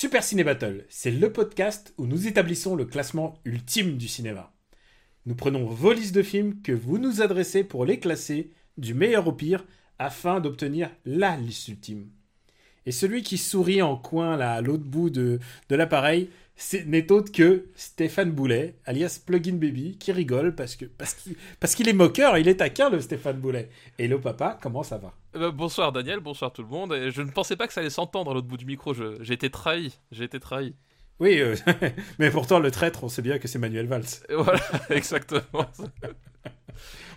Super Ciné Battle, c'est le podcast où nous établissons le classement ultime du cinéma. Nous prenons vos listes de films que vous nous adressez pour les classer du meilleur au pire afin d'obtenir la liste ultime. Et celui qui sourit en coin à l'autre bout de, l'appareil, n'est autre que Stéphane Boulet, alias Plugin Baby, qui rigole parce que parce qu'il parce qu'il est moqueur, il est taquin le Stéphane Boulet. Hello papa, comment ça va? Eh ben, bonsoir Daniel, bonsoir tout le monde. Et je ne pensais pas que ça allait s'entendre à l'autre bout du micro. J'ai été trahi. J'ai été trahi. Oui, euh, mais pourtant le traître, on sait bien que c'est Manuel Valls. Et voilà, exactement.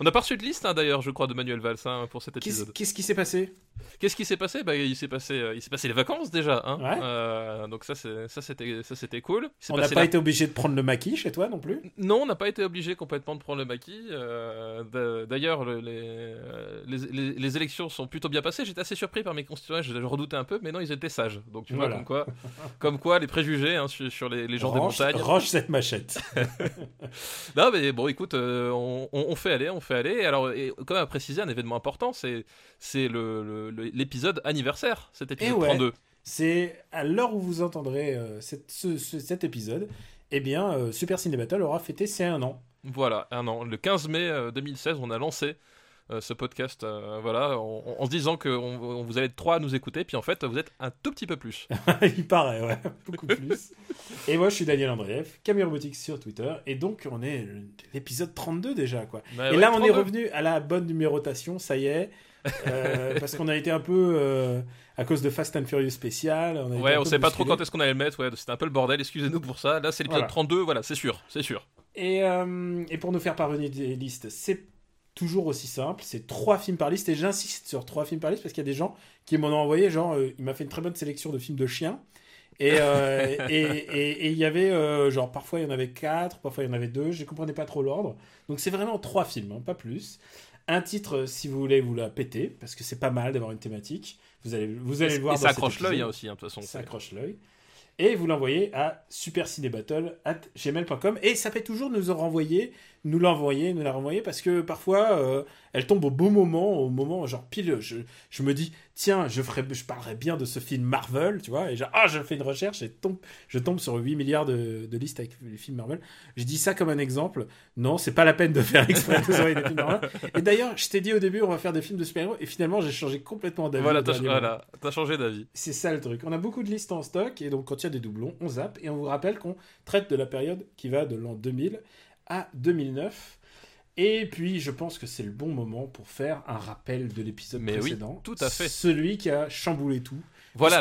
On n'a pas reçu de liste hein, d'ailleurs, je crois, de Manuel Valls hein, pour cet épisode. qu'est-ce qui s'est passé? Qu'est-ce qui s'est passé? Bah, Il s'est passé, euh, il s'est passé les vacances déjà. Hein. Ouais. Euh, donc ça, c'était, ça c'était cool. On n'a pas la- été obligé de prendre le maquis chez toi non plus? Non, on n'a pas été obligé complètement de prendre le maquis. Euh, d'a- D'ailleurs, le- les, les, les- les élections sont plutôt bien passées. J'étais assez surpris par mes concitoyens, je le redoutais un peu, mais non, ils étaient sages. Donc tu vois, comme quoi, comme quoi les préjugés sur, sur les, gens range, des montagnes. range cette machette. Non, mais bon, écoute, on, on- on fait aller, on fait aller. Alors, et, comme à préciser un événement important, c'est l'épisode anniversaire, cet épisode Eh ouais. 32. C'est à l'heure où vous entendrez euh, cette- ce- ce- cet épisode, eh bien, euh, Super Ciné Battle aura fêté ses un an. Voilà, un an. Le 15 mai euh, 2016, on a lancé euh, ce podcast, euh, voilà, en, en se disant que on, on- vous allez être trois à nous écouter, puis en fait, vous êtes un tout petit peu plus. Il paraît, ouais, beaucoup plus. Et moi, je suis Daniel Andreev, Camille Robotics sur Twitter, et donc on est l'épisode 32 déjà, quoi. Bah et ouais, là, on est 32. revenu à la bonne numérotation, ça y est, euh, parce qu'on a été un peu euh, à cause de Fast and Furious spécial. On a été Ouais, on peu sait pas trop quand est-ce qu'on allait le mettre, ouais, c'était un peu le bordel, excusez-nous pour ça. Là, c'est l'épisode Voilà. 32, voilà, c'est sûr, c'est sûr. Et, euh, et pour nous faire parvenir des listes, c'est toujours aussi simple. C'est trois films par liste. Et j'insiste sur trois films par liste parce qu'il y a des gens qui m'en ont envoyé. Genre, euh, il m'a fait une très bonne sélection de films de chiens. Et euh, et- et- et il y avait, euh, genre, parfois il y en avait quatre, parfois il y en avait deux. Je comprenais pas trop l'ordre. Donc c'est vraiment trois films, hein, pas plus. Un titre, si vous voulez vous la péter, parce que c'est pas mal d'avoir une thématique. Vous allez, vous allez le voir. et dans ça accroche l'œil hein, aussi, hein, de toute façon. Ça accroche l'œil. Et vous l'envoyez à supercinébattle.gmail.com et ça fait toujours nous en renvoyer, nous l'envoyer, nous la renvoyer parce que parfois euh, elle tombe au bon moment, au moment genre pile, je, je me dis tiens je ferai, je parlerai bien de ce film Marvel, tu vois, et genre ah je fais une recherche et tombe, je tombe sur 8 milliards de, de listes avec les films Marvel. Je dis ça comme un exemple. Non, c'est pas la peine de faire exprès de des films Marvel. Et d'ailleurs, je t'ai dit au début on va faire des films de super-héros et finalement j'ai changé complètement d'avis. T'as voilà, t'as changé d'avis. C'est ça le truc. On a beaucoup de listes en stock et donc quand il y a des doublons, on zappe et on vous rappelle qu'on traite de la période qui va de l'an 2000 à 2009. Et puis je pense que c'est le bon moment pour faire un rappel de l'épisode Mais oui, précédent. tout à fait. Celui qui a chamboulé tout. Voilà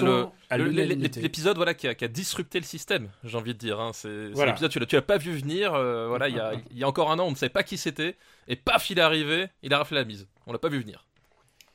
l'épisode voilà qui a, qui a disrupté le système, j'ai envie de dire. Hein. C'est c'est Voilà. l'épisode tu l'as tu l'as pas vu venir. euh, voilà, il y a, il y a encore un an, on ne savait pas qui c'était, et paf, il est arrivé, il a raflé la mise. On l'a pas vu venir.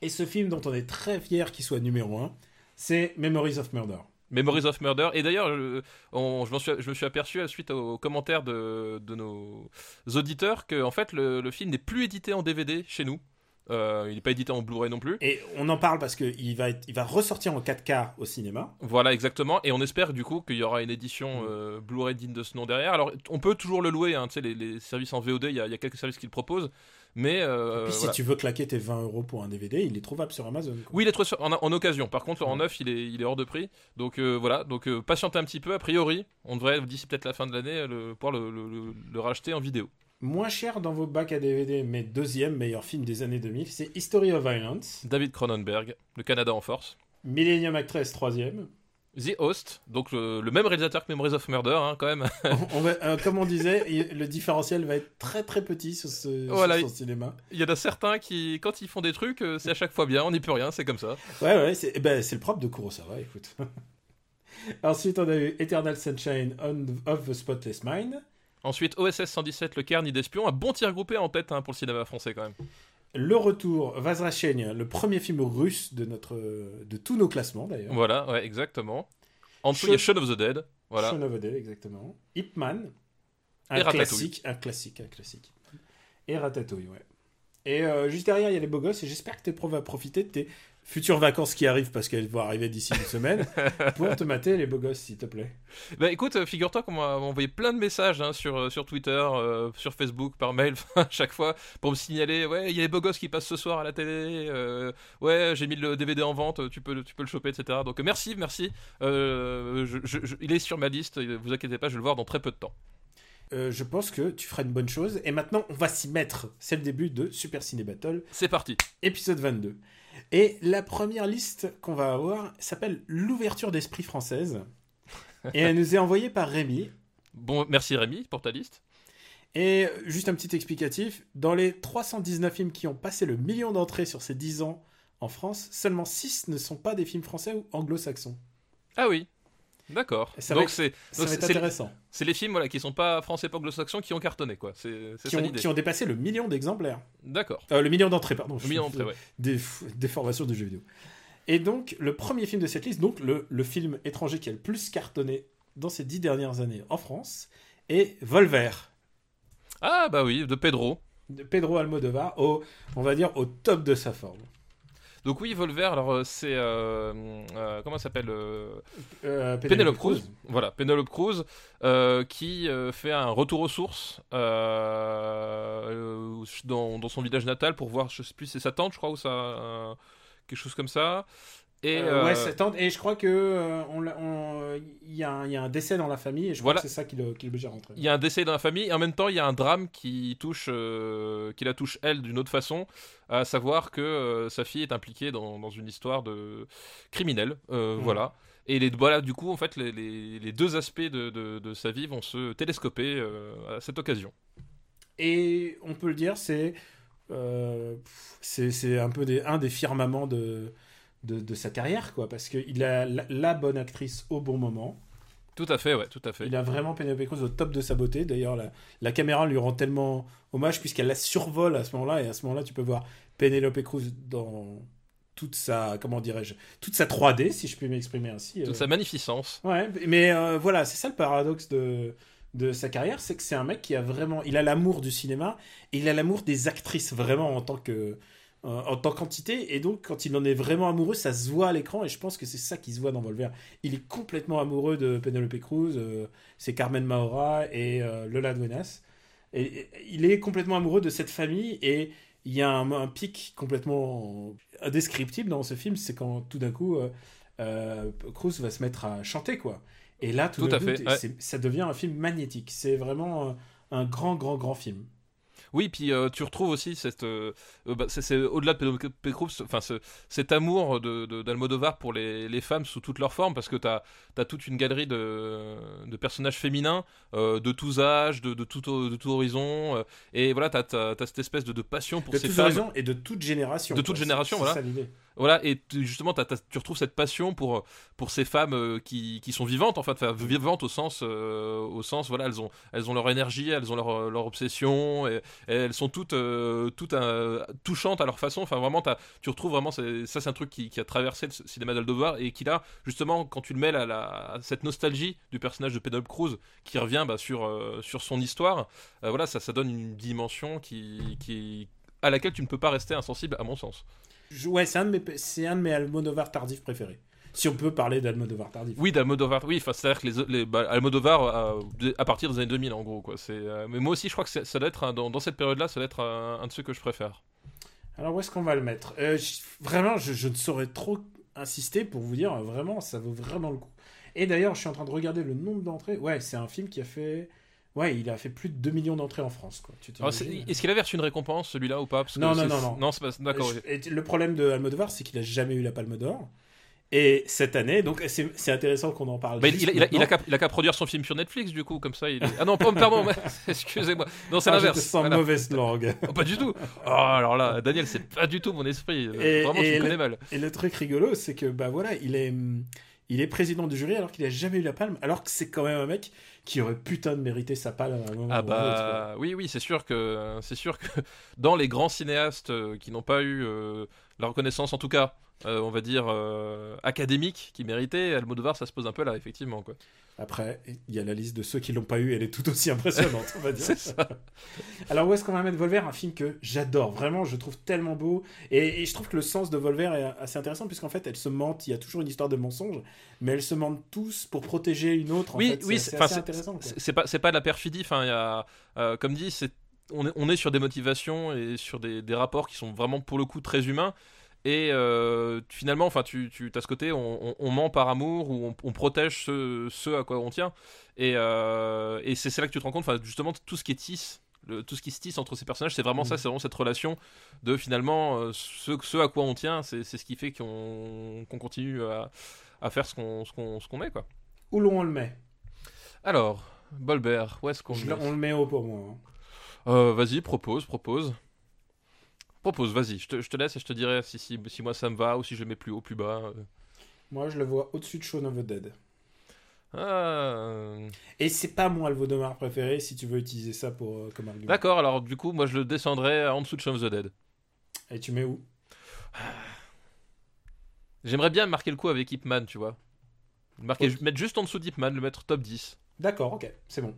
Et ce film dont on est très fier qu'il soit numéro 1, c'est Memories of Murder. Memories of Murder. Et d'ailleurs, je, je, me suis aperçu suite aux commentaires de, de nos auditeurs que en fait le, le film n'est plus édité en DVD chez nous. Euh, il n'est pas édité en Blu-ray non plus. Et on en parle parce qu'il va, être- il va ressortir en 4K au cinéma. Voilà, exactement. Et on espère du coup qu'il y aura une édition euh, Blu-ray digne de ce nom derrière. Alors, on peut toujours le louer, hein, tu sais, les, les services en VOD, il y, y a quelques services qui le proposent. Mais. euh, Et puis voilà. si tu veux claquer tes 20 euros pour un DVD, il est trouvable sur Amazon. quoi. Oui, il est sur- en, en occasion. Par contre, en neuf, il est, il est hors de prix. Donc euh, voilà, donc euh, patientez un petit peu. A priori, on devrait d'ici peut-être la fin de l'année le, pouvoir le- le racheter en vidéo. Moins cher dans vos bacs à DVD, mais deuxième meilleur film des années 2000, c'est History of Violence. David Cronenberg, Le Canada en force. Millennium Actress, troisième. The Host, donc le, le même réalisateur que Memories of Murder, hein, quand même. On va- euh, comme on disait, le différentiel va être très très petit sur, ce, Voilà. sur son cinéma. Il y en a certains qui, quand ils font des trucs, euh, c'est à chaque fois bien, on n'y peut rien, c'est comme ça. Ouais, ouais, c'est eh ben, le propre de Kurosawa, écoute. Ensuite, on a eu Eternal Sunshine on- of the Spotless Mind. Ensuite, OSS 117, Le Caire, Nid d'Espion, un bon tir groupé en tête hein, pour le cinéma français quand même. Le retour, Vazrachenia, le premier film russe de, notre, de tous nos classements d'ailleurs. Voilà, ouais, exactement. En dessous, il y a Shaun of the Dead. Voilà. Shaun of the Dead, exactement. Ip Man. Un classique, un classique, un classique. Et Ratatouille, ouais. Et euh, juste derrière, il y a les beaux gosses. Et j'espère que tes pros va profiter de tes futures vacances qui arrivent parce qu'elles vont arriver d'ici une semaine pour te mater les beaux gosses, s'il te plaît. Bah écoute, euh, figure-toi qu'on m'a envoyé plein de messages hein, sur, euh, sur Twitter, euh, sur Facebook, par mail, à chaque fois, pour me signaler, ouais, il y a les beaux gosses qui passent ce soir à la télé, euh, ouais, j'ai mis le DVD en vente, tu peux, tu peux le choper, etc. Donc merci, merci. Euh, je- je- je- il est sur ma liste, vous inquiétez pas, je vais le voir dans très peu de temps. Euh, je pense que tu feras une bonne chose. Et maintenant, on va s'y mettre. C'est le début de Super Ciné Battle, C'est parti. épisode 22. Et la première liste qu'on va avoir s'appelle L'ouverture d'esprit française. Et elle nous est envoyée par Rémi. Bon, merci Rémi pour ta liste. Et juste un petit explicatif, dans les 319 films qui ont passé le million d'entrées sur ces 10 ans en France, seulement 6 ne sont pas des films français ou anglo-saxons. Ah oui. D'accord. Donc c'est intéressant. c'est les films voilà, qui sont pas français pas anglo-saxons qui ont cartonné quoi. C'est Qui ça ont, l'idée. qui ont dépassé le million d'exemplaires. D'accord. Euh, le million d'entrées, pardon. Le million d'entrées, ouais. Des, des formations de jeux vidéo. Et donc, le premier film de cette liste, donc le, le film étranger qui a le plus cartonné dans ces 10 dernières années en France, est Volver, Ah bah oui, de Pedro. de Pedro Almodovar, au, on va dire au top de sa forme. Donc oui, Volver, alors euh, c'est euh, euh, comment ça s'appelle euh, Penelope Cruz. Voilà, Penelope Cruz qui fait un retour aux sources dans, dans son village natal pour voir, je sais plus, c'est sa tante, je crois, ou ça, quelque chose comme ça. Et Euh, ouais, euh, sa tante. Et je crois que euh, il y, a un- il y a un décès dans la famille et je Voilà. crois que c'est ça qui le- qui l'oblige à rentrer. il y a un décès dans la famille et en même temps il y a un drame qui touche, qui la touche elle d'une autre façon, à savoir que sa fille est impliquée dans, dans une histoire de criminelle, Mhm. voilà. Et les, voilà, du coup, en fait, les, les- les deux aspects de, de- de sa vie vont se télescoper euh, à cette occasion. Et on peut le dire, c'est euh, c'est c'est un peu des, un des firmaments de, de, de sa carrière, quoi, parce qu'il a la, la bonne actrice au bon moment. Tout à fait, ouais, tout à fait. Il a vraiment Penelope Cruz au top de sa beauté. D'ailleurs, la, la caméra lui rend tellement hommage puisqu'elle la survole à ce moment-là. Et à ce moment-là, tu peux voir Penelope Cruz dans toute sa, comment dirais-je, toute sa 3D, si je puis m'exprimer ainsi. Toute Euh, sa magnificence. Ouais, mais euh, voilà, c'est ça le paradoxe de, de sa carrière, c'est que c'est un mec qui a vraiment, il a l'amour du cinéma et il a l'amour des actrices vraiment en tant que, en tant qu'entité. Et donc, quand il en est vraiment amoureux, ça se voit à l'écran. Et je pense que c'est ça qui se voit dans Volver. Il est complètement amoureux de Penelope Cruz, euh, c'est Carmen Maura et euh, Lola Duenas. Et, et il est complètement amoureux de cette famille et il y a un, un pic complètement indescriptible dans ce film, c'est quand tout d'un coup euh, euh, Cruz va se mettre à chanter quoi. Et là tout, à coup, fait, ouais. ça devient un film magnétique. C'est vraiment euh, un grand grand grand film. Oui, puis euh, tu retrouves aussi cette, euh, euh, bah, c'est, au-delà de Cruz, enfin ce- cet amour de, d'Almodovar pour les, les femmes sous toutes leurs formes, parce que tu as, toute une galerie de, de personnages féminins euh, de tous âges, de, de tout, de tout horizon, et voilà, tu as, cette espèce de, de passion pour De ces femmes. raison et de toute génération. De toute génération, voilà. Ça. Voilà, et justement, t'as- t'as- tu retrouves cette passion pour, pour ces femmes euh, qui, qui sont vivantes, en fait, enfin, vivantes au sens, euh, au sens, voilà, elles ont, elles ont leur énergie, elles ont leur, leur obsession, et elles sont toutes, euh, toutes euh, touchantes à leur façon. Enfin, vraiment, tu retrouves vraiment, ça, c'est un truc qui, a traversé le cinéma d'Aldovar et qui, là, justement, quand tu le mêles à, la, cette nostalgie du personnage de Penelope Cruz qui revient bah, sur, euh, sur son histoire, voilà, ça, ça donne une dimension qui, à laquelle tu ne peux pas rester insensible, à mon sens. Ouais, c'est un de mes c'est un de mes Almodovar tardifs préférés. Si on peut parler d'Almodovar tardif. Oui, d'Almodovar, oui, c'est-à-dire que les, les bah, Almodovar euh, à partir des années 2000 en gros, quoi. Euh, mais moi aussi, je crois que ça doit être dans, dans cette période-là, ça doit être un, un de ceux que je préfère. Alors où est-ce qu'on va le mettre? Euh, Vraiment, je, je ne saurais trop insister pour vous dire, vraiment, ça vaut vraiment le coup. Et d'ailleurs, je suis en train de regarder le nombre d'entrées. Ouais, c'est un film qui a fait... Ouais, il a fait plus de 2 millions d'entrées en France, quoi. Est-ce qu'il avait reçu une récompense celui-là ou pas? Parce que Non, non, non, non. Non, c'est pas. D'accord. Je- le problème de Almodovar, c'est qu'il a jamais eu la Palme d'Or. Et cette année, donc c'est intéressant qu'on en parle. Bah, il, il a- qu'à produire son film sur Netflix du coup, comme ça il est... Ah non, pas- pardon, excusez-moi. Non, c'est Ah, l'inverse. sens Voilà. mauvaise langue. Oh, pas du tout. Oh, alors là, Daniel, c'est pas du tout mon esprit. Et- Vraiment, et le- connais mal. Et le truc rigolo, c'est que bah voilà, il est, hum, il est président du jury alors qu'il a jamais eu la palme, alors que c'est quand même un mec qui aurait putain de mérité sa palme à un moment Ah ou un autre, bah oui oui c'est sûr que sûr que dans les grands cinéastes euh, qui n'ont pas eu euh, la reconnaissance en tout cas euh, on va dire, euh, académique qui méritait, Almodovar, ça se pose un peu là, effectivement. Quoi. Après, il y a la liste de ceux qui l'ont pas eu, elle est tout aussi impressionnante, on va dire. Alors où est-ce qu'on va mettre Volver? Un film que j'adore, vraiment, je trouve tellement beau. Et, et je trouve que le sens de Volver est assez intéressant, puisqu'en fait, elles se mentent, il y a toujours une histoire de mensonge, mais elles se mentent tous pour protéger une autre. En Oui, fait. oui, c'est intéressant. C'est pas, de la perfidie, enfin, y a, euh, comme dit, c'est, on, est, on est sur des motivations et sur des, des rapports qui sont vraiment pour le coup très humains. Et euh, finalement, enfin, tu, tu as ce côté, on, on- on ment par amour ou on, on protège ce, ce à quoi on tient. Et, euh, et c'est là que tu te rends compte, enfin, justement, tout ce qui est tisse, le- tout ce qui se tisse entre ces personnages, c'est vraiment Mm. ça, c'est vraiment cette relation de finalement euh, ce, ce à quoi on tient, c'est ce qui fait qu'on qu'on continue à, à faire ce qu'on ce qu'on est, quoi. Où l'on le met? Alors, Bolbert, où est-ce qu'on le le- met? On le met haut pour moi. hein. Euh, Vas-y, propose, propose. Propose, vas-y, je te, je te laisse et je te dirai si, si, si moi ça me va ou si je le mets plus haut, plus bas. euh. Moi, je le vois au-dessus de Shaun of the Dead. Ah, Et c'est pas mon Alvodomar préféré, si tu veux utiliser ça pour, euh, comme argument. D'accord, alors du coup, moi je le descendrai en dessous de Shaun of the Dead. Et tu mets où? J'aimerais bien marquer le coup avec Ip Man, tu vois. Marquer, Mettre juste en dessous d'Ip Man, le mettre top 10. D'accord, ok, c'est bon.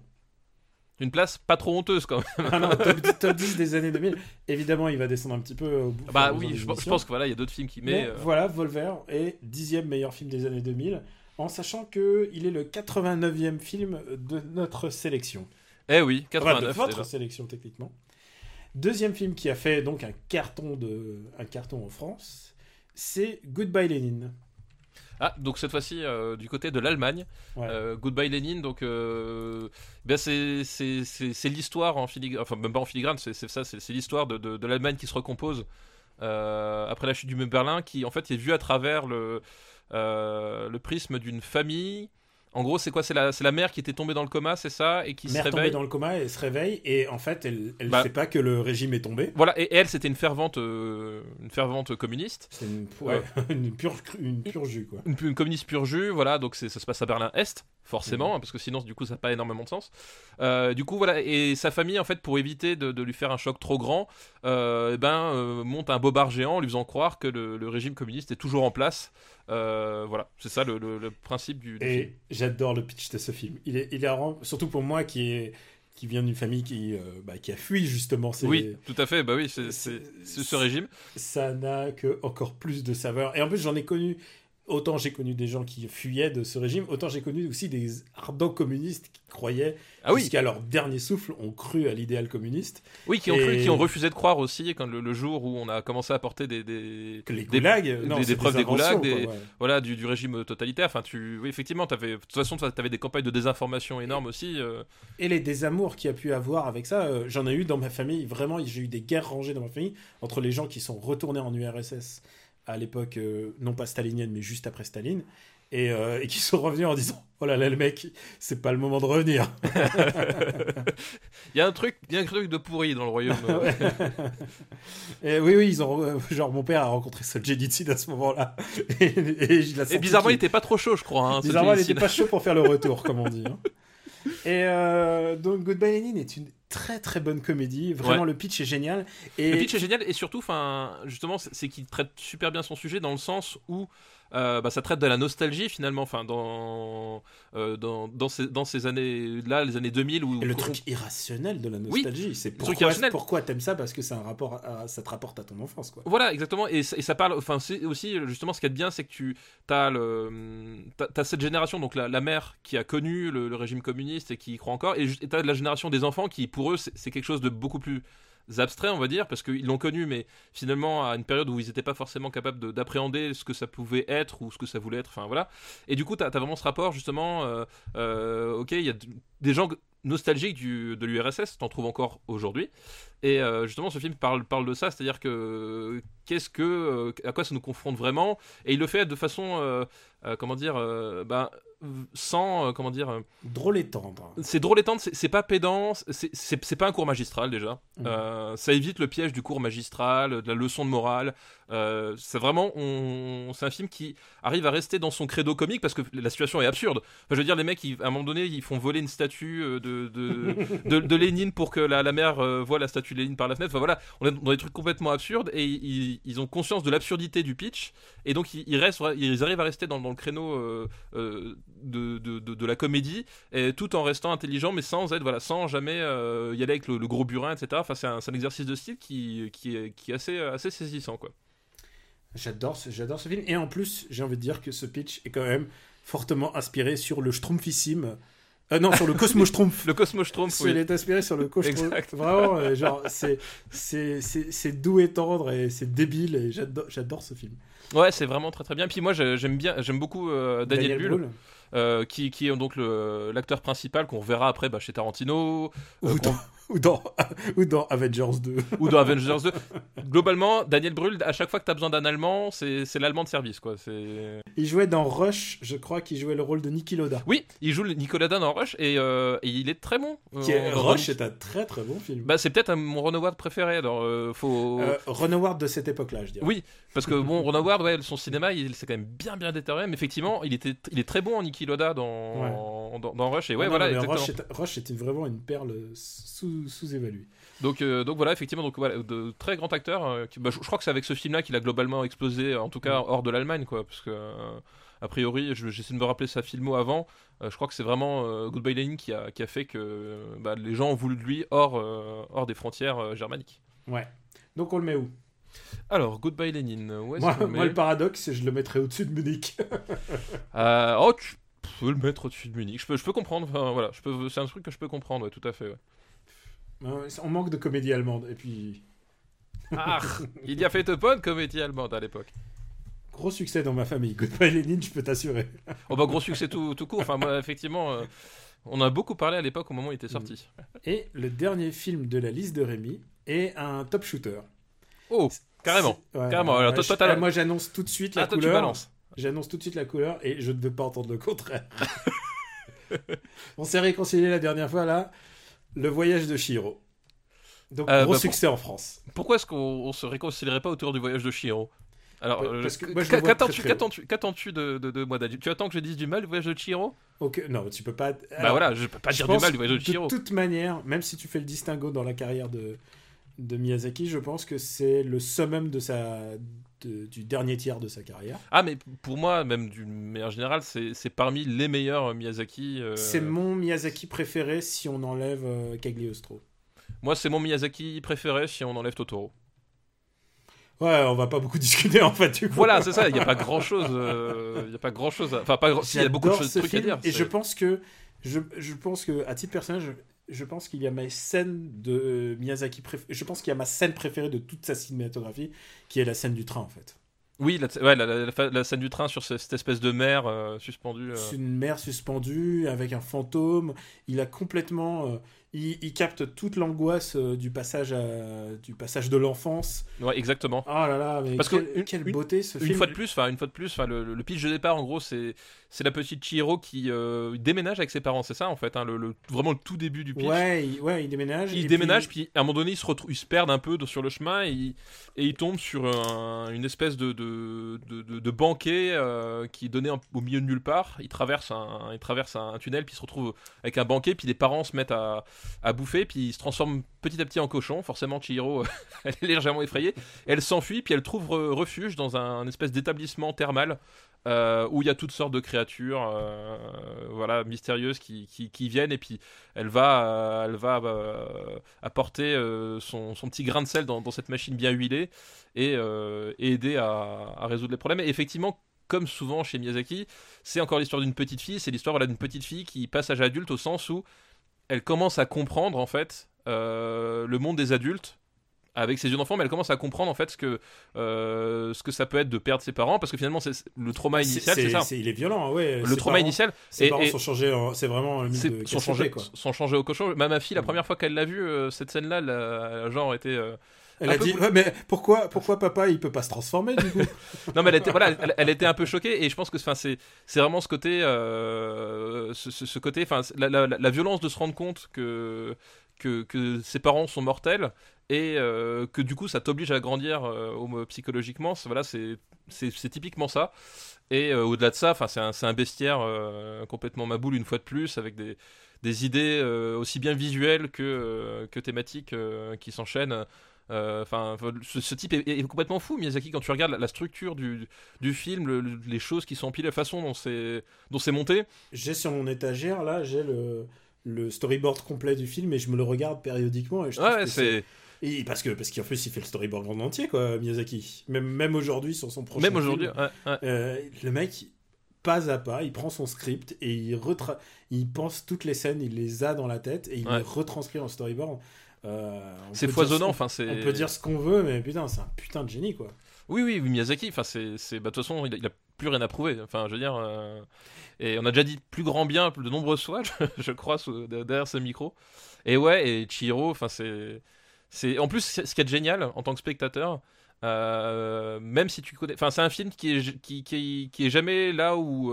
Une place pas trop honteuse quand même. Ah non, top, 10 top 10 des années 2000. Évidemment, il va descendre un petit peu au bout. bah oui, je, pense que voilà, il y a d'autres films qui met. euh, voilà, Volver est dixième meilleur film des années 2000, en sachant que il est le 89e film de notre sélection. Eh oui, Enfin, de 89. votre sélection techniquement. Deuxième film qui a fait donc un carton de un carton en France, c'est Goodbye Lenin. Ah, donc cette fois-ci euh, du côté de l'Allemagne. Ouais. Euh, Goodbye Lenin, donc euh, ben c'est l'histoire en filigrane, enfin même pas en filigrane, c'est ça, c'est l'histoire de, de, de l'Allemagne qui se recompose après la chute du mur de Berlin, qui en fait est vue à travers le, le prisme d'une famille. En gros, c'est quoi? C'est la, la mère qui était tombée dans le coma, c'est ça, et qui Mère se tombée réveille? dans le coma, elle se réveille et en fait, elle elle Bah. sait pas que le régime est tombé. Voilà, et elle, c'était une fervente, euh, une fervente communiste. C'est une, ouais, une pure une pure jus quoi. une, une communiste pur jus, voilà, donc ça se passe à Berlin-Est, forcément, Mhm. hein, parce que sinon, du coup, ça n'a pas énormément de sens. Euh, du coup, voilà, et sa famille, en fait, pour éviter de, de lui faire un choc trop grand, euh, eh ben, euh, monte un bobard géant en lui faisant croire que le, le régime communiste est toujours en place. Euh, voilà, c'est ça le, le- le principe du. Et j'adore le pitch de ce film. Il est, il est surtout pour moi qui est qui vient d'une famille qui, euh, bah, qui a fui justement. ces- Oui, tout à fait, bah oui, c'est ce régime. Ça n'a que encore plus de saveur. Et en plus, j'en ai connu. Autant j'ai connu des gens qui fuyaient de ce régime, autant j'ai connu aussi des ardents communistes qui croyaient, Ah oui, jusqu'à leur dernier souffle, ont cru à l'idéal communiste. oui qui, ont cru- Et- qui ont refusé de croire aussi quand le, le jour où on a commencé à porter des, des, des- goulags, non, des- preuves des goulags, quoi, des- ouais. voilà, du, du régime totalitaire. Enfin, tu, oui, effectivement, avais, de toute façon, tu avais des campagnes de désinformation énormes aussi. euh. Et les désamours qu'il y a pu avoir avec ça, euh, j'en ai eu dans ma famille. Vraiment, j'ai eu des guerres rangées dans ma famille entre les gens qui sont retournés en URSS à l'époque, euh, non pas stalinienne, mais juste après Staline, et, euh, et qui sont revenus en disant Oh là là, le mec, c'est pas le moment de revenir. Il y a un truc, il y a un truc de pourri dans le royaume. Ouais. et oui, oui, ils ont. euh, Genre, mon père a rencontré Solzhenitsyn à ce moment-là. Et, il bizarrement, il qu'il- était pas trop chaud, je crois. Hein, Bizarrement, il n'était pas chaud pour faire le retour, comme on dit. hein. Et euh, donc, Goodbye Lenin est une très très bonne comédie. Vraiment, Ouais. le pitch est génial. Et Le pitch est génial et surtout, justement, c'est c'est qu'il traite super bien son sujet dans le sens où euh, bah, ça traite de la nostalgie finalement, enfin, dans, euh, dans, dans ces, dans ces années-là, les années 2000 où le truc irrationnel de la nostalgie, c'est pourquoi, pourquoi t'aimes ça Parce que c'est un rapport à- ça te rapporte à ton enfance, quoi. Voilà, exactement. Et, ça- et ça parle. Enfin, c'est aussi justement ce qui est bien, c'est que tu as le, t'as, t'as cette génération, donc la, la mère qui a connu le, le régime communiste et qui y croit encore, et tu as la génération des enfants qui, pour eux, c'est quelque chose de beaucoup plus abstrait, on va dire, parce qu'ils l'ont connu, mais finalement à une période où ils n'étaient pas forcément capables de- d'appréhender ce que ça pouvait être ou ce que ça voulait être. Enfin voilà. Et du coup, tu as, vraiment ce rapport justement. euh, euh, ok, il y a des gens nostalgiques de l'URSS, t'en trouves encore aujourd'hui. Et euh, justement, ce film parle, parle de ça, c'est-à-dire que qu'est-ce que, à quoi ça nous confronte vraiment, et il le fait de façon, comment dire, ben, sans, euh, comment dire, euh, Drôle et tendre. c'est drôle et tendre, c'est pas pédant, c'est- pas un cours magistral déjà. Mhm. Euh, ça évite le piège du cours magistral, de la leçon de morale. C'est vraiment, c'est un film qui arrive à rester dans son credo comique parce que la situation est absurde. Enfin, je veux dire, les mecs, ils- à un moment donné, ils font voler une statue de de, de, de Lénine pour que la, la mère voit la statue de Lénine par la fenêtre. Enfin voilà, on est dans des trucs complètement absurdes et ils, ils ont conscience de l'absurdité du pitch et donc ils, ils restent, ils arrivent à rester dans, dans le créneau de, de, de, de la comédie et tout en restant intelligent mais sans être voilà sans jamais euh, y aller avec le, le gros burin etc enfin c'est un, exercice de style qui, qui, est, qui est assez, assez saisissant quoi J'adore ce, j'adore ce film. Et en plus, j'ai envie de dire que ce pitch est quand même fortement inspiré sur le Schtroumpfissime. Euh, non, sur le Cosmo Schtroumpf. le Cosmo Schtroumpf Il oui. est inspiré sur le Cosmo. Vraiment, euh, genre, c'est, c'est, doux et tendre et c'est débile et j'adore, j'adore ce film. ouais c'est vraiment très très bien puis moi j'aime bien j'aime beaucoup euh, Daniel, Bull Brühl. Euh, qui, qui est donc l'acteur principal qu'on reverra après bah, chez Tarantino euh, Ou ou, dans, ou dans Avengers 2. ou dans Avengers 2 globalement Daniel Brühl à chaque fois que tu as besoin d'un allemand c'est l'allemand de service quoi c'est Il jouait dans Rush, je crois qu'il jouait le rôle de Niki Loda. oui il joue le Nicolas Dan dans Rush et, euh, et il est très bon Qui est, Euh, dans- Rush est un très très bon film. Bah, c'est peut-être mon Ron Howard préféré. Alors, euh, faut. Euh, Ron Howard de cette époque-là, je dirais. Oui, parce que bon, Ron Howard, ouais, son cinéma, il s'est quand même bien bien détérioré. Mais effectivement, il était, il est très bon en Niki Loda dans, dans, dans Rush. Et ouais, non, voilà, exactement. Rush, est- Rush était vraiment une perle sous- sous-évaluée. Donc, euh, donc voilà, effectivement, donc voilà, de très grands acteurs. euh, qui- bah, je, je crois que c'est avec ce film-là qu'il a globalement explosé, en tout cas hors de l'Allemagne, quoi. Parce que euh, a priori, je- j'essaie de me rappeler sa filmo avant. euh, je crois que c'est vraiment euh, Goodbye Lenin qui a, qui a fait que euh, bah, les gens ont voulu de lui hors, euh, hors des frontières euh, germaniques. Ouais. Donc on le met où? Alors, Goodbye Lenin, où moi, le moi, le paradoxe, je le mettrais au-dessus de Munich. Euh, oh, tu peux le mettre au-dessus de Munich. Je peux, je peux comprendre. Enfin, voilà, je peux, c'est un truc que je peux comprendre, ouais, tout à fait. ouais. On manque de comédie allemande. Et puis, Ah, il y a fait de bonnes comédies allemandes à l'époque. gros succès dans ma famille. Goodbye Lenin, je peux t'assurer. Oh bah gros succès tout, tout court. Enfin, moi, effectivement, euh, on a beaucoup parlé à l'époque au moment où il était sorti. Et le dernier film de la liste de Rémi est un top shooter. Oh, carrément. Ouais, Carrément. Alors, toi- je- toi, Moi, j'annonce tout de suite la Ah, toi, tu couleur. balances. J'annonce tout de suite la couleur et je ne veux pas entendre le contraire. on s'est réconcilié la dernière fois là. Le voyage de Shiro. Donc Euh, gros bah, succès en France. Pourquoi est-ce qu'on on se réconcilierait pas autour du voyage de Chihiro alors, euh, qu- vois qu'attends-tu, qu'attends-tu, qu'attends-tu de, de, de moi, Tu attends que je dise du mal du voyage de Chihiro Ok, non, tu peux pas. Bah voilà, je peux pas dire du mal du voyage de Chihiro. De toute manière, même si tu fais le distinguo dans la carrière de, de Miyazaki, je pense que c'est le summum de sa, de- du dernier tiers de sa carrière. Ah, mais pour moi, même d'une manière générale, c'est, c'est parmi les meilleurs Miyazaki. euh, C'est mon Miyazaki préféré si on enlève euh, Cagliostro. Moi, c'est mon Miyazaki préféré si on enlève Totoro. Ouais, on va pas beaucoup discuter en fait. Du coup. Voilà, c'est ça. Il n'y a pas grand chose. Il y a pas grand chose. Enfin, pas. gr- si, Il y a beaucoup de choses, trucs à dire. et je pense que je, je pense que à titre personnel, je, pense qu'il y a ma scène de Miyazaki préf- je pense qu'il y a ma scène préférée de toute sa cinématographie, qui est la scène du train en fait. Oui, la, ouais, la, la- la fa- la scène du train sur ce- cette espèce de mer euh, suspendue. euh. C'est une mer suspendue avec un fantôme. Il a complètement, euh, il, il capte toute l'angoisse euh, du passage à- du passage de l'enfance. Ouais, exactement. Oh là là, mais Parce que quelle, une- quelle une- beauté ce Une film. fois de plus, enfin une fois de plus, enfin le, le- pitch de départ en gros c'est c'est la petite Chihiro qui euh, déménage avec ses parents, c'est ça en fait, hein, le, le- vraiment le tout début du pitch. Ouais, il, ouais, il déménage. il déménage, puis- puis... à un moment donné, ils se, retrouvent, ils se perdent un peu de- sur le chemin et ils, et ils tombent sur un- une espèce de, de, de, de- de banquet euh, qui est donné en- au milieu de nulle part. Ils traversent un, ils traversent un tunnel, puis ils se retrouvent avec un banquet, puis les parents se mettent à, à bouffer, puis ils se transforment petit à petit en cochon. Forcément, Chihiro, elle est légèrement effrayée. Elle s'enfuit, puis elle trouve euh, refuge dans un, espèce d'établissement thermal. euh, où il y a toutes sortes de créatures euh, voilà mystérieuses qui, qui, viennent et puis elle va, euh, elle va euh, apporter euh, son, son petit grain de sel dans, cette machine bien huilée et, euh, aider à, résoudre les problèmes. Et effectivement, comme souvent chez Miyazaki, c'est encore l'histoire d'une petite fille. C'est l'histoire voilà, d'une petite fille qui passe à l'âge adulte au sens où elle commence à comprendre en fait euh, le monde des adultes avec ses yeux d'enfant, mais elle commence à comprendre en fait ce que, euh, ce que ça peut être de perdre ses parents, parce que finalement c'est le trauma initial, c'est ça. c'est- il est violent, ouais. Le trauma parents- initial, Ses et- parents et- sont changés, c'est vraiment le mythe de sont changés, quoi. sont changés au cochon. Ma, ma fille, la Mm. première fois qu'elle l'a vu, euh, cette scène-là, genre été. Elle a dit, ouais, mais pourquoi, pourquoi papa il peut pas se transformer du coup? Non, mais elle était, voilà, elle, elle était un peu choquée et je pense que c'est, c'est vraiment ce côté, euh, ce, ce- ce côté, enfin, la, la- la violence de se rendre compte que, que, que ses parents sont mortels et euh, que du coup ça t'oblige à grandir euh, psychologiquement. C'est- Voilà, c'est typiquement ça. Et au-delà de ça, c'est un, un bestiaire complètement maboule une fois de plus avec des des idées euh, aussi bien visuelles que euh, que thématiques euh, qui s'enchaînent. Euh, Enfin, ce, ce type est, est complètement fou, Miyazaki. Quand tu regardes la, la structure du, du film, le- le- les choses qui sont empilées, la façon dont c'est dont c'est monté, J'ai sur mon étagère, là, j'ai le, le storyboard complet du film et je me le regarde périodiquement. Et je trouve ouais, c'est Et parce que parce qu'en plus, il fait le storyboard en entier, quoi, Miyazaki. Même, même aujourd'hui, sur son prochain même aujourd'hui. ouais, ouais. euh, le mec, pas à pas, il prend son script et il, retra... il pense toutes les scènes, il les a dans la tête et il Ouais. les retranscrit en storyboard. Euh, C'est foisonnant. ce- Enfin, c'est. On peut dire ce qu'on veut, mais putain, c'est un putain de génie, quoi. Oui, oui, Miyazaki, enfin, c'est, bah, de toute façon, il a, il a plus rien à prouver. Enfin, je veux dire, euh, et on a déjà dit plus grand bien de nombreuses fois, je, je crois, sous- derrière ce micro. Et ouais, et Chihiro, enfin, c'est, c'est, en plus, ce qui est génial en tant que spectateur, euh, même si tu connais, enfin, c'est un film qui est, qui, qui, qui est jamais là où,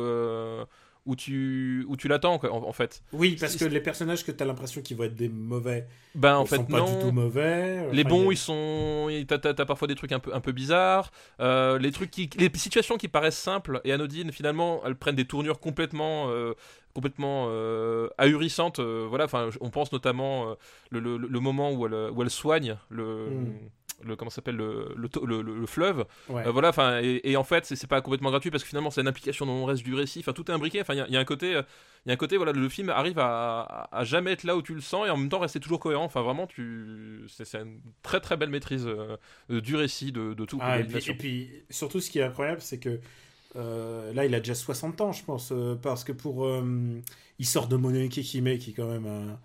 où tu, où tu l'attends, en, en fait. Oui, parce que les personnages que t'as l'impression qu'ils vont être des mauvais, Ben, en ils fait, sont pas non. du tout mauvais. Les Enfin, bons, a- ils sont. T'as, t'as parfois des trucs un peu, un peu bizarres. Euh, les trucs qui, les situations qui paraissent simples et anodines, finalement, elles prennent des tournures complètement, euh, complètement euh, ahurissantes. voilà. Enfin, on pense notamment le, le- le moment où elle, où elle soigne le. Mm. Le, comment s'appelle le, le, to- le- le- le fleuve Ouais. Euh, voilà enfin et, et en fait c'est, pas complètement gratuit parce que finalement c'est une implication dans le reste du récit enfin tout est imbriqué enfin il y a- il y, a un côté euh, il y a un côté voilà le film arrive à, à, à jamais être là où tu le sens et en même temps rester toujours cohérent enfin vraiment tu c'est, une très très belle maîtrise euh, du récit de, de tout Ah, et, puis, l'animation. et puis, surtout, ce qui est incroyable, c'est que euh, là, il a déjà 60 ans, je pense, parce que pour. il sort de Mononoke Hime, qui est quand même un,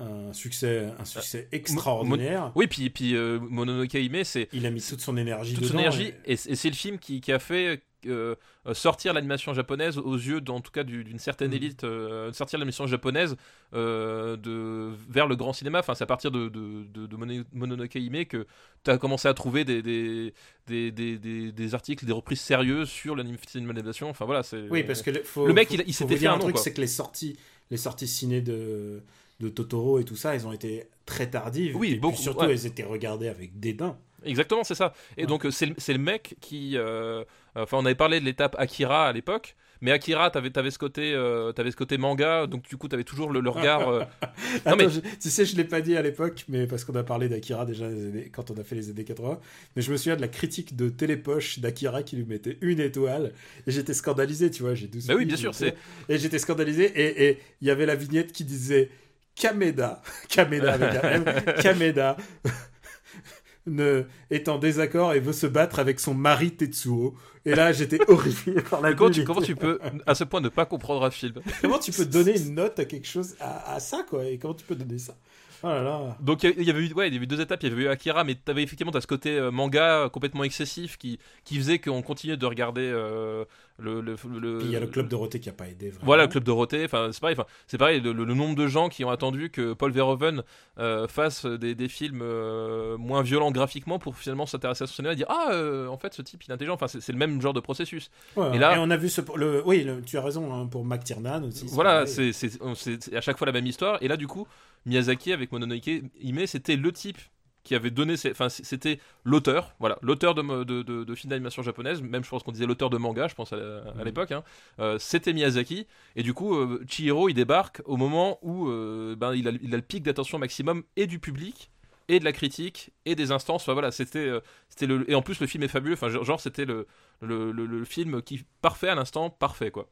un succès, un succès extraordinaire. oui puis puis euh, Mononoke Hime c'est Il a mis toute son énergie toute son énergie et- et, c'est- le film qui, qui a fait euh, euh, sortir l'animation japonaise aux yeux en tout cas du- d'une certaine Mhm. élite euh, sortir l'animation japonaise euh, de vers le grand cinéma enfin c'est à partir de, de, de, de Mono- Mononoke Hime que tu as commencé à trouver des, des, des, des, des- articles des reprises sérieuses sur l'anim- cinéma d'animation enfin voilà c'est Oui, parce que le, faut, Le mec, faut- il- il s'était fait un truc, c'est que les sorties, les sorties ciné de, de Totoro et tout ça, elles ont été très tardives. Oui, et puis beaucoup, surtout, ouais. elles étaient regardées avec dédain. Exactement, c'est ça. Et Ouais. donc, euh, c'est le, c'est le mec qui. euh, Enfin, on avait parlé de l'étape Akira à l'époque. Mais Akira, t'avais avais ce, côté, euh, t'avais ce côté manga. Donc, du coup, t'avais toujours le, le regard. euh, Attends, mais- je- tu sais, je l'ai pas dit à l'époque, mais parce qu'on a parlé d'Akira déjà années- quand on a fait les années 80. Mais je me souviens de la critique de Télépoche d'Akira qui lui mettait une étoile. Et j'étais scandalisé, tu vois. J'ai 12 Bah oui, bien sûr, sais. Et j'étais scandalisé. Et et il y avait la vignette qui disait Kameda, Kameda avec un M, Kameda ne, est en désaccord et veut se battre avec son mari Tetsuo. Et là, j'étais horrifié par la comment, tu, comment tu peux, à ce point, ne pas comprendre un film? Comment tu peux donner une note à quelque chose, à, à ça, quoi? Et comment tu peux donner ça? Oh là là. Donc il y avait eu, ouais, il y avait eu deux étapes. Il y avait eu Akira, mais t'avais effectivement t'as ce côté euh, manga complètement excessif qui, qui faisait qu'on continuait de regarder euh, le, le, le- Puis il y a le club Dorothée qui a pas aidé vraiment. Voilà, le club Dorothée. Enfin, c'est pareil. Enfin, c'est pareil. Le, nombre de gens qui ont attendu que Paul Verhoeven euh, fasse des, des films euh, moins violents graphiquement pour finalement s'intéresser à son cinéma et dire ah en fait ce type il est intelligent. Enfin, c'est le même genre de processus. Ouais, Et là- on a vu ce, le, oui, tu as raison hein, pour McTiernan aussi. Voilà, c'est à chaque fois la même histoire. Et là, du coup, Miyazaki avec Mononoke Hime, c'était le type qui avait donné, ses- enfin, c'était l'auteur, voilà, l'auteur de, de, de, de films d'animation japonaise. Même, je pense qu'on disait l'auteur de manga, je pense à, à Mhm. l'époque. hein. Euh, c'était Miyazaki. Et du coup, euh, Chihiro, il débarque au moment où euh, ben, il, a, il a le pic d'attention maximum et du public. Et de la critique et des instances. Enfin, voilà, c'était, c'était le et en plus le film est fabuleux. Enfin, genre genre, c'était le, le, le, le film qui parfait à l'instant parfait quoi.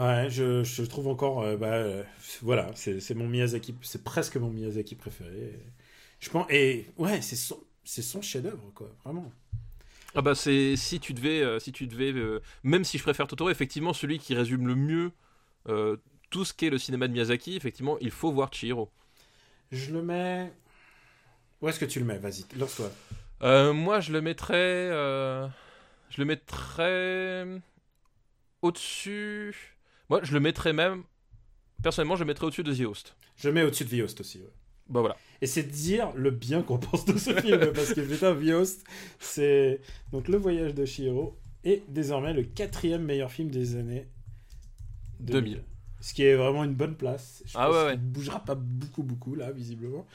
Ouais, je, je trouve encore, euh, bah, euh, voilà, c'est mon Miyazaki, c'est presque mon Miyazaki préféré. Je pense, et ouais, c'est son, son chef-d'œuvre, quoi, vraiment. Ah bah c'est si tu devais euh, si tu devais euh, même si je préfère Totoro effectivement celui qui résume le mieux euh, tout ce qu'est le cinéma de Miyazaki effectivement il faut voir Chihiro. Je le mets. Où est-ce que tu le mets? Vas-y, lance-toi. Moi je le mettrais je le mettrais au-dessus moi je le mettrais même personnellement je le mettrais au-dessus de The Host. Je le mets au-dessus de Viost aussi. ouais. Bah voilà. Et c'est dire le bien qu'on pense de ce film, parce que putain, Viost, c'est donc le voyage de Chihiro est désormais le quatrième meilleur film des années 2000. 2000. Ce qui est vraiment une bonne place. Je Ah pense ouais, ouais. bougera pas beaucoup, beaucoup là, visiblement.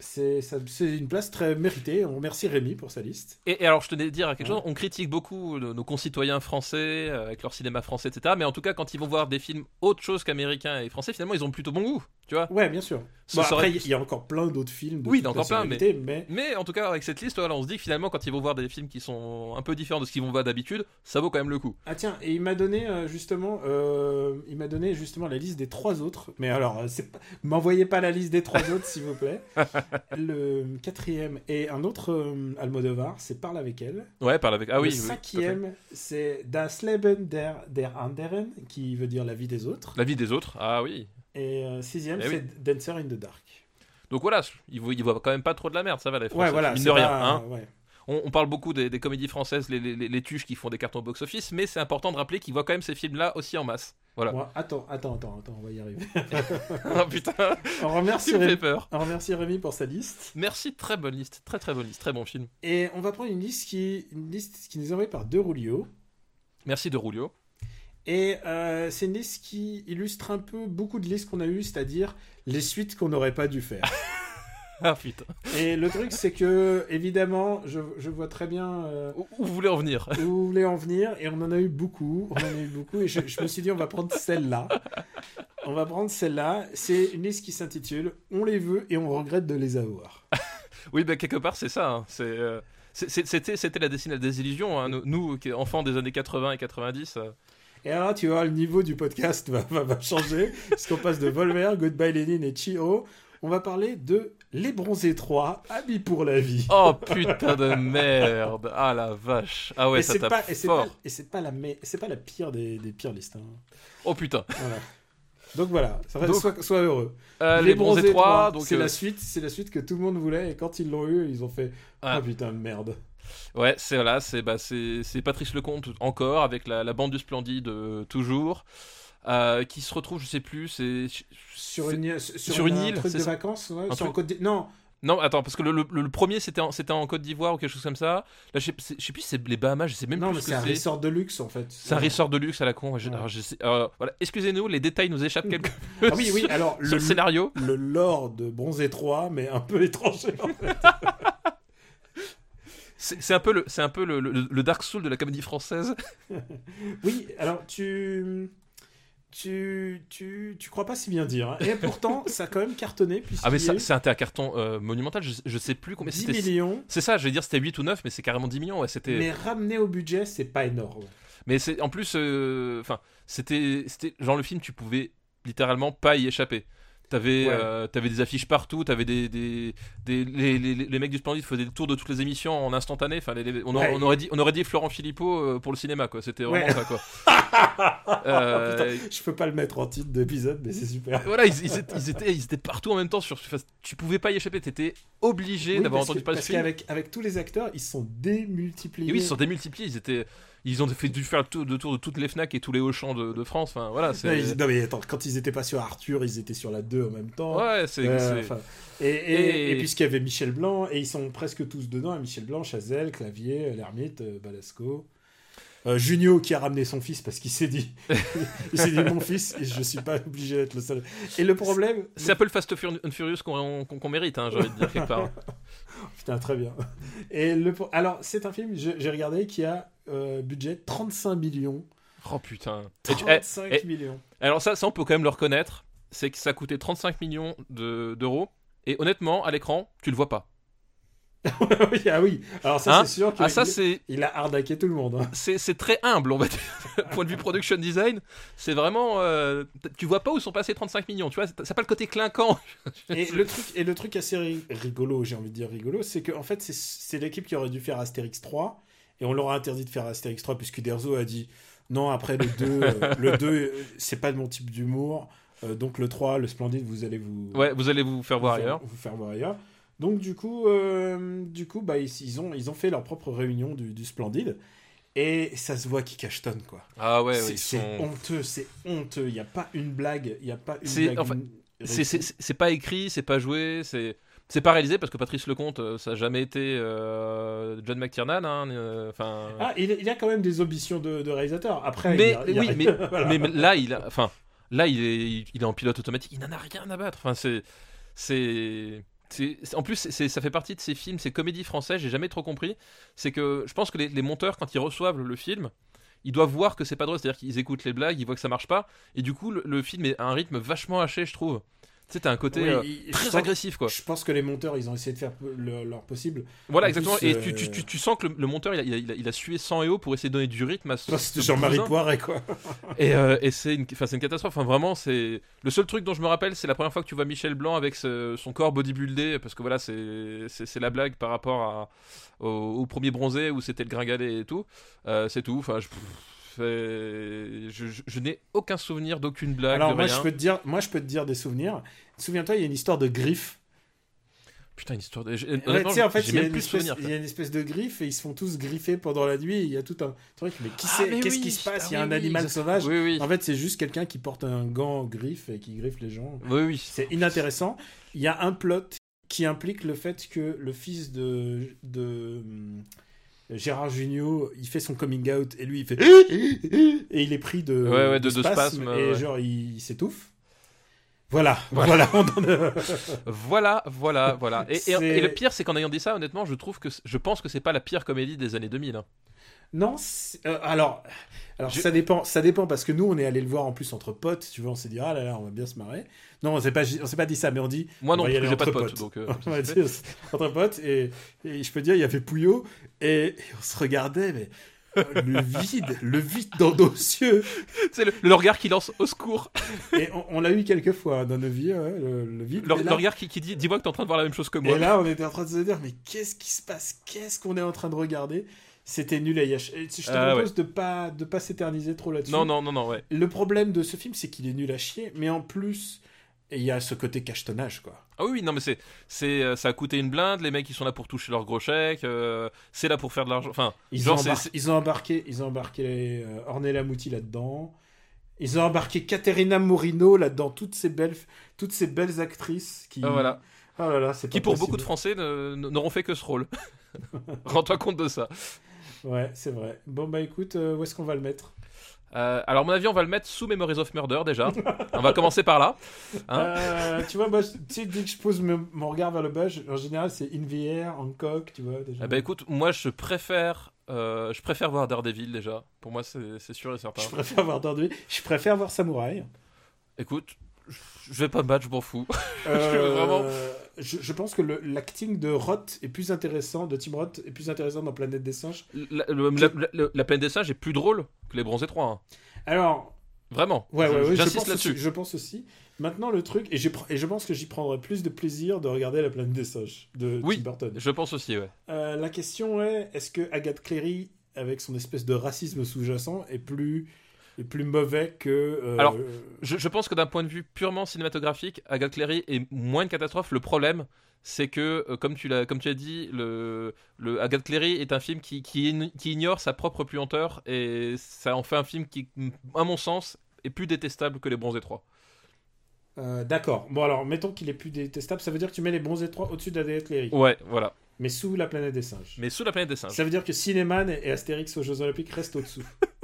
C'est une place très méritée. On remercie Rémi pour sa liste. Et, et alors, je tenais à dire quelque Ouais. chose. On critique beaucoup nos, nos concitoyens français euh, avec leur cinéma français, etc. Mais en tout cas, quand ils vont voir des films autre chose qu'américains et français, finalement, ils ont plutôt bon goût. Tu vois Ouais, bien sûr. Bon, serait- après, il y a encore plein d'autres films. De Oui, encore plein, mais Mais en tout cas, avec cette liste, voilà, on se dit que finalement, quand ils vont voir des films qui sont un peu différents de ce qu'ils vont voir d'habitude, ça vaut quand même le coup. Ah tiens, et il m'a donné euh, justement, euh, il m'a donné justement la liste des trois autres. Mais alors, euh, m'envoyez pas la liste des trois autres, s'il vous plaît. Le quatrième et un autre euh, Almodovar, c'est Parle avec elle. Ouais, parle avec. Ah oui. le oui, cinquième, c'est Das Leben der, der anderen, qui veut dire la vie des autres. La vie des autres. Ah oui. Et euh, sixième, Eh oui. c'est Dancer in the Dark. Donc voilà, ils voient, ils voient quand même pas trop de la merde, ça va les Français. Ouais, voilà. Mine de rien. pas- hein. ouais. On, on parle beaucoup des, des comédies françaises, les, les, les- les tuches qui font des cartons box-office, mais c'est important de rappeler qu'ils voient quand même ces films-là aussi en masse. Voilà. Bon, attends, attends, attends, attends, on va y arriver. oh putain, On remercie, Rémi, peur. on remercie Rémi pour sa liste. Merci, très bonne liste, très très bonne liste, très bon film. Et on va prendre une liste qui, une liste qui nous est envoyée par De Rulio. Merci de Rulio. Et euh, c'est une liste qui illustre un peu beaucoup de listes qu'on a eues, c'est-à-dire les suites qu'on n'aurait pas dû faire. Ah putain, Et le truc, c'est que, évidemment, je, je vois très bien euh, où, où vous voulez en venir? où vous voulez en venir, et on en a eu beaucoup. On en a eu beaucoup, et je, je me suis dit, on va prendre celle-là. On va prendre celle-là. C'est une liste qui s'intitule On les veut et on regrette de les avoir. Oui, bah quelque part c'est ça. hein. C'est, euh, c'était, la destinée des illusions. hein. Nous, enfants des années 80 et 90. Euh, Et alors, tu vois, le niveau du podcast va, va, va changer, parce qu'on passe de Volver, Goodbye Lénine et Chio. On va parler de Les Bronzés 3, Amis pour la vie. Oh putain de merde Ah la vache Ah ouais, et ça c'est tape pas, et c'est fort. pas, et c'est pas la, mais c'est pas la pire des, des pires listes. hein. Oh putain Voilà. Donc voilà, ça va- Donc, sois, sois heureux. Euh, Les, bronzés 3, donc c'est euh, la suite, c'est la suite que tout le monde voulait et quand ils l'ont eu, ils ont fait ah Ah. putain merde. Ouais, c'est voilà, c'est bah, c'est Patrice Lecomte encore avec la, la bande du Splendide euh, toujours, euh, qui se retrouve, je sais plus, c'est Sur une, sur, sur une un île, truc c'est de ça vacances, ouais, Un sur un truc- côte d'I- non, non attends parce que le, le- le premier c'était en, c'était en Côte d'Ivoire ou quelque chose comme ça. Là je sais, je sais plus si c'est les Bahamas, je sais même non plus mais ce c'est un c'est. resort de luxe en fait. C'est un resort de luxe à la con. je- Ouais. alors, je sais- euh, voilà, excusez-nous, les détails nous échappent quelque Ah peu. oui oui, alors sur le, le scénario. le lore de Bronzé 3 mais un peu étranger. en fait. C'est un peu le, c'est un peu le, le- le Dark Soul de la comédie française. oui, alors tu tu, tu, tu crois pas si bien dire. hein. Et pourtant, ça a quand même cartonné. Ah mais eu c'était un carton euh, monumental. Je, je sais plus combien 10 c'était. millions, C'est ça, je vais dire c'était 8 ou 9, mais c'est carrément 10 millions. Ouais, mais ramené au budget, c'est pas énorme. Mais c'est en plus, euh, enfin, c'était genre le film, tu pouvais littéralement pas y échapper. T'avais, Ouais. euh, des affiches partout, t'avais des, des, des les, les, les mecs du Splendide faisaient des tours de toutes les émissions en instantané. Enfin, les- on, a- Ouais. on aurait dit, on aurait dit Florent Philippot euh, pour le cinéma, quoi. C'était vraiment Ouais. ça, quoi. Euh, putain, je peux pas le mettre en titre d'épisode, mais c'est super. voilà, ils, ils étaient, ils, étaient, ils étaient partout en même temps. Sur, tu pouvais pas y échapper. T'étais obligé Oui, d'avoir parce entendu de parce ce film. qu'avec avec tous les acteurs, ils se sont démultipliés. Et oui, ils se sont démultipliés. Ils étaient, ils ont fait dû faire le tour, le tour de toutes les Fnac et tous les Auchan de, de France. Enfin, voilà. Non, C'est, ils- non, mais attends, quand ils étaient pas sur Arthur, ils étaient sur la 2 en même temps. ouais, c'est, Euh, et, et, Et- et puisqu'il y avait Michel Blanc, et ils sont presque tous dedans, Michel Blanc, Chazelle, Clavier, L'Ermite, euh, Balasco. Euh, Junio qui a ramené son fils parce qu'il s'est dit, il s'est dit mon fils et je suis pas obligé d'être le seul. Et le problème, C'est un peu le Fast and Furious qu'on mérite, hein, j'ai envie de dire quelque part. putain très bien. Et le, alors c'est un film, j'ai regardé qui a euh, budget 35 millions, Oh putain. Et tu- eh, 35 eh, millions. alors ça, ça, on peut quand même le reconnaître, c'est que ça coûtait 35 millions de- d'euros. et honnêtement, à l'écran, tu le vois pas. ah oui, alors ça Hein c'est sûr qu'il Ah ça, il a arnaqué tout le monde. hein. c'est très humble, on va dire. Point de vue production design, c'est vraiment. euh, tu vois pas où sont passés 35 millions, tu vois. Ça pas le côté clinquant. Et le truc, et le truc assez ri- rigolo, j'ai envie de dire rigolo, c'est que en fait c'est- c'est l'équipe qui aurait dû faire Astérix 3 et on leur a interdit de faire Astérix 3 puisque Derzo a dit non après le 2 euh, le 2 euh, c'est pas de mon type d'humour euh, donc le 3 le Splendide vous allez vous Ouais, vous allez vous faire voir ailleurs. vous faire voir ailleurs. Donc du coup euh, du coup bah ils, ils ont ils ont fait leur propre réunion du, du Splendide et ça se voit qu'ils cachetonnent quoi. Ah ouais, c'est sont- honteux, c'est honteux, il y a pas une blague, il y a pas une C'est- blague. enfin, une- C'est- C'est c'est- c'est pas écrit, c'est pas joué, c'est. C'est pas réalisé parce que Patrice Lecomte, euh, ça a jamais été euh, John McTiernan. hein, euh. Ah, il, il y a quand même des ambitions de, de réalisateur. Après, mais il a- il y a oui, mais, Voilà. mais là, il a, enfin, là, il est, il est en pilote automatique. Il n'en a rien à battre. Enfin, c'est, c'est, en plus, ça fait partie de ces films, ces comédies françaises, j'ai jamais trop compris. C'est que je pense que les, les monteurs, quand ils reçoivent le, le film, ils doivent voir que c'est pas drôle, c'est-à-dire qu'ils écoutent les blagues, ils voient que ça marche pas, et du coup, le, le film est à un rythme vachement haché, je trouve. Tu sais, t'as un côté Oui, euh, très agressif, quoi. Je pense que les monteurs, ils ont essayé de faire le- leur possible. Voilà, en exactement. plus, et euh, tu, tu, tu, tu sens que le, le monteur, il a, il, a, il a- sué sang et eau pour essayer de donner du rythme à ce. C'était Jean-Marie. Poiret, quoi. Et, euh, et c'est une, une catastrophe. Enfin, vraiment, c'est le seul truc dont je me rappelle, c'est la première fois que tu vois Michel Blanc avec ce- son corps bodybuildé, parce que voilà, c'est la blague par rapport à, au, au premier bronzé où c'était le gringalet et tout. Euh, c'est tout. Enfin, je, je, je- je n'ai aucun souvenir d'aucune blague. Alors de moi rien. je, peux te dire, moi, je peux te dire des souvenirs. Souviens-toi, il y a une histoire de griffe. Putain, une histoire de. Ouais, tu sais, en fait, il y, a une espèce, il y a une espèce de griffe et ils se font tous griffer pendant la nuit. et Il y a tout un truc. Mais qui Ah, Qu'est-ce oui, qui se passe? ah Il y a un oui, animal sauvage. En fait, c'est juste quelqu'un qui porte un gant griffe et qui griffe les gens. Oui, oui. C'est inintéressant. Il y a un plot qui implique le fait que le fils de, de Gérard Jugnot, il fait son coming out et lui il fait et il est pris de, Ouais, ouais, de- de spasme, et ouais. genre il, il s'étouffe. Voilà, voilà. Voilà, voilà, voilà. Et, et- C'est- et le pire, c'est qu'en ayant dit ça, honnêtement, je trouve que je pense que c'est pas la pire comédie des années 2000. hein. non, euh, alors, alors Je- ça dépend, ça dépend parce que nous on est allé le voir en plus entre potes, tu vois, on s'est dit ah là là, on va bien se marrer. Non, on s'est pas, on s'est pas dit ça, mais on dit Moi On non j'ai pas de potes, potes. donc. euh, on va dire, entre potes et, et je peux dire il y avait Pouillot et, et on se regardait mais euh, le vide le vide dans nos yeux. C'est le, le regard qui lance au secours. et on, on l'a eu quelques fois dans nos vies ouais, le, le vide Le, regard qui, qui dit Dis-moi que t'es en train de voir la même chose que moi. et là on était en train de se dire mais qu'est-ce qui se passe? Qu'est-ce qu'on est en train de regarder? C'était nul à Yash. Je te Ah, propose de pas de pas s'éterniser trop là-dessus. non, non, non, non, ouais. Le problème de ce film, c'est qu'il est nul à chier, mais en plus, il y a ce côté cachetonnage, quoi. Ah oui, oui, non, mais c'est, c'est, euh, ça a coûté une blinde. Les mecs, ils sont là pour toucher leur gros chèque. euh, c'est là pour faire de l'argent. Enfin, Ils, genre, ont, c'est- embar- c'est- ils ont embarqué, ils ont embarqué euh, Ornella Muti là-dedans. Ils ont embarqué Caterina Morino là-dedans, toutes ces belles, toutes ces belles actrices qui. Ah, voilà. Là là, c'est qui pour possible. beaucoup de Français n'auront fait que ce rôle. Rends-toi compte de ça. Ouais, c'est vrai. Bon bah écoute, euh, où est-ce qu'on va le mettre? Euh, alors, à mon avis, on va le mettre sous Memories of Murder déjà. on va commencer par là. Hein Euh, Tu vois, moi, je- tu sais, dès que je pose me- mon regard vers le bas, je- en général, c'est In the Air, Hancock, tu vois. Déjà. Eh ben écoute, moi je préfère, euh, je préfère voir Daredevil déjà. Pour moi, c'est sûr et certain. je préfère voir Daredevil. Je préfère voir Samouraï. Écoute, je vais pas me battre, je m'en fous. Euh, Vraiment. Je, je pense que l'acting de Roth est plus intéressant, de Tim Roth est plus intéressant dans Planète des singes. La, le- la, la- la planète des singes est plus drôle que les Bronzés 3. hein. Alors, Vraiment. ouais, ouais, ouais, J'insiste là-dessus. je pense aussi. Maintenant, le truc, et, je pense que j'y prendrai plus de plaisir de regarder La Planète des singes de Oui. Tim Burton. Je pense aussi, ouais. Euh, la question est est-ce que Agathe Cléry, avec son espèce de racisme sous-jacent, est plus, est plus mauvais que. euh, Alors, Je, je pense que d'un point de vue purement cinématographique, Agathe Cléry est moins une catastrophe. Le problème, c'est que, euh, comme tu l'as, comme tu as dit, le, le Agathe Cléry est un film qui, qui, ign- qui ignore sa propre puanteur et ça en fait un film qui, à mon sens, est plus détestable que les Bronzés 3. euh, D'accord. Bon, alors, mettons qu'il est plus détestable. Ça veut dire que tu mets les bons étroits au-dessus d'Agathe Cléry, Ouais, voilà. mais sous La Planète des singes. Mais sous la planète des singes. Ça veut dire que Cinéman et Astérix aux Jeux Olympiques restent au-dessous.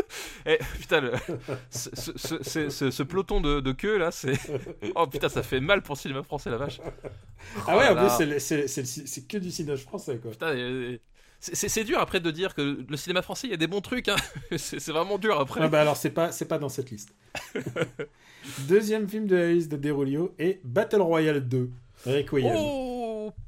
Eh, putain, le- ce, ce- ce- ce- peloton de, de queue là, c'est. Oh putain, ça fait mal pour le cinéma français, la vache. Ah ouais, en plus, c'est le- c'est c'est le- c'est que du cinéma français, quoi. Putain, c'est- dur après de dire que le cinéma français, il y a des bons trucs. Hein. C'est vraiment dur après. Ah bah alors, c'est pas, c'est pas dans cette liste. Deuxième film de la liste de Derolio est Battle Royale 2, Requiem. Oh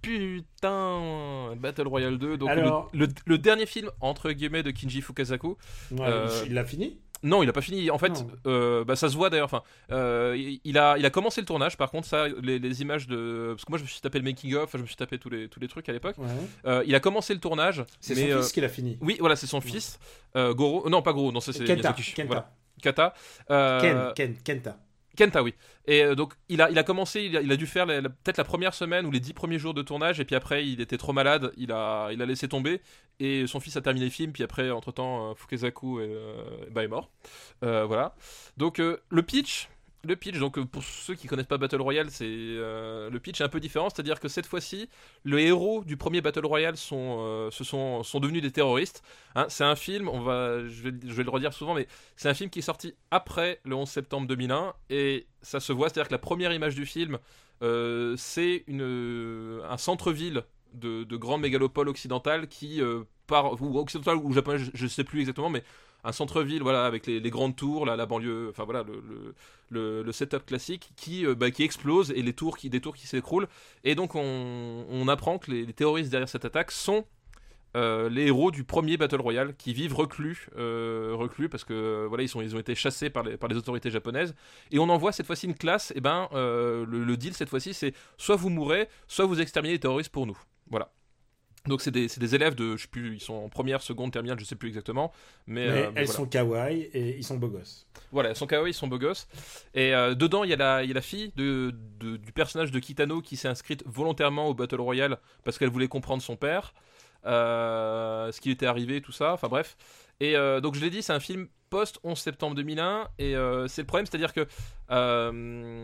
putain Battle Royale 2, donc Alors- le, le- le dernier film entre guillemets de Kinji Fukasaku. Ouais, euh, Il l'a fini Non, il a pas fini. En fait, euh, bah, ça se voit d'ailleurs. Enfin, euh, il, a, il a commencé le tournage. Par contre, ça, les, les images de, parce que moi je me suis tapé le making of, je me suis tapé tous les tous les trucs à l'époque. Ouais. Euh, il a commencé le tournage. C'est son fils qui l'a fini. Oui, voilà, c'est son fils. Goro, non pas Goro, non ça c'est Kenta, Miyazaki. Kenta. Voilà. Kata. Ken, Ken, Kenta. Kenta, oui. Et euh, donc, il a, il a commencé, il a, dû faire peut-être la première semaine ou les dix premiers jours de tournage, et puis après, il était trop malade, il a, il a laissé tomber, et son fils a terminé le film, puis après, entre-temps, euh, Fukasaku est, euh, est mort. Voilà. Donc, le pitch, le pitch, donc euh, pour ceux qui connaissent pas Battle Royale, c'est euh, le pitch est un peu différent, c'est-à-dire que cette fois-ci, les héros du premier Battle Royale sont, euh, se sont, sont devenus des terroristes. Hein, c'est un film, on va, je vais, le redire souvent, mais c'est un film qui est sorti après le 11 septembre 2001 et ça se voit, c'est-à-dire que la première image du film, c'est une un centre-ville de, de mégalopole occidentale qui part ou occidentale ou japonaise, je, je sais plus exactement, mais un centre-ville, voilà, avec les, grandes tours, la, banlieue, enfin voilà, le, setup classique qui, euh, bah, qui explose et les tours qui, des tours qui s'écroulent. Et donc on, apprend que les, terroristes derrière cette attaque sont euh, les héros du premier Battle Royale qui vivent reclus, euh, parce que voilà ils, ont été chassés par les, autorités japonaises. Et on envoie cette fois-ci une classe et ben le, le deal cette fois-ci c'est soit vous mourrez soit vous exterminez les terroristes pour nous. Voilà donc c'est des, élèves de je sais plus ils sont en première seconde terminale je sais plus exactement mais, Mais euh, elles voilà. sont kawaii et ils sont beaux gosses. Voilà, elles sont kawaii, ils sont beaux gosses. Et euh, dedans, il y, a la- il y a la fille de, de- du personnage de Kitano qui s'est inscrite volontairement au Battle Royale parce qu'elle voulait comprendre son père, euh, ce qui lui était arrivé, tout ça. Enfin bref. Et donc je l'ai dit, c'est un film post 11 septembre 2001. Et c'est le problème, c'est-à-dire que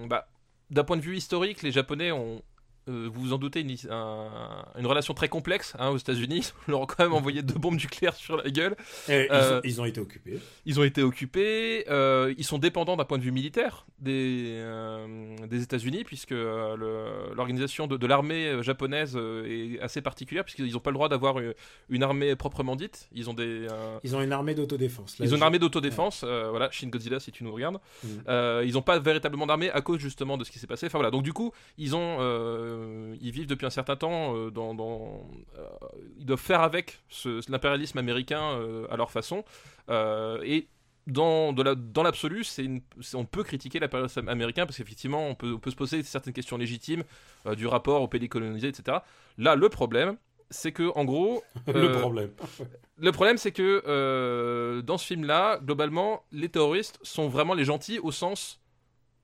bah, d'un point de vue historique, les Japonais ont. Euh, vous vous en doutez, une, un- une relation très complexe hein, aux États-Unis. Ils leur ont quand même envoyé deux bombes nucléaires sur la gueule. Et ils, Euh, ont, ils ont été occupés. Ils ont été occupés, euh, ils sont dépendants d'un point de vue militaire des, euh, des États-Unis, puisque l'organisation de, de l'armée japonaise est assez particulière, puisqu'ils n'ont pas le droit d'avoir une, une armée proprement dite. Ils ont, des, Ils ont une armée d'autodéfense. Ils ont une armée d'autodéfense, voilà, Shin Godzilla si tu nous regardes. Euh, ils n'ont pas véritablement d'armée à cause justement de ce qui s'est passé. Enfin voilà, donc du coup, ils ont, euh, ils vivent depuis un certain temps euh, dans, dans- euh, ils doivent faire avec l'impérialisme américain à leur façon. Et dans, l'absolu, on peut critiquer l'impérialisme américain parce qu'effectivement, on peut, on peut se poser certaines questions légitimes du rapport aux pays colonisés, etc. Là, le problème, c'est que en gros, le problème. le problème, c'est que euh, dans ce film-là, globalement, les terroristes sont vraiment les gentils au sens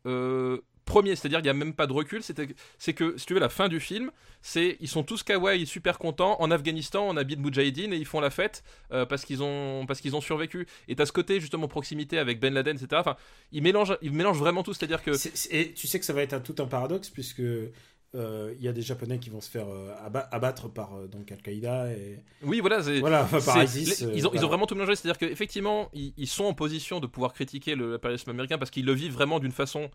euh, premier, c'est-à-dire qu'il n'y a même pas de recul. C'est que, si tu veux, la fin du film, c'est ils sont tous kawaii, super contents. En Afghanistan, on habite Mujahideen et ils font la fête euh, parce qu'ils ont ont survécu. Et t'as ce côté justement proximité avec Ben Laden, etc. Enfin, ils mélangent ils vraiment tout, c'est-à-dire que Et tu sais que ça va être un, tout un paradoxe puisque euh, il y a des Japonais qui vont se faire euh, aba- abattre par euh, donc Al-Qaïda et oui, voilà, voilà enfin, par C'est- ISIS. les- euh, ils, ont, ils ont vraiment tout mélangé, c'est-à-dire qu'effectivement, ils, ils sont en position de pouvoir critiquer le- l'impérialisme américain parce qu'ils le vivent vraiment d'une façon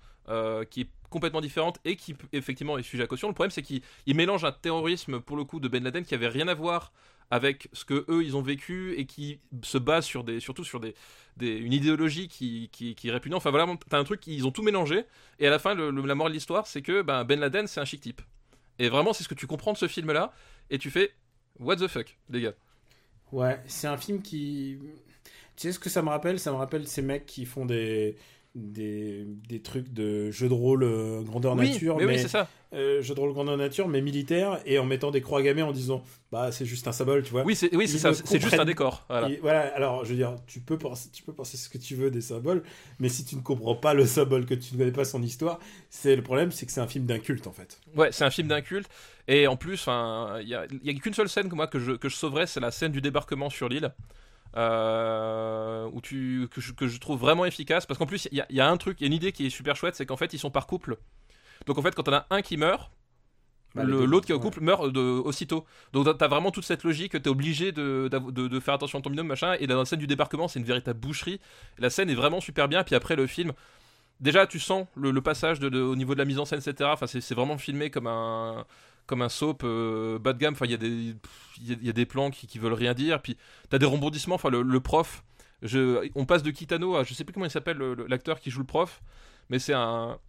qui est complètement différente et qui effectivement est sujet à caution. Le problème, c'est qu'ils ils mélangent un terrorisme pour le coup de Ben Laden qui avait rien à voir avec ce que eux ils ont vécu et qui se base sur des surtout sur des, une idéologie qui, qui, est répugnante. Enfin voilà, t'as un truc ils ont tout mélangé et à la fin la morale de l'histoire c'est que ben, Ben Laden c'est un chic type. Et vraiment c'est ce que tu comprends de ce film là et tu fais what the fuck les gars. Ouais, c'est un film qui. Tu sais ce que ça me rappelle? Ça me rappelle ces mecs qui font des des, des trucs de jeux de rôle euh, grandeur Oui, nature, mais, mais, oui ça. euh, jeux de rôle grandeur nature, mais militaire, et en mettant des croix gammées en disant bah c'est juste un symbole, tu vois. Oui, c'est oui, ça, c'est juste un décor. Voilà. Et voilà, alors je veux dire, tu peux, penser, tu peux penser ce que tu veux des symboles, mais si tu ne comprends pas le symbole, que tu ne connais pas son histoire, c'est le problème, c'est que c'est un film d'un culte en fait. Ouais, c'est un film d'un culte. Et en plus, il y a, y a qu'une seule scène que moi que je, que je sauverais, c'est la scène du débarquement sur l'île. Euh, où tu, que, je, que je trouve vraiment efficace. Parce qu'en plus, il y a, il y a un truc, il y a une idée qui est super chouette, c'est qu'en fait, ils sont par couple. Donc en fait, quand on a un qui meurt, Bah, l'autre qui est au ouais. couple meurt de, aussitôt. Donc t'as- vraiment toute cette logique que t'es obligé de, de, de faire attention à ton binôme, machin. Et dans la scène du débarquement, c'est une véritable boucherie. La scène est vraiment super bien. Puis après, le film, déjà, tu sens le, le passage de, au niveau de la mise en scène, etc. Enfin, c'est vraiment filmé comme un comme un soap euh, bas de gamme. Enfin, il y a des y a- y, a des plans qui, qui veulent rien dire. Puis t'as des rebondissements. Enfin, le, le prof. Je, on passe de Kitano à je sais plus comment il s'appelle le- le- l'acteur qui joue le prof, mais c'est un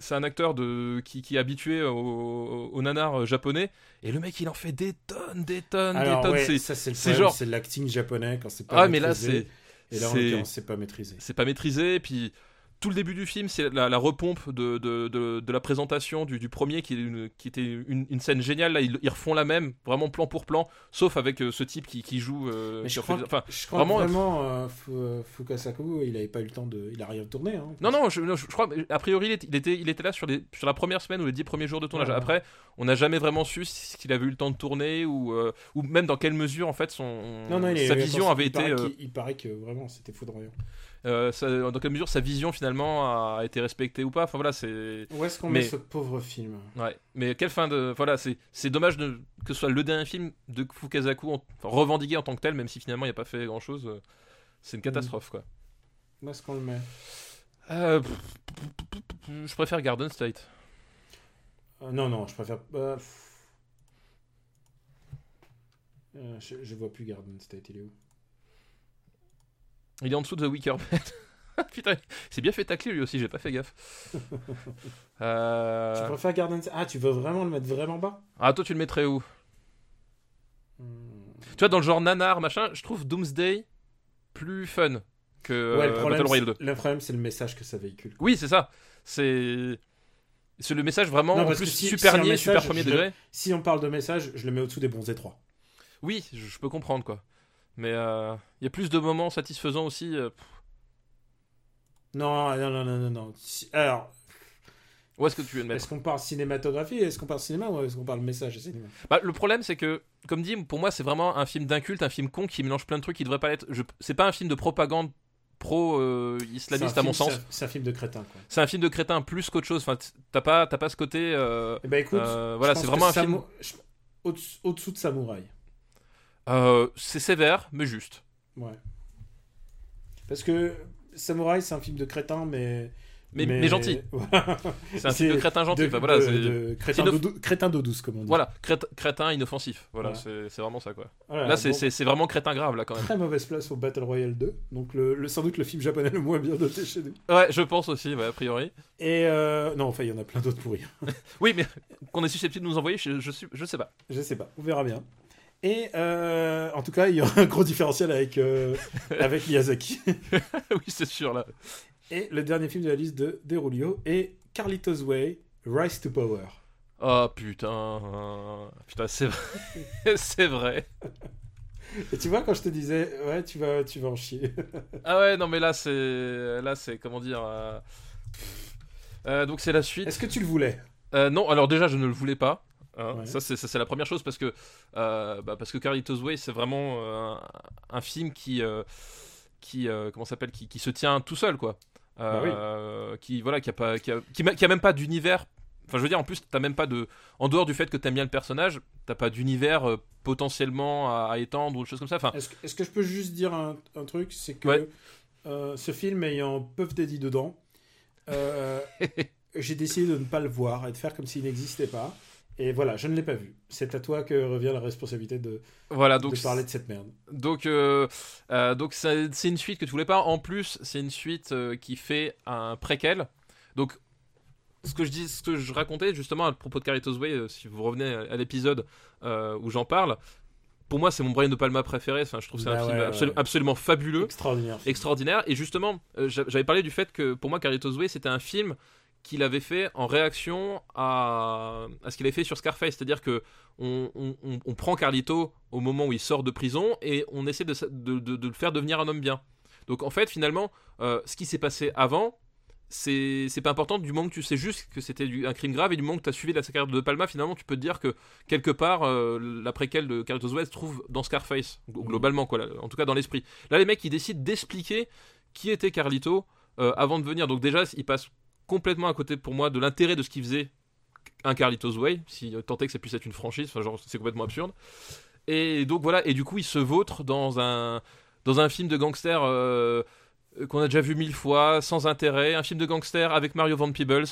c'est un acteur de, qui, qui est habitué au, au nanar japonais et le mec il en fait des tonnes des tonnes Alors des tonnes ouais, c'est ça c'est le c'est genre- c'est l'acting japonais quand c'est pas ah mais là maîtrisé. c'est Et là en c'est- pas maîtrisé. c'est pas maîtrisé puis tout le début du film c'est la, la repompe de, de, de, de la présentation du, du premier qui, est une- qui était une, une scène géniale là ils, ils refont la même vraiment plan pour plan sauf avec euh, ce type qui, qui joue euh, qui je fait- crois, enfin je crois vraiment, vraiment, euh, Fu- Fukasaku, il avait pas eu le temps de, il a rien tourné. Hein, Non, non, je, non, je- je crois, a priori, il était, il était, il était là sur, les, sur la première semaine ou les dix premiers jours de tournage. Ouais, ouais. Après, on n'a jamais vraiment su s'il avait eu le temps de tourner ou, euh, ou même dans quelle mesure, en fait, son, Non, non, il sa vision avait il été. paraît euh, qu'il- il paraît que vraiment c'était foudroyant. Euh, ça- dans quelle mesure sa vision finalement a été respectée ou pas. Enfin voilà, c'est. Où est-ce qu'on Mais- met ce pauvre film Ouais. Mais quelle fin de. Voilà, c'est c'est dommage de... que ce soit le dernier film de Fukasaku en- enfin, revendiqué en tant que tel, même si finalement il n'y a pas fait grand chose. C'est une catastrophe quoi. Où est-ce qu'on le met? Euh, pff, pff, pff, pff, je préfère Garden State. Euh, Non, non, je préfère. euh. Euh, je, je vois plus Garden State, il est où? Il est en dessous de The Wicker Man. Putain, c'est bien fait tacler lui aussi, j'ai pas fait gaffe. Tu Euh... préfères Garden Ah, tu veux vraiment le mettre vraiment bas? Ah, toi tu le mettrais où? Hmm. Tu vois, dans le genre nanar, machin, je trouve Doomsday plus fun que Ouais, le euh, problème, Battle Royale 2. c'est- le problème, c'est le message que ça véhicule. Oui, c'est ça. C'est. C'est le message vraiment Non, en plus si- super si message, super premier je degré. Si on parle de message, je le mets au-dessous des bons étroits. Oui, je, je peux comprendre quoi. Mais euh, il y a plus de moments satisfaisants aussi. euh, Non, non, non, non, non. Alors, Où est-ce que tu veux le mettre? est-ce qu'on parle cinématographie? Est-ce qu'on parle cinéma ou est-ce qu'on parle message et cinéma? Bah, Le problème, c'est que, comme dit, pour moi, c'est vraiment un film d'inculte, un film con qui mélange plein de trucs qui devrait pas l'être. Je... C'est pas un film de propagande pro-islamiste, à mon film- sens. c'est un- film de crétin. C'est un film de crétin plus qu'autre chose. Enfin, t'as pas, pas ce côté. euh, Eh ben écoute, euh, voilà, c'est vraiment un film. au-dessous de Samouraï. Euh, c'est sévère, mais juste. Ouais. Parce que Samouraï, c'est un film de crétin, mais. Mais, mais gentil. C'est un film de crétin gentil. De, Enfin, voilà, de- crétin d'eau dou- crétin douce, comme on dit. Voilà, crét- crétin inoffensif. Voilà, Voilà. c'est vraiment ça quoi. Voilà, là, c'est bon, vraiment crétin grave là quand même. Très mauvaise place au Battle Royale 2. Donc, le, le- sans doute le film japonais le moins bien noté chez nous. Ouais, je pense aussi, ouais, a priori. Et. euh, non, enfin, il y en a plein d'autres pourris. Oui, mais qu'on est susceptible de nous envoyer, je, je, je sais pas. Je sais pas, on verra bien. Et euh, en tout cas, il y aura un gros différentiel avec, euh, avec Miyazaki. oui, c'est sûr là. Et le dernier film de la liste de Derulio est Carlitos Way, Rise to Power. Oh putain, putain, c'est vrai. c'est vrai. Et tu vois, quand je te disais, ouais, tu vas, tu vas en chier. Ah ouais, non mais là c'est, là c'est comment dire. euh, donc c'est la suite. Est-ce que tu le voulais? Non, alors déjà je ne le voulais pas. Hein. Ouais. Ça c'est la première chose parce que euh, bah, parce que Carlitos Way c'est vraiment euh, un, un film qui euh, qui euh, comment s'appelle qui, qui se tient tout seul quoi. Bah oui. Qui voilà qui a pas qui a, qui a même pas d'univers. Enfin je veux dire en plus t'as même pas de en dehors du fait que t'aimes bien le personnage t'as pas d'univers potentiellement à, à étendre ou des choses comme ça. Enfin Est-ce que, je peux juste dire un, un truc? C'est que Ouais. ce film ayant Puff Daddy dedans, j'ai décidé de ne pas le voir et de faire comme s'il n'existait pas. Et voilà, je ne l'ai pas vu. C'est à toi que revient la responsabilité de, voilà donc de parler de cette merde. Donc, euh, euh, donc c'est une suite que tu voulais pas. En plus, c'est une suite euh, qui fait un préquel. Donc, ce que je dis, ce que je racontais justement à propos de Carlitos Way, si vous revenez à, à l'épisode où j'en parle, pour moi, c'est mon Brian De Palma préféré. Enfin, je trouve que c'est Bah un ouais, film ouais, absolu- ouais. absolument fabuleux Extraordinaire. extraordinaire. Et justement, j'a- j'avais parlé du fait que pour moi, Carlitos Way, c'était un film qu'il avait fait en réaction à, à ce qu'il avait fait sur Scarface. C'est-à-dire que on, on- prend Carlito au moment où il sort de prison et on essaie de, de- de- de le faire devenir un homme bien. Donc en fait, finalement, euh, ce qui s'est passé avant, c'est pas important du moment que tu sais juste que c'était un crime grave et du moment que tu as suivi la carrière de Palma, finalement, tu peux te dire que quelque part, euh, la préquelle de Carlitos Way se trouve dans Scarface, glo- globalement, quoi, là, en tout cas dans l'esprit. Là, les mecs, ils décident d'expliquer qui était Carlito euh, avant de venir. Donc déjà, ils passent complètement à côté pour moi de l'intérêt de ce qu'il faisait un Carlitos Way, si euh, tant est que ça puisse être une franchise, enfin genre c'est complètement absurde. Et donc voilà, et du coup il se vautre dans un dans un film de gangster euh, qu'on a déjà vu mille fois, sans intérêt, un film de gangster avec Mario Van Peebles.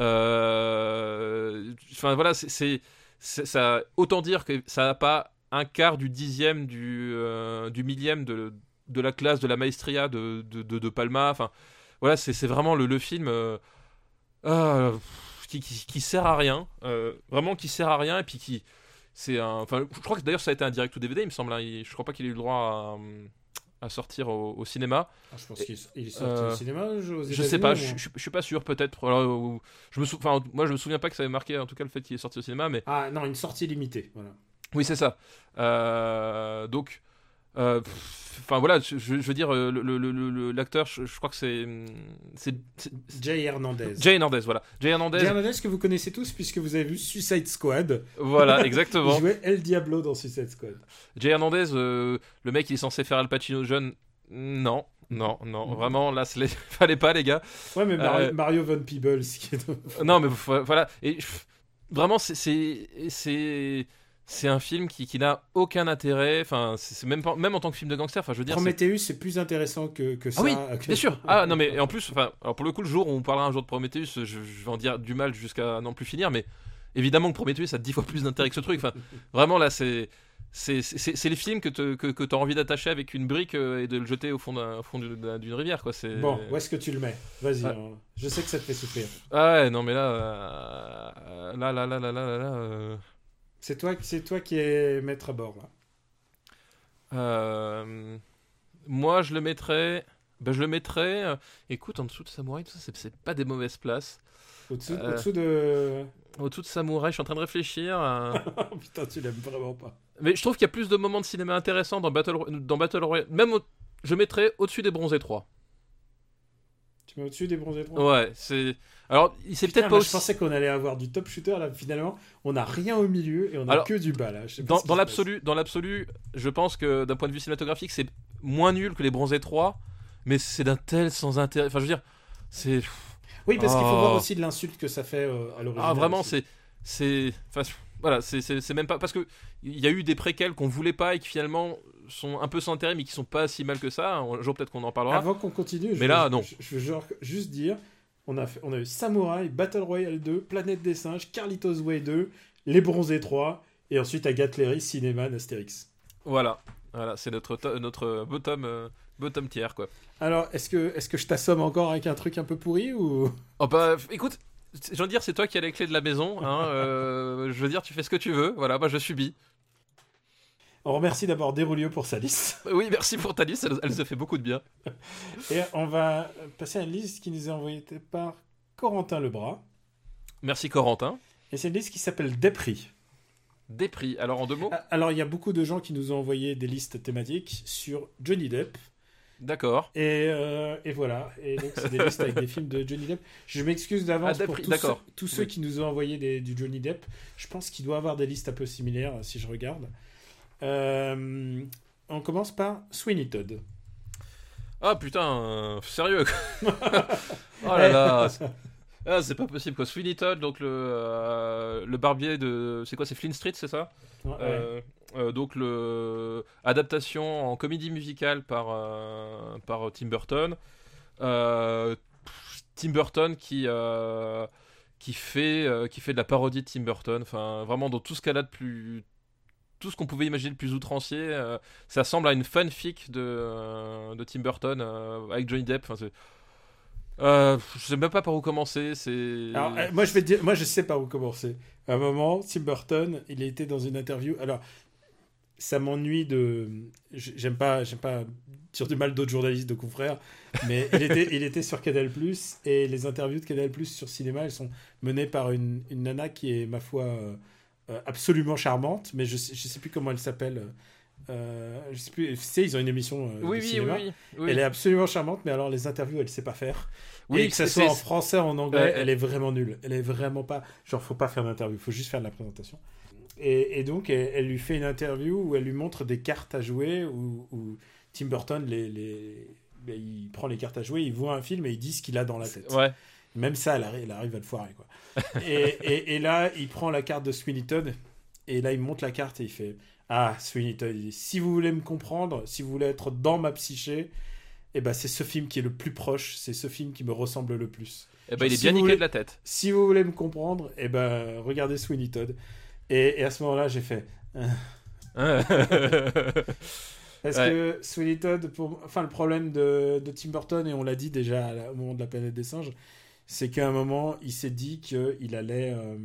Euh, Enfin voilà, c'est- ça autant dire que ça n'a pas un quart du dixième du du millième de de la classe de la maestria de de, de, de Palma. Enfin voilà, c'est c'est vraiment le, le film euh, ah, qui, qui, qui sert à rien, euh, vraiment qui sert à rien et puis qui c'est un. Enfin, je crois que d'ailleurs ça a été un direct ou DVD, il me semble. hein. Il- je crois pas qu'il ait eu le droit à, à sortir au, au cinéma. Ah, je pense qu'il il est sorti Euh, au cinéma. Je, aux Je États-Unis, sais pas, je, moins. je, je suis pas sûr peut-être. Je me sou- enfin, moi je me souviens pas que ça avait marqué en tout cas le fait qu'il est sorti au cinéma, mais Ah non, une sortie limitée. Voilà. oui c'est ça. Euh, donc, euh, enfin voilà, je, je veux dire euh, le- le- l'acteur, je, je crois que c'est Jay Hernandez. Jay Hernandez, voilà. Jay Hernandez, Jay Hernandez que vous connaissez tous puisque vous avez vu Suicide Squad. voilà Il exactement. jouait El Diablo dans Suicide Squad. Jay Hernandez, euh, le mec il est censé faire Al Pacino jeune, non. Non, non, vraiment, là, il fallait pas, les gars. Ouais, mais Mario, Mario Von Peebles, qui est. non, mais voilà. Et vraiment, c'est c'est un film qui, qui n'a aucun intérêt. Enfin, c'est même même en tant que film de gangster. Enfin, je veux dire. Prometheus, c'est plus intéressant que, que ça. Ah oui, bien sûr. Ah non, mais en plus, enfin, alors pour le coup, le jour où on parlera un jour de Prometheus, je, je vais en dire du mal jusqu'à n'en plus finir. Mais évidemment que Prometheus a dix fois plus d'intérêt que ce truc. Enfin, vraiment là, c'est c'est les films que tu que, que as envie d'attacher avec une brique euh, et de le jeter au fond d'une rivière. Quoi. Bon, où est-ce que tu le mets? Vas-y, hein. je sais que ça te fait souffrir. Ah ouais, non mais là, euh, là, là, là, là, là, là, euh, c'est toi, c'est toi qui es maître à bord là. Euh, moi, je le mettrais. Ben, je le mettrais. Euh, écoute, en dessous de Samouraï, tout ça, c'est pas des mauvaises places. Au-dessous, euh, au-dessous de. Au-dessous de Samouraï, je suis en train de réfléchir. Putain, tu l'aimes vraiment pas. Mais je trouve qu'il y a plus de moments de cinéma intéressants dans Battle, dans Battle Royale. Même, je mettrais au-dessus des Bronzés 3. Tu mets au-dessus des Bronzés 3 Ouais, c'est. Alors, c'est peut-être pas Je pensais qu'on allait avoir du top shooter, là, finalement, on n'a rien au milieu et on a que du bas, là. dans, dans l'absolu, dans l'absolu, je pense que d'un point de vue cinématographique, c'est moins nul que les Bronzés 3, mais c'est d'un tel sans intérêt. Enfin, je veux dire, c'est. Oui, parce qu'il faut voir oh. aussi de l'insulte que ça fait euh, à l'origine. Ah, vraiment, c'est. c'est... Enfin, voilà, c'est même pas. Parce que il y a eu des préquels qu'on voulait pas et qui finalement sont un peu sans intérêt, mais qui sont pas si mal que ça. Un jour, peut-être qu'on en parlera. Avant qu'on continue, mais là, non. Je, veux juste dire on a, on a eu Samurai, Battle Royale 2, Planète des Singes, Carlitos Way 2, Les Bronzés 3, et ensuite Agathe Léry, Cinéma, Astérix. Voilà, voilà c'est notre, notre bottom, euh, bottom tier, quoi. Alors, est-ce que, est que je t'assomme encore avec un truc un peu pourri ou... Oh bah, écoute, j'ai envie dire, c'est toi qui as les clés de la maison. Hein, euh, je veux dire, tu fais ce que tu veux. Voilà, moi je subis. On remercie d'abord Déroulieu pour sa liste. Oui, merci pour ta liste, elle, se fait beaucoup de bien. Et on va passer à une liste qui nous est envoyée par Corentin Lebras. Merci Corentin. Et c'est une liste qui s'appelle Dépris. Dépris, alors en deux mots ah, Alors il y a beaucoup de gens qui nous ont envoyé des listes thématiques sur Johnny Depp. D'accord. Et, euh, et, voilà. Et donc, c'est des listes avec des films de Johnny Depp. Je m'excuse d'avance ah, pour tous, ceux, tous ceux, qui nous ont envoyé des, du Johnny Depp. Je pense qu'il doit avoir des listes un peu similaires si je regarde. Euh, on commence par Sweeney Todd. Ah putain, euh, sérieux Oh là là ah, c'est pas possible quoi. Sweeney Todd, donc le, euh, le barbier de. C'est quoi C'est Flynn Street, c'est ça? Donc le adaptation en comédie musicale par, par Tim Burton. Tim Burton qui, qui, fait, qui fait de la parodie de Tim Burton. Enfin, vraiment dans tout ce qu'elle a de plus tout ce qu'on pouvait imaginer de plus outrancier. Euh, ça ressemble à une fanfic de, euh, de Tim Burton euh, avec Johnny Depp. Enfin, je sais même pas par où commencer. C'est. moi je vais dire, moi je sais par où commencer. À un moment, Tim Burton, il été dans une interview. Alors, ça m'ennuie de. J'aime pas, j'aime pas dire du mal d'autres journalistes, de confrères, mais il était, il était sur Canal et les interviews de Canal sur cinéma, elles sont menées par une, une nana qui est ma foi absolument charmante, mais je sais, je sais plus comment elle s'appelle. Euh, je sais plus, sais, ils ont une émission euh, oui, de oui, cinéma. Oui, oui, Elle est absolument charmante, mais alors les interviews, elle sait pas faire. Oui, et que ça soit en français, en anglais, elle est vraiment nulle. Elle est vraiment pas. Genre, faut pas faire d'interview, faut juste faire de la présentation. Et, et donc, elle, lui fait une interview où elle lui montre des cartes à jouer, où, Tim Burton les, les, ben, il prend les cartes à jouer, il voit un film et il dit ce qu'il a dans la tête. Ouais. Même ça, elle arrive, arrive à le foirer. Quoi. et, et, là, il prend la carte de Sweeney Todd. Et là, il monte la carte et il fait Ah, Sweeney Todd, si vous voulez me comprendre, si vous voulez être dans ma psyché, eh ben, c'est ce film qui est le plus proche, c'est ce film qui me ressemble le plus. Eh ben, il est bien niqué de la tête. Si vous voulez me comprendre, eh ben, regardez Sweeney Todd. Et, à ce moment-là, j'ai fait. Parce que Sweeney Todd, pour... enfin, le problème de, de Tim Burton, et on l'a dit déjà au moment de la planète des singes, c'est qu'à un moment, il s'est dit qu'il allait, euh,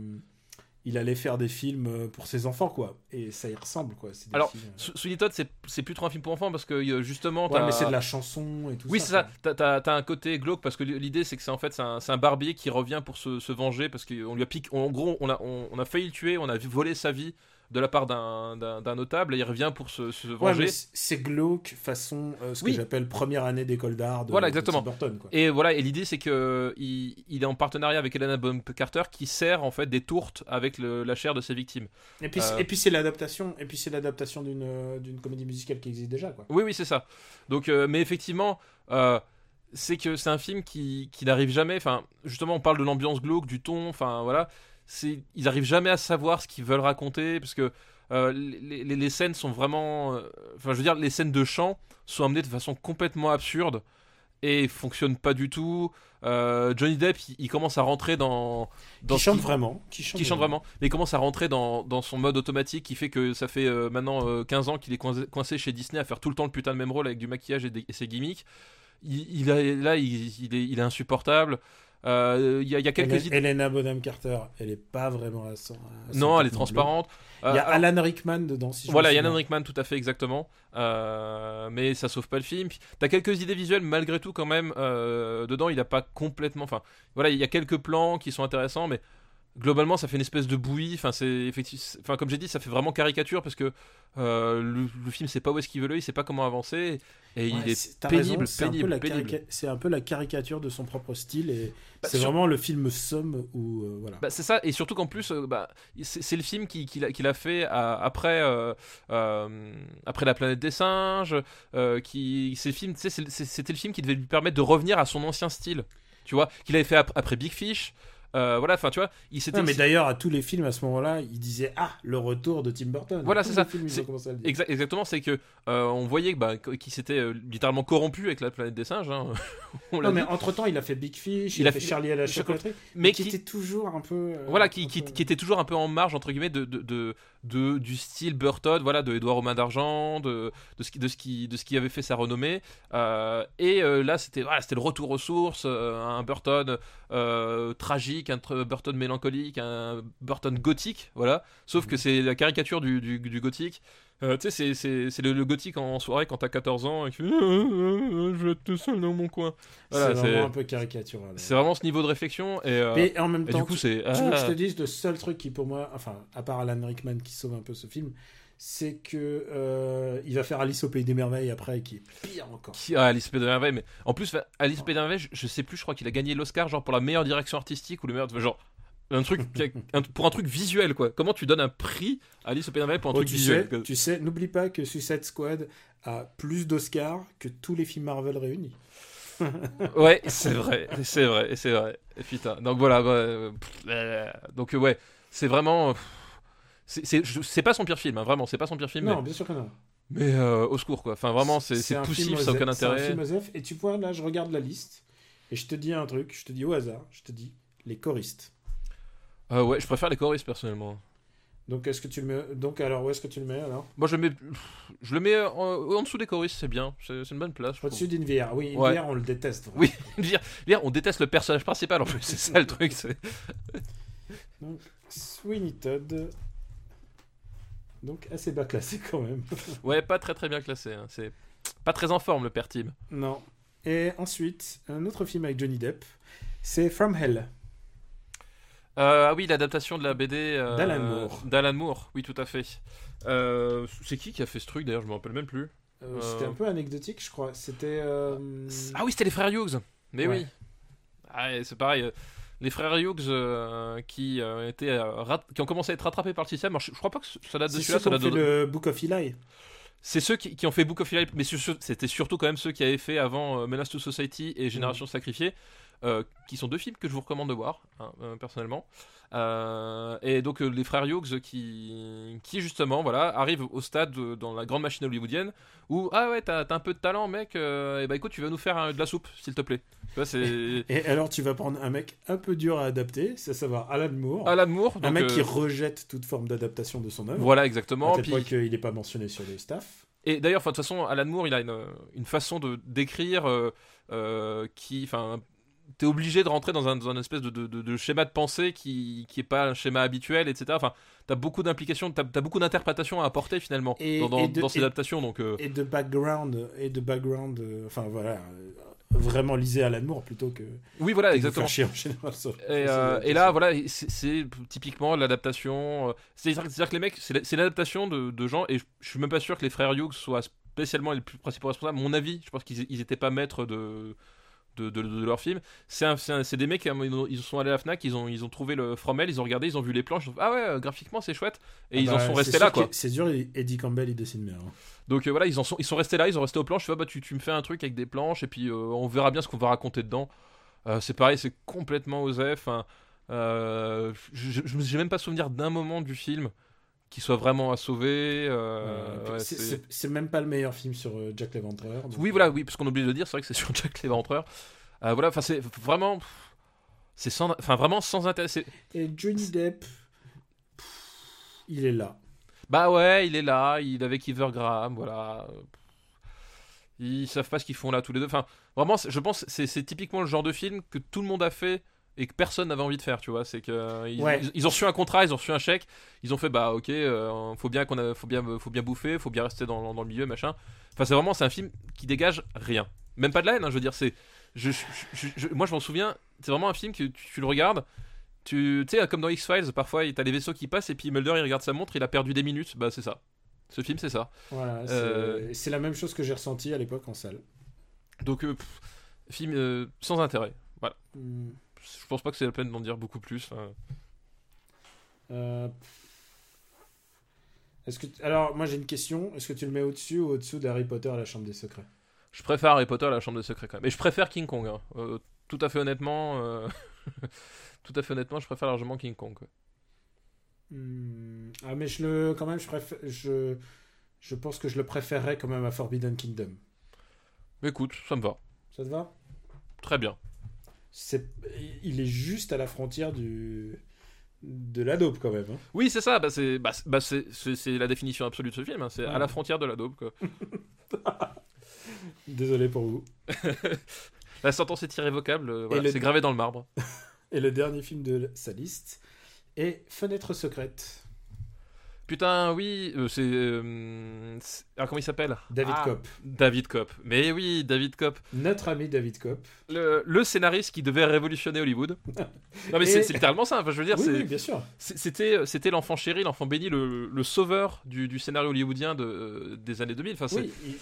il allait faire des films euh, pour ses enfants, quoi. Et ça y ressemble, quoi. Alors, Sweetie Todd, c'est plus trop un film pour enfants parce que euh, justement. Ouais, mais c'est de la chanson et tout oui, ça. Oui, c'est ça. T'as as, un côté glauque parce que l'idée, c'est que c'est en fait c'est un, un, barbier qui revient pour se, se venger parce qu'on lui a piqué. En gros, on a, on, a failli le tuer, on a volé sa vie de la part d'un- notable et il revient pour se, se venger. c'est glauque façon euh, ce Oui. que j'appelle première année d'école d'art de, Voilà, exactement. Burton, quoi. Et voilà, et l'idée c'est que il, il est en partenariat avec Helena Bonham Carter qui sert en fait des tourtes avec le- la chair de ses victimes. Et puis, Euh, et puis c'est l'adaptation, et puis c'est l'adaptation d'une euh, d'une comédie musicale qui existe déjà, quoi. Oui, oui, c'est ça. Donc, euh, mais effectivement, c'est que c'est un film qui, qui n'arrive jamais. Enfin, justement, on parle de l'ambiance glauque, du ton. Enfin, voilà. C'est, ils arrivent jamais à savoir ce qu'ils veulent raconter parce que euh, les, les- les scènes sont vraiment. euh, Enfin, je veux dire, les scènes de chant sont amenées de façon complètement absurde et fonctionnent pas du tout. Euh, Johnny Depp, il, il commence à rentrer dans. dans Qui chante qui- vraiment, qui chante, qui chante vraiment, mais il commence à rentrer dans, dans son mode automatique qui fait que ça fait euh, maintenant euh, 15 ans qu'il est coincé, coincé chez Disney à faire tout le temps le putain de même rôle avec du maquillage et, des- et ses gimmicks. Il, il a- là, il, il est, il est insupportable. Euh, Il y, a, il y a quelques idées. Helena Bonham Carter, elle est pas vraiment à Non, elle est transparente. plus. Il y a Euh, Alan Rickman dedans, si je Voilà, me Yann souviens. Rickman, tout à fait exactement. Euh, mais ça sauve pas le film. T'as quelques idées visuelles malgré tout quand même. euh, dedans, il a pas complètement. Enfin, voilà, il y a quelques plans qui sont intéressants, mais globalement, ça fait une espèce de bouillie. Enfin, c'est effectivement. Enfin, comme j'ai dit, ça fait vraiment caricature parce que euh, le, le film sait pas où est-ce qu'il veut aller, il sait pas comment avancer, et il est c'est- pénible, c'est un peu pénible, la un peu caricature de son propre style et Bah, c'est sur- vraiment le film somme où euh, voilà. Bah, c'est ça, et surtout qu'en plus, euh, bah, c'est le film qu'il qui, a, fait à- après, euh, après La planète des singes. qui, c'est le film, c'était le film qui devait lui permettre de revenir à son ancien style. Tu vois, qu'il avait fait ap- après Big Fish. Euh, voilà, enfin, tu vois, il s'était. Mais d'ailleurs, à tous les films à ce moment-là, il disait Ah, le retour de Tim Burton. Voilà, c'est ça. films. Exa- exactement, c'est que euh, on voyait bah, qu'il s'était euh, littéralement corrompu avec la planète des singes. hein. on Non, mais dit. entre temps, il a fait Big Fish, il, Il a fait fait- Charlie à la Chocolat- chocolaterie, mais qui, qui- était toujours un peu. voilà qui, un qui, peu- qui était toujours un peu en marge entre guillemets de, de, de, de- du style Burton voilà de Edouard aux mains d'argent de, de ce qui de ce qui de ce qui avait fait sa renommée et là c'était voilà, c'était le retour aux sources un Burton euh, un Burton mélancolique un Burton gothique voilà sauf que c'est la caricature du, du, du gothique Euh, tu sais, c'est- le, le gothique en soirée quand t'as 14 ans et que tu fais, je vais être tout seul dans mon coin. Voilà, c'est vraiment un peu caricatural. c'est vraiment ce niveau de réflexion. Et, euh, en même et temps, du coup, c'est. Tu veux que je ah. te dise le seul truc qui pour moi, enfin, à part Alan Rickman qui sauve un peu ce film, c'est que euh, il va faire Alice au pays des merveilles après, qui est pire encore. Qui- ah, Alice au Pays des merveilles, mais en plus, Alice au Pays des merveilles, je, je sais plus, je crois qu'il a gagné l'Oscar genre pour la meilleure direction artistique ou le meilleur. Genre, un truc, un- pour un truc visuel, quoi. Comment tu donnes un prix à Alice au Pays des merveilles pour un Oh, truc tu, visuel sais, tu sais, n'oublie pas que Suicide Squad a plus d'Oscars que tous les films Marvel réunis. Ouais, c'est vrai, c'est vrai, c'est vrai. Et putain, donc voilà, bah, euh, euh, donc ouais, c'est vraiment. C'est- pas son pire film, hein, vraiment, c'est pas son pire film, Non, mais, bien sûr que non. mais, euh, au secours, quoi. Enfin, vraiment, c'est poussif, ça n'a aucun OSEF, c'est un intérêt. film OSEF, et tu vois, là, je regarde la liste, et je te dis un truc, je te dis au hasard, je te dis les choristes. Euh, ouais, je préfère les choristes personnellement. Donc, est-ce que tu le mets... Donc, alors, où est-ce que tu le mets, alors? Moi, je le mets, je le mets en, en dessous des choristes, c'est bien, c'est une bonne place. Au-dessus d'Invière. Oui, Ouais. Invière, on le déteste. vraiment. Oui, dire, on déteste le personnage principal en plus, c'est ça le truc. Donc, Sweeney Todd. Donc, assez bas classé quand même. Ouais, pas très très bien classé. hein, C'est pas très en forme le père Tim. non. Et ensuite, un autre film avec Johnny Depp, c'est From Hell. Euh, ah oui, l'adaptation de la BD euh, D'Alan Moore. D'Alan Moore, oui, tout à fait. Euh, c'est qui qui a fait ce truc d'ailleurs? Je me rappelle même plus. Euh. C'était un peu anecdotique, je crois. C'était. Ah oui, c'était les frères Hughes. Mais Ouais. oui. Ah, c'est pareil. Les frères Hughes euh, qui, euh, étaient, euh, rat- qui ont commencé à être rattrapés par le système. Alors, je, je crois pas que ça date de C'est celui-là. ceux ça qui ont date fait de- le Book of Eli. C'est ceux qui, qui ont fait Book of Eli, mais c'était surtout quand même ceux qui avaient fait avant Menace to Society et Génération Sacrifiée, euh, qui sont deux films que je vous recommande de voir, hein, euh, personnellement. Euh, et donc les frères Hughes qui, qui justement voilà, arrivent au stade de- dans la grande machine hollywoodienne où ah ouais t'as un peu de talent mec, et bah écoute tu vas nous faire de la soupe s'il te plaît. Vois, Et alors, tu vas prendre un mec un peu dur à adapter, c'est à savoir Alan Moore. Alan Moore. un donc, mec euh, qui rejette toute forme d'adaptation de son œuvre. voilà À exactement. tel Puis- qu'il n'est pas mentionné sur le staff. Et d'ailleurs, de toute façon, Alan Moore, il a une, une façon de d'écrire euh, euh, qui, enfin, t'es obligé de rentrer dans un, dans un espèce de, de, de- de schéma de pensée qui qui est pas un schéma habituel, etc. Enfin, t'as beaucoup d'implications, t'as as beaucoup d'interprétations à apporter finalement Et- dans, et ces et- adaptations. Donc, euh, Et de background, et de background, euh, enfin voilà, euh, vraiment lisez Alan Moore plutôt que. Oui, voilà, exactement. chier en général. sur- Et, là, adaptation. voilà, c'est- c'est typiquement l'adaptation. euh, C'est-à-dire c'est-à-dire que les mecs, c'est la- c'est l'adaptation de, de gens, et je, je suis même pas sûr que les frères Hughes soient spécialement les plus principaux responsables. À mon avis, je pense qu'ils ils étaient pas maîtres de. De, de, de leur film, c'est des mecs, hein, ils ont- ils sont allés à la Fnac, ils ont, ils ont trouvé le Fromel, ils ont regardé, ils ont vu les planches, ont ah ouais, graphiquement c'est chouette, et Ah ils en bah, sont restés là quoi. C'est dur, Eddie Campbell il dessine bien. hein. Donc euh, voilà, ils, en sont, ils sont restés là, ils ont resté aux planches. Ah, bah, tu, tu me fais un truc avec des planches et puis euh, on verra bien ce qu'on va raconter dedans. Euh, c'est pareil, c'est complètement osé. Euh, je j'ai même pas souvenir d'un moment du film qui soit vraiment à sauver. euh, ouais, c'est- même pas le meilleur film sur euh, Jack l'Éventreur. donc- Oui, voilà, oui, parce qu'on oublie de le dire, c'est vrai que c'est sur Jack l'Éventreur. Euh, voilà, enfin, c'est vraiment. C'est sans, enfin, vraiment sans intérêt. Et Johnny Depp, il est là. Bah ouais, il est là, il est avec Iver Graham, voilà. Ils savent pas ce qu'ils font là tous les deux. Enfin, vraiment, je pense c'est typiquement le genre de film que tout le monde a fait et que personne n'avait envie de faire, tu vois. C'est que euh, ils, Ouais. ils- ils ont reçu un contrat, ils ont reçu un chèque, ils ont fait bah ok, euh, faut bien qu'on a, faut bien, faut bien bouffer, faut bien rester dans, dans le milieu, machin. Enfin, c'est vraiment, c'est un film qui dégage rien, même pas de la haine. hein, je veux dire, c'est, je, je- je- je- moi je m'en souviens, c'est vraiment un film que tu, tu le regardes. Tu sais, comme dans X-Files, parfois t'as les vaisseaux qui passent et puis Mulder il regarde sa montre, il a perdu des minutes. Bah, c'est ça. Ce film, c'est ça. Voilà, c'est Euh, la même chose que j'ai ressenti à l'époque en salle. Donc, euh, pff, film euh, sans intérêt. Voilà. Hmm, Je pense pas que c'est la peine d'en dire beaucoup plus. euh, Est-ce que alors moi j'ai une question. Est-ce que tu le mets au-dessus ou au-dessous d'Harry Potter à la Chambre des Secrets? Je préfère Harry Potter à la Chambre des Secrets quand même. Et je préfère King Kong. hein. Euh, tout à fait honnêtement. euh, tout à fait honnêtement, je préfère largement King Kong. quoi. Hmm, Ah mais je le quand même je préfère je je pense que je le préférerais quand même à Forbidden Kingdom. Écoute, ça me va. Ça te va? Très bien. C'est il est juste à la frontière du de la dope quand même. hein. Oui, c'est ça. Bah, c'est bah, bah, c'est- la définition absolue de ce film. hein. C'est à la frontière de la dope. quoi. Désolé pour vous. La sentence est irrévocable. euh, voilà, C'est gravé dans le marbre. Et le dernier film de sa liste est Fenêtre secrète. Putain, oui. euh, c'est. euh, alors, comment il s'appelle? David Ah, Kopp. David Kopp. Mais oui, David Kopp. Notre ami David Kopp. le, le scénariste qui devait révolutionner Hollywood. Non mais Et- c'est littéralement ça. Enfin, je veux dire, Oui, c'est- oui, bien sûr. c'est- c'était c'était l'enfant chéri, l'enfant béni, le, le sauveur du, du scénario hollywoodien de, des années 2000. Enfin, Oui, il,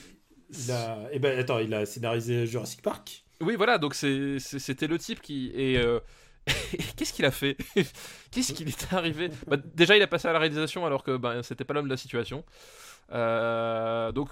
il a. Eh ben, attends, il a scénarisé Jurassic Park. oui, voilà. Donc c'était le type qui et euh, qu'est-ce qu'il a fait Qu'est-ce qu'il est arrivé Bah, Déjà, il a passé à la réalisation alors que bah, c'était pas l'homme de la situation. Euh, donc,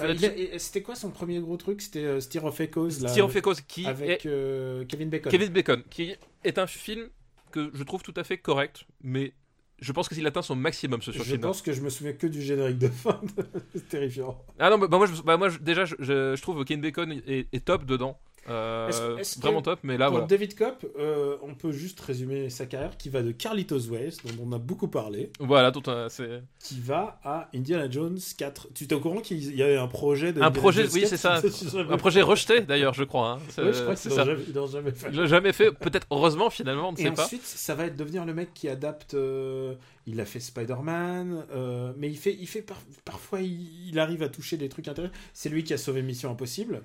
Euh, a- C'était quoi son premier gros truc? C'était euh, Steer of Echoes, là, Steer of Echoes, qui avec est euh, Kevin Bacon. Kevin Bacon, qui est un film que je trouve tout à fait correct, mais je pense qu'il atteint son maximum ce sur Je pense que je me souviens que du générique de fin. C'est terrifiant. Ah non, bah, bah, moi, je, bah, moi je- déjà, je, je- je trouve que Kevin Bacon est, est top dedans. Euh, Est-ce- vraiment top, mais là Pour voilà. David Kopp, euh, on peut juste résumer sa carrière qui va de Carlitos Way, dont on a beaucoup parlé, Voilà, tout un- c'est qui va à Indiana Jones 4. Tu t'es au courant qu'il y avait un projet de un Indiana projet, Jones oui, 4? c'est ça, un projet rejeté d'ailleurs, je crois. hein. C'est Ouais, je crois c'est qu'ils ça. n'ont jamais, l'ont jamais fait. Jamais fait, peut-être heureusement finalement, on ne Et sait pas. ensuite, ça va être devenir le mec qui adapte. euh, il a fait Spider-Man, euh, mais il fait, il fait par- parfois, il, il arrive à toucher des trucs intéressants. C'est lui qui a sauvé Mission Impossible.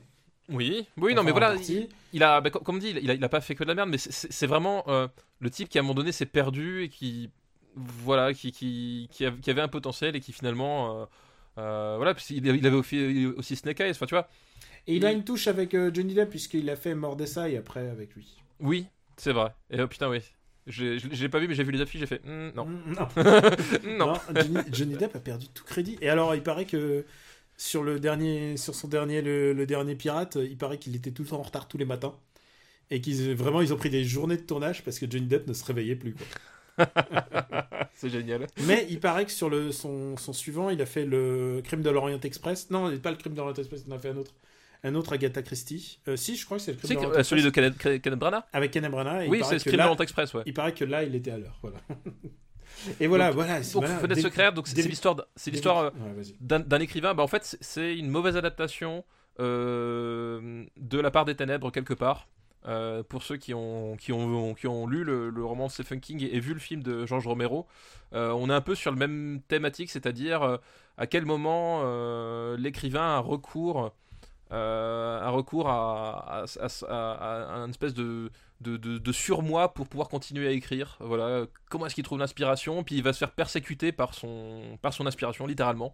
Oui, oui, non, mais voilà, partie. il, a, bah, co- comme dit, il a, il a pas fait que de la merde, mais c'est- vraiment euh, le type qui à un moment donné s'est perdu et qui, voilà, qui, qui, qui, av- qui avait un potentiel et qui finalement, euh, euh, voilà, puis il, avait aussi, aussi Snake Eyes, enfin tu vois. Et il a une touche avec euh, Johnny Depp, puisqu'il a fait Mordecai après avec lui. Oui, c'est vrai. Et oh, putain, oui. L'ai pas vu, mais j'ai vu les affiches, j'ai fait hmm, non. Mm, non. non. Non, Johnny, Johnny Depp a perdu tout crédit. Et alors, il paraît que sur le dernier, sur son dernier, le, le dernier pirate, il paraît qu'il était tout le temps en retard tous les matins. Et qu'ils vraiment, ils ont pris des journées de tournage parce que Johnny Depp ne se réveillait plus. C'est génial. Mais il paraît que sur le, son, son suivant, il a fait le Crime de l'Orient Express. Non, pas le Crime de l'Orient Express, il en a fait un autre. Un autre Agatha Christie. Euh, si, je crois que c'est le Crime de l'Orient euh, celui de. Kenneth, Branagh Avec Kenneth Branagh. et il Oui, c'est que Scream là- Orient Express, ouais. Il paraît que là, il était à l'heure. Voilà. et voilà, voilà. Donc, voilà, Fenêtre secrète, donc c'est l'histoire, c'est l'histoire euh, d'un écrivain. Bah, en fait, c'est- une mauvaise adaptation euh, de la part des ténèbres quelque part. Euh, pour ceux qui ont, qui ont, qui ont lu le, le roman de Stephen King et, et vu le film de George Romero, euh, on est un peu sur le même thématique, c'est-à-dire euh, à quel moment l'écrivain a recours un recours à, à, à- à- à un espèce de, de, de, de surmoi pour pouvoir continuer à écrire. Voilà, comment est-ce qu'il trouve l'inspiration? Puis il va se faire persécuter par son, par son inspiration, littéralement.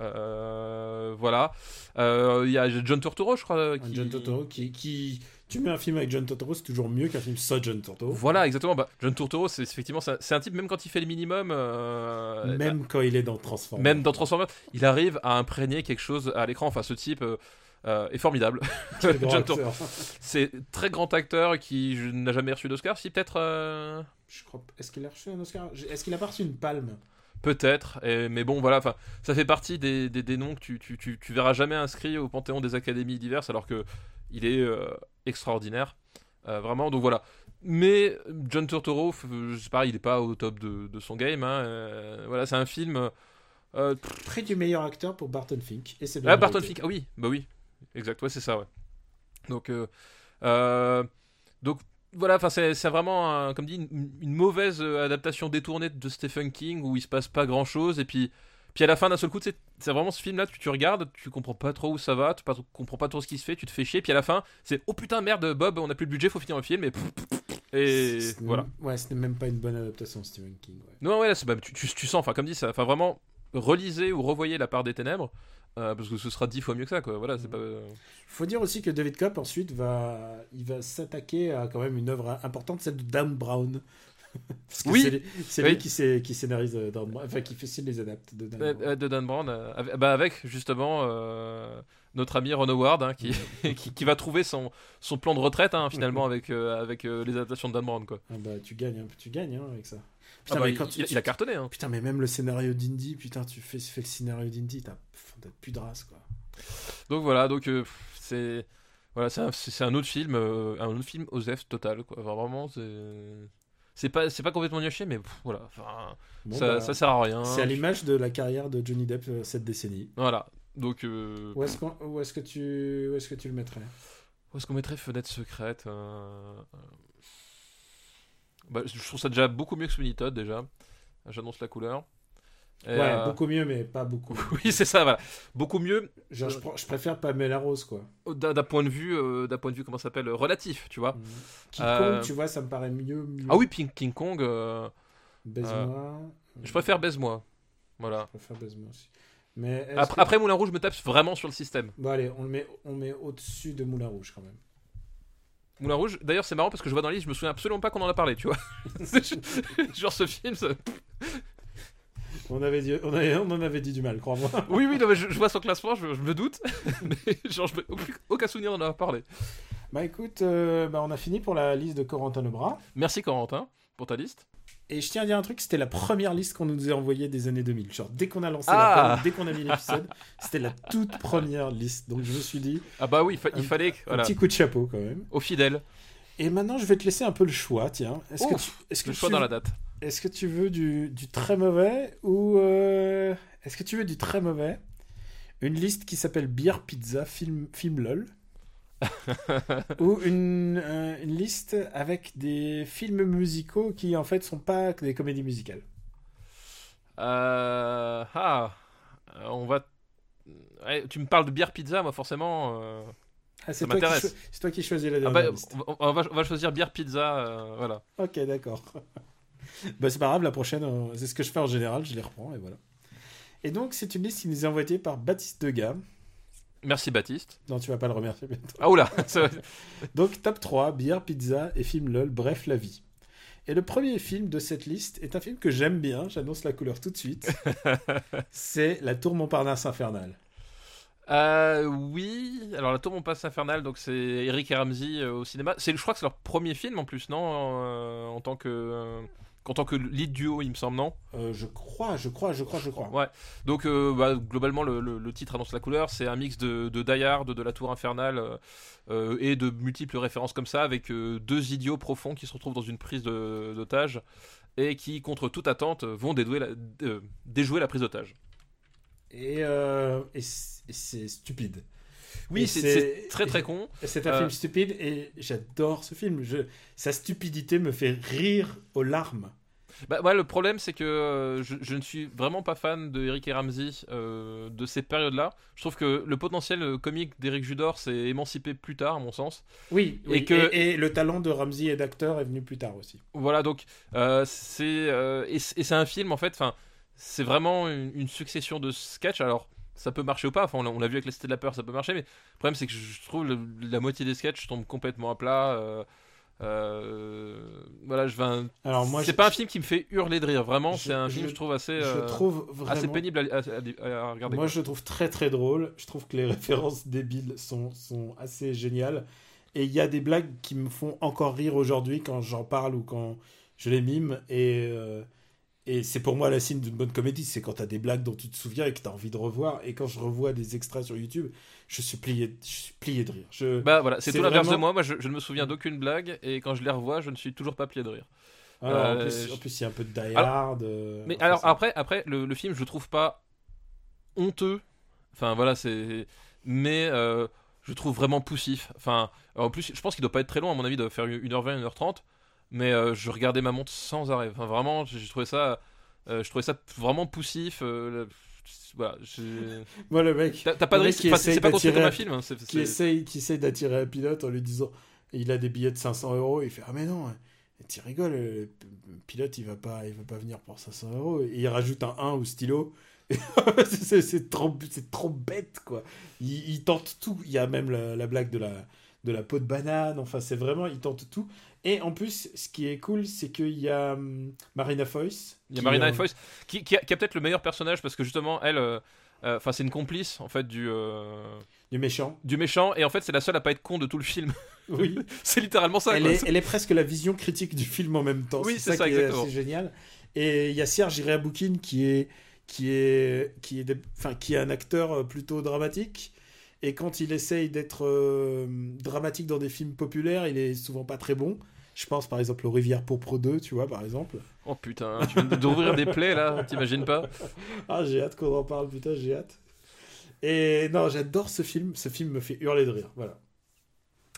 Euh, voilà. Euh, Il y a John Turturro, je crois. Qui... John Turturro qui, qui... Tu mets un film avec John Turturro, c'est toujours mieux qu'un film sans John Turturro. Voilà, exactement. Bah, John Turturro, c'est effectivement, c'est un- c'est un type, même quand il fait le minimum, euh, Même quand il est dans Transformers. même dans Transformers, il arrive à imprégner quelque chose à l'écran. Enfin, ce type euh, euh, est formidable. C'est très grand acteur qui n'a jamais reçu d'Oscar. Si peut-être, euh, Je crois. Est-ce qu'il a reçu un Oscar? Est-ce qu'il a pas reçu une palme? peut-être. Mais bon, voilà. Ça fait partie des, des, des noms que tu, tu, tu, tu verras jamais inscrits au panthéon des académies diverses, alors que il est euh, extraordinaire, vraiment. Donc voilà. Mais John Turturro, sais pas, il est pas au top de, de son game. hein, voilà, c'est un film. euh, du meilleur acteur pour Barton Fink. Et c'est Ah, Barton. Fink, ah oui, bah oui, exact, ouais, c'est ça, ouais. Donc, euh, euh, donc voilà, enfin, c'est vraiment, un- comme dit, une, une mauvaise euh, adaptation détournée de Stephen King où il se passe pas grand chose, et puis, puis à la fin d'un seul coup, c'est vraiment ce film-là, tu, tu regardes, tu comprends pas trop où ça va, tu pas, comprends pas trop ce qui se fait, tu te fais chier, puis à la fin, c'est oh putain, merde, Bob, on a plus le budget, faut finir le film, et, et voilà. Ouais, ce n'est même pas une bonne adaptation de Stephen King. ouais. Non, ouais, là, bah, tu, tu, tu sens, enfin, comme dit, ça, enfin, vraiment, relisez ou revoyez La part des ténèbres, euh, parce que ce sera dix fois mieux que ça, quoi. Voilà, c'est pas. faut dire aussi que David Kopp ensuite va, il va s'attaquer à quand même une œuvre importante, celle de Dan Brown. Parce que Oui. c'est lui, c'est Oui. lui qui, qui scénarise euh, Dan Brown, enfin qui fait les adaptes de Dan Euh, Brown. euh, de Dan Brown, euh, avec, bah, avec, justement euh, notre ami Ron Howard hein, qui, qui, qui va trouver son, son plan de retraite hein, finalement avec, euh, avec euh, les adaptations de Dan Brown quoi. Ah bah tu gagnes, hein, tu gagnes hein, avec ça. Ah Putain, bah, mais il, quand tu- il- a cartonné. Hein. Putain, mais même le scénario d'Indy, putain, tu fais, fais le scénario d'Indy, t'as plus de race quoi. Donc voilà, donc euh, c'est voilà, c'est un, un autre film, euh, un autre film Osef total quoi. Enfin, vraiment c'est c'est pas c'est pas complètement chier, mais pff, voilà, enfin, Bon, ça, bah, ça sert à rien. c'est à l'image de la carrière de Johnny Depp euh, cette décennie. Voilà. Donc euh, Où est-ce est-ce que, tu- où est-ce que tu le mettrais? Où est-ce qu'on mettrait Fenêtre secrète euh, bah, Je trouve ça déjà beaucoup mieux que Sweeney Todd, déjà. J'annonce la couleur. Et, Ouais, euh, beaucoup mieux, mais pas beaucoup. Oui, c'est ça, voilà. Beaucoup mieux Genre, je, pr- je préfère Pamela Rose, quoi. d'un point de vue, euh, d'un point de vue, comment s'appelle, euh, relatif, tu vois. King Euh, Kong, tu vois, ça me paraît mieux. mieux. Ah oui, King, King Kong, euh, Baise-moi. je préfère Baise-moi. Voilà. Je préfère Baise-moi aussi. Mais Après, que- après Moulin Rouge, je me tape vraiment sur le système. Bon, allez, on le met, on le met au-dessus de Moulin Rouge, quand même. Moulin Rouge, d'ailleurs, c'est marrant parce que je vois dans la liste, je me souviens absolument pas qu'on en a parlé, tu vois. Genre ce film, ça- On, avait dit, on, avait- on en avait dit du mal, crois-moi. Oui, oui, non, mais je, je vois son classement, je, je me doute. mais genre, je aucun souvenir d'en avoir parlé. Bah écoute, euh, bah, on a fini pour la liste de Corentin Lebras. Merci Corentin pour ta liste. Et je tiens à dire un truc, c'était la première liste qu'on nous a envoyée des années 2000. Genre, dès qu'on a lancé Ah la dès qu'on a mis l'épisode, c'était la toute première liste. Donc je me suis dit, Ah bah oui, il, fa- il Un- fallait un petit coup de chapeau quand même. au fidèle, Et maintenant, je vais te laisser un peu le choix, tiens. Est-ce que tu, est-ce que le choix tu- dans la date. Est-ce que tu veux du, du très mauvais ou euh, est-ce que tu veux du très mauvais? Une liste qui s'appelle Bière Pizza Film, film LOL ou une, euh, une liste avec des films musicaux qui en fait sont pas que des comédies musicales. Euh, ah, euh, on va. Ouais, tu me parles de bière pizza, moi forcément. euh, Ah, c'est, Ça toi qui m'intéresse. cho- c'est toi qui choisis la ah dernière bah, liste. on, va, on va choisir bière pizza, euh, voilà. Ok, d'accord. bah, c'est pas grave, la prochaine, c'est ce que je fais en général, je les reprends et voilà. Et donc, c'est une liste qui nous est envoyée par Baptiste Degas. Merci Baptiste. Non, tu vas pas le remercier bientôt. Ah oula, Donc, top 3, bière, pizza et film LOL, bref, la vie. Et le premier film de cette liste est un film que j'aime bien, j'annonce la couleur tout de suite. c'est La Tour Montparnasse Infernale. Euh, oui, alors la tour Montpasse infernale, donc c'est Eric et Ramsey euh, au cinéma. C'est, je crois que c'est leur premier film en plus, non euh, En tant que euh, en tant que lead duo, il me semble, non? Euh, je crois, je crois, je crois, je crois. Ouais. Donc euh, bah, globalement, le, le- le titre annonce la couleur. C'est un mix de, de Die Hard, de la Tour Infernale euh, et de multiples références comme ça, avec deux idiots profonds qui se retrouvent dans une prise d'otage et qui, contre toute attente, vont déjouer la, déjouer la prise d'otage. Et c'est stupide. Oui, c'est très très con. C'est un Euh, film stupide et j'adore ce film. Je... Sa stupidité me fait rire aux larmes. Bah, ouais, le problème, c'est que euh, je, je ne suis vraiment pas fan de Eric et Ramsey euh, de ces périodes-là. Je trouve que le potentiel comique d'Eric Judor s'est émancipé plus tard, à mon sens. Oui, Et oui, que- et, et le talent de Ramsey et d'acteur est venu plus tard aussi. Voilà, donc euh, c'est et, c'est un film en fait. C'est vraiment une, une succession de sketchs. Alors, ça peut marcher ou pas. Enfin, on l'a- l'a vu avec les Cités de la peur, ça peut marcher. Mais le problème, c'est que je trouve le- la moitié des sketchs tombe complètement à plat. euh, euh, voilà, je vais. un- Alors moi, c'est pas un film qui me fait hurler de rire. Vraiment, c'est un je- film, je trouve assez. je euh, trouve vraiment. assez pénible à, à- à- à regarder. Moi, quoi. je le trouve très très drôle. Je trouve que les références débiles sont, sont assez géniales. Et il y a des blagues qui me font encore rire aujourd'hui quand j'en parle ou quand je les mime. Et, et c'est pour moi la signe d'une bonne comédie. C'est quand tu as des blagues dont tu te souviens et que tu as envie de revoir. Et quand je revois des extraits sur YouTube, je suis plié, je suis plié de rire. Je... Bah voilà, c'est tout l'inverse vraiment- de moi. Moi, je, je ne me souviens d'aucune blague et quand je les revois, je ne suis toujours pas plié de rire. Alors, en, euh, plus, je- en plus, il y a un peu de Die Hard. euh, Mais enfin, alors après, après le, le film, je le trouve pas honteux. Enfin voilà, c'est. Mais euh, je trouve vraiment poussif. Enfin, en plus, je pense qu'il doit pas être très long. À mon avis, il doit faire 1h20, 1h30. Mais euh, je regardais ma montre sans arrêt. Enfin vraiment, j'ai trouvé ça. euh, je trouvais ça vraiment poussif. euh, voilà, Moi, le mec. T'as pas de risque. enfin, c'est pas construit comme un film. hein, qui essaye, qui essaye d'attirer un pilote en lui disant il a des billets de 500 euros il fait ah mais non tu rigoles le pilote il va pas il va pas venir pour 500 euros et il rajoute un 1 au stylo c'est trop trop bête quoi il, il tente tout il y a même la, la blague de la de la peau de banane enfin c'est vraiment il tente tout et en plus ce qui est cool c'est qu'il y a hum, Marina Foïs Il y a qui, Marina euh, Foïs qui, qui a, peut-être le meilleur personnage parce que justement elle, euh, euh, enfin c'est une complice en fait du euh, du méchant du méchant et en fait c'est la seule à pas être con de tout le film. oui c'est littéralement ça. elle, quoi. est, elle est presque la vision critique du film en même temps. Oui, c'est ça, ça, qui exactement. génial. Et il y a Serge Iriaboukine qui est qui est qui est enfin qui est un acteur plutôt dramatique. Et quand il essaye d'être euh, dramatique dans des films populaires, il est souvent pas très bon. Je pense par exemple aux Rivières Pourpre 2, tu vois, par exemple. Oh putain, tu viens d'ouvrir des plaies là, t'imagines pas? Ah, j'ai hâte qu'on en parle, putain, j'ai hâte. Et non, j'adore ce film. Ce film me fait hurler de rire. Voilà.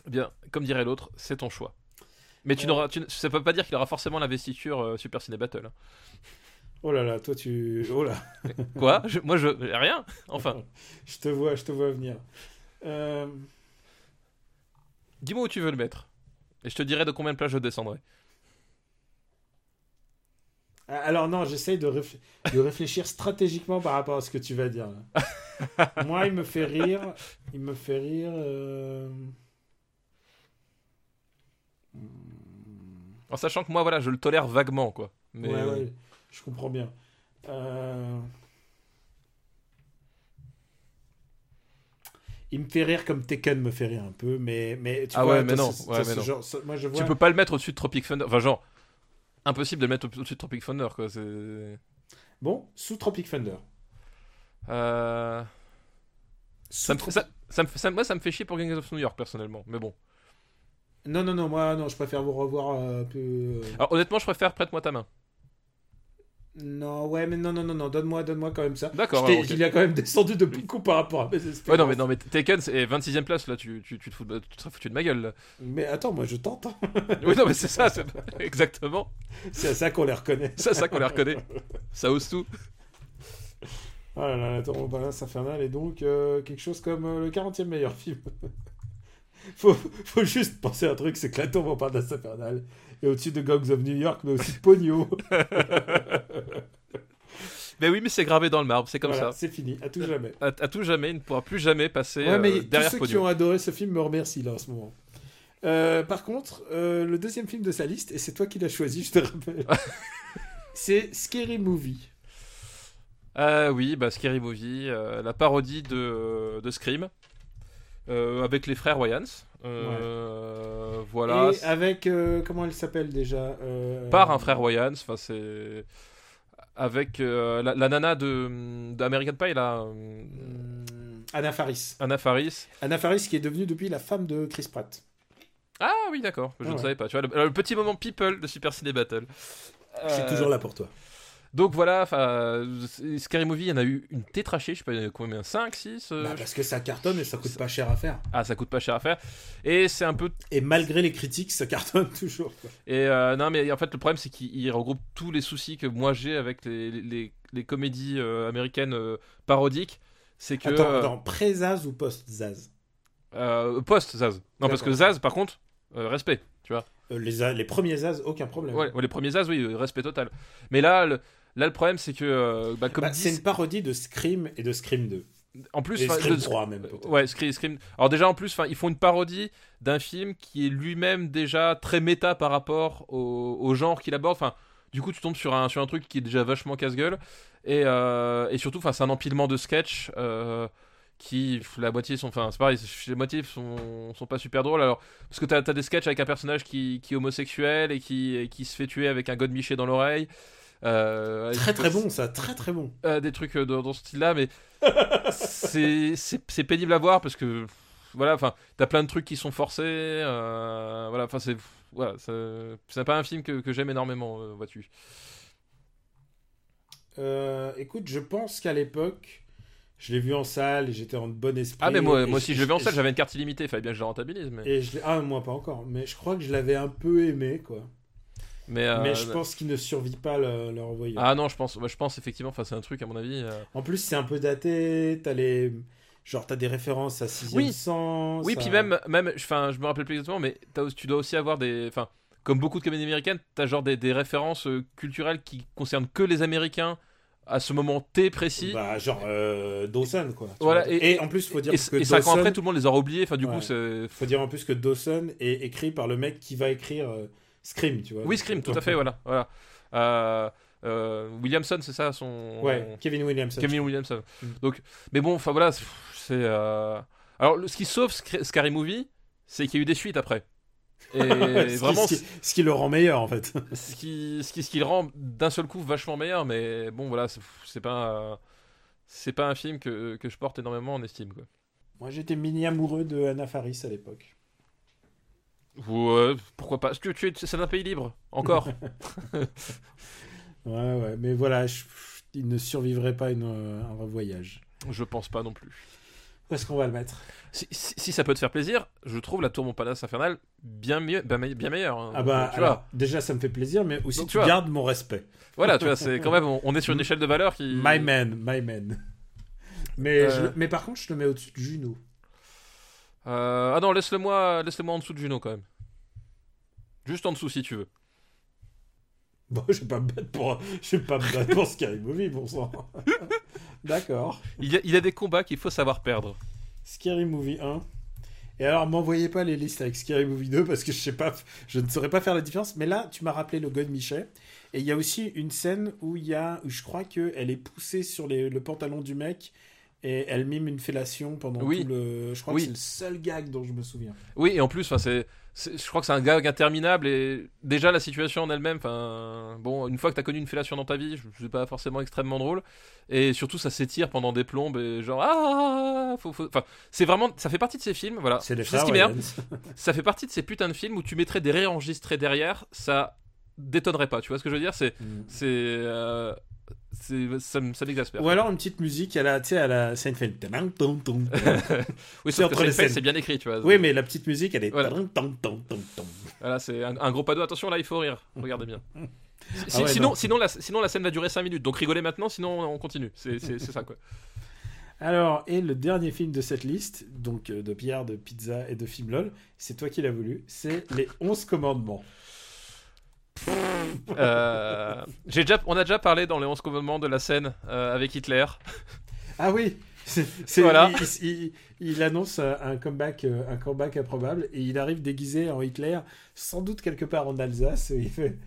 Bien, comme dirait l'autre, c'est ton choix. Mais tu Ouais. n'auras, tu, ça peut pas dire qu'il aura forcément l'investiture euh, Super Ciné Battle. Oh là là, toi tu. Oh là. Quoi? Je- Moi je rien. Enfin, Je te vois, je te vois venir. Euh, dis-moi où tu veux le mettre et je te dirai de combien de plages je descendrai. Alors non, j'essaye de, réf- de réfléchir stratégiquement par rapport à ce que tu vas dire. là. Moi, il me fait rire. Il me fait rire. euh, En sachant que moi voilà, je le tolère vaguement quoi. Mais Ouais, ouais, je comprends bien. Euh, Il me fait rire comme Tekken me fait rire un peu, mais, mais tu Ah vois, ouais, mais non, ce- ouais, mais non. genre- ce- moi, je vois. tu peux pas le mettre au-dessus de Tropic Thunder. Enfin genre impossible de le mettre au- au-dessus de Tropic Thunder quoi. Bon, sous Tropic Thunder. euh... ça me, ça, ça me ça- moi ça me fait chier pour Gangs of New York personnellement. Mais bon. Non, non, non, moi, non, je préfère vous revoir euh, un peu. euh, Alors honnêtement, je préfère prête-moi ta main. Non, ouais, mais non, non, non, non, donne-moi, donne-moi quand même ça. D'accord. Alors. Il a quand même descendu de beaucoup par rapport à mes espérances. Ouais non mais non mais Taken c'est 26ème place là tu, tu, tu te fous de, tu te foutu de ma gueule là. Mais attends, moi je tente. hein. Oui non mais c'est ça c'est- exactement C'est à ça qu'on les reconnaît. c'est à ça qu'on les reconnaît ça ose tout Oh là là, la Tour Balance Infernale est donc euh, quelque chose comme euh, le 40e meilleur film. faut, faut juste penser à un truc, c'est que la Tour Montparnasse Infernale est au-dessus de Gangs of New York, mais aussi de Pogno. mais oui mais c'est gravé dans le marbre c'est comme Voilà, ça c'est fini, à tout jamais. à, à tout jamais il ne pourra plus jamais passer Ouais, mais euh, tous derrière ceux qui ont adoré ce film me remercient là en ce moment. Euh, par contre, euh, le deuxième film de sa liste, et c'est toi qui l'as choisi, je te rappelle, c'est Scary Movie. Ah oui bah Scary Movie euh, la parodie de, de Scream euh, avec les frères Wayans Euh, voilà Et avec, euh, comment elle s'appelle déjà euh, par un frère Wayans enfin c'est avec euh, la, la nana de d'American Pie là Anna Faris. Anna Faris Anna Faris qui est devenue depuis la femme de Chris Pratt. Ah oui, d'accord, je Ah ne ouais. savais pas. Tu vois, le, le petit moment people de Super Ciné Battle. Je suis Euh, toujours là pour toi. Donc voilà, c'est- Scary Movie, il y en a eu une tétrachée, je sais pas combien, 5, 6 Bah, parce que ça cartonne et ça coûte pas cher à faire. Ah, ça coûte pas cher à faire. Et c'est un peu Et malgré les critiques, ça cartonne toujours. quoi. Et euh, non, mais en fait, le problème, c'est qu'il il regroupe tous les soucis que moi j'ai avec les, les, les comédies euh, américaines euh, parodiques. C'est que. Attends, euh, attends, pré-Zaz ou post-Zaz? euh, post-Zaz. Non, parce que. Zaz, par contre, euh, respect, tu vois. Euh, les, les premiers Zaz, aucun problème. Ouais, les premiers Zaz, oui, euh, respect total. Mais là, le, là, le problème, c'est que. euh, bah, comme Bah, c'est une parodie de Scream et de Scream 2. en plus. Scream de- 3 même. Ouais, Scream, Scream. Alors déjà en plus, ils font une parodie d'un film qui est lui-même déjà très méta par rapport au, au genre qu'il aborde. Enfin, du coup, tu tombes sur un sur un truc qui est déjà vachement casse-gueule et, euh, et surtout, enfin, c'est un empilement de sketchs euh, qui la moitié sont, enfin, c'est pareil, la moitié sont sont pas super drôles. Alors parce que t'as as des sketchs avec un personnage qui, qui est homosexuel et qui et qui se fait tuer avec un god miché dans l'oreille. Euh, Très très bon ça, très très bon. euh, des trucs euh, dans, dans ce style-là, mais c'est pénible à voir parce que voilà, enfin, t'as plein de trucs qui sont forcés, euh, voilà, enfin c'est voilà, c'est pas un film que, que j'aime énormément, euh, vois-tu. Euh, écoute, je pense qu'à l'époque, je l'ai vu en salle et j'étais en bon esprit. Ah mais moi aussi je le vais en salle, j'avais une carte illimitée, fallait bien que je la rentabilise, mais Et je l'ai- ah moi pas encore, mais je crois que je l'avais un peu aimé quoi. Mais, euh, mais je pense qu'il ne survit pas le, le revoyeur. ah non, je pense, ouais, je pense effectivement, enfin c'est un truc à mon avis. euh, En plus c'est un peu daté, t'as les genre t'as des références à Sixième Oui. Sens. Oui, à- puis même, même, je me rappelle plus exactement, mais tu dois aussi avoir des, enfin, comme beaucoup de comédies américaines, t'as genre des, des références euh, culturelles qui concernent que les Américains à ce moment T précis. Bah genre euh, Dawson quoi. Voilà, et- et, en plus faut dire et, que et cinq ans après, tout le monde les aura oubliés. Enfin, du Ouais. coup, c'est. faut dire en plus que Dawson est écrit par le mec qui va écrire euh, Scream, tu vois. Oui, Scream, tout à fait, voilà, voilà. Euh, euh, Williamson, c'est ça, son. Ouais, Kevin Williamson. Kevin Williamson. Mm. Donc, mais bon, enfin voilà, c'est. euh, Alors, ce qui sauve Sc- Scary Movie, c'est qu'il y a eu des suites après. Et ce, qui, vraiment, ce, qui, ce qui le rend meilleur en fait. ce qui, ce qui, ce qui le rend d'un seul coup vachement meilleur, mais bon, voilà, c'est pas, euh, c'est pas un film que, que je porte énormément en estime. Quoi. Moi j'étais mini amoureux de Anna Faris à l'époque. Ouais, pourquoi pas Est-ce que tu es, c'est un pays libre encore Ouais, ouais, mais voilà, je- il ne survivrait pas une, euh, un revoyage. Je pense pas non plus. Où est-ce qu'on va le mettre? Si, si- si ça peut te faire plaisir, je trouve la Tour Montparnasse infernale bien mieux, bien, me- bien meilleure. hein. Ah bah, tu vois, déjà ça me fait plaisir, mais aussi Donc, tu gardes mon respect. voilà, tu vois, c'est quand même, on, on est sur une échelle de valeur qui. My man, my man. Mais, Euh. je- mais par contre, je te mets au-dessus de Juno. Euh, ah non, laisse-le moi, laisse-le moi en dessous de Juno quand même. Juste en dessous si tu veux. Bon, je vais pas me battre pour, je vais pas me battre pour Scary Movie, bon sang. D'accord. Il y, a, il y a des combats qu'il faut savoir perdre. Scary Movie 1. Et alors, m'envoyez pas les listes avec Scary Movie 2 parce que je sais pas, je ne saurais pas faire la différence. Mais là, tu m'as rappelé le God Michel. Et il y a aussi une scène où il y a, où je crois que elle est poussée sur les- le pantalon du mec et elle mime une fellation pendant Oui. tout le. Je crois Oui. que c'est le seul gag dont je me souviens. Oui, et en plus, enfin, c'est, je crois que c'est un gag interminable et déjà la situation en elle-même, enfin, bon, une fois que t'as connu une fellation dans ta vie, je- c'est pas forcément extrêmement drôle et surtout ça s'étire pendant des plombes et genre ah, faut, faut- enfin, c'est vraiment, ça fait partie de ces films, voilà. C'est ce qui m'énerve, ça fait partie de ces putains de films où tu mettrais des réenregistrés derrière, ça détonnerait pas, tu vois ce que je veux dire? C'est, Mm. c'est, euh, ça, m'exaspère. Ou alors une petite musique à la, à la Seinfeld. Oui, C'est entre les c'est bien écrit, tu vois. Oui, mais la petite musique, elle est. Voilà. C'est un, un gros panneau. Attention, là, il faut rire. Regardez bien. Si- Ah ouais, sinon, non. sinon, la, sinon, la scène va durer 5 minutes. Donc rigolez maintenant, sinon on continue. C'est ça, quoi. Alors, et le dernier film de cette liste, donc euh, de Pierre, de Pizza et de film LOL, c'est toi qui l'as voulu, c'est Les 11 Commandements. Euh, déjà, on a déjà parlé dans les 11 commandements de la scène euh, avec Hitler. Ah oui c'est, c'est- Voilà. il, il- il annonce euh, un comeback, euh, un comeback improbable et il arrive déguisé en Hitler, sans doute quelque part en Alsace. et Il fait.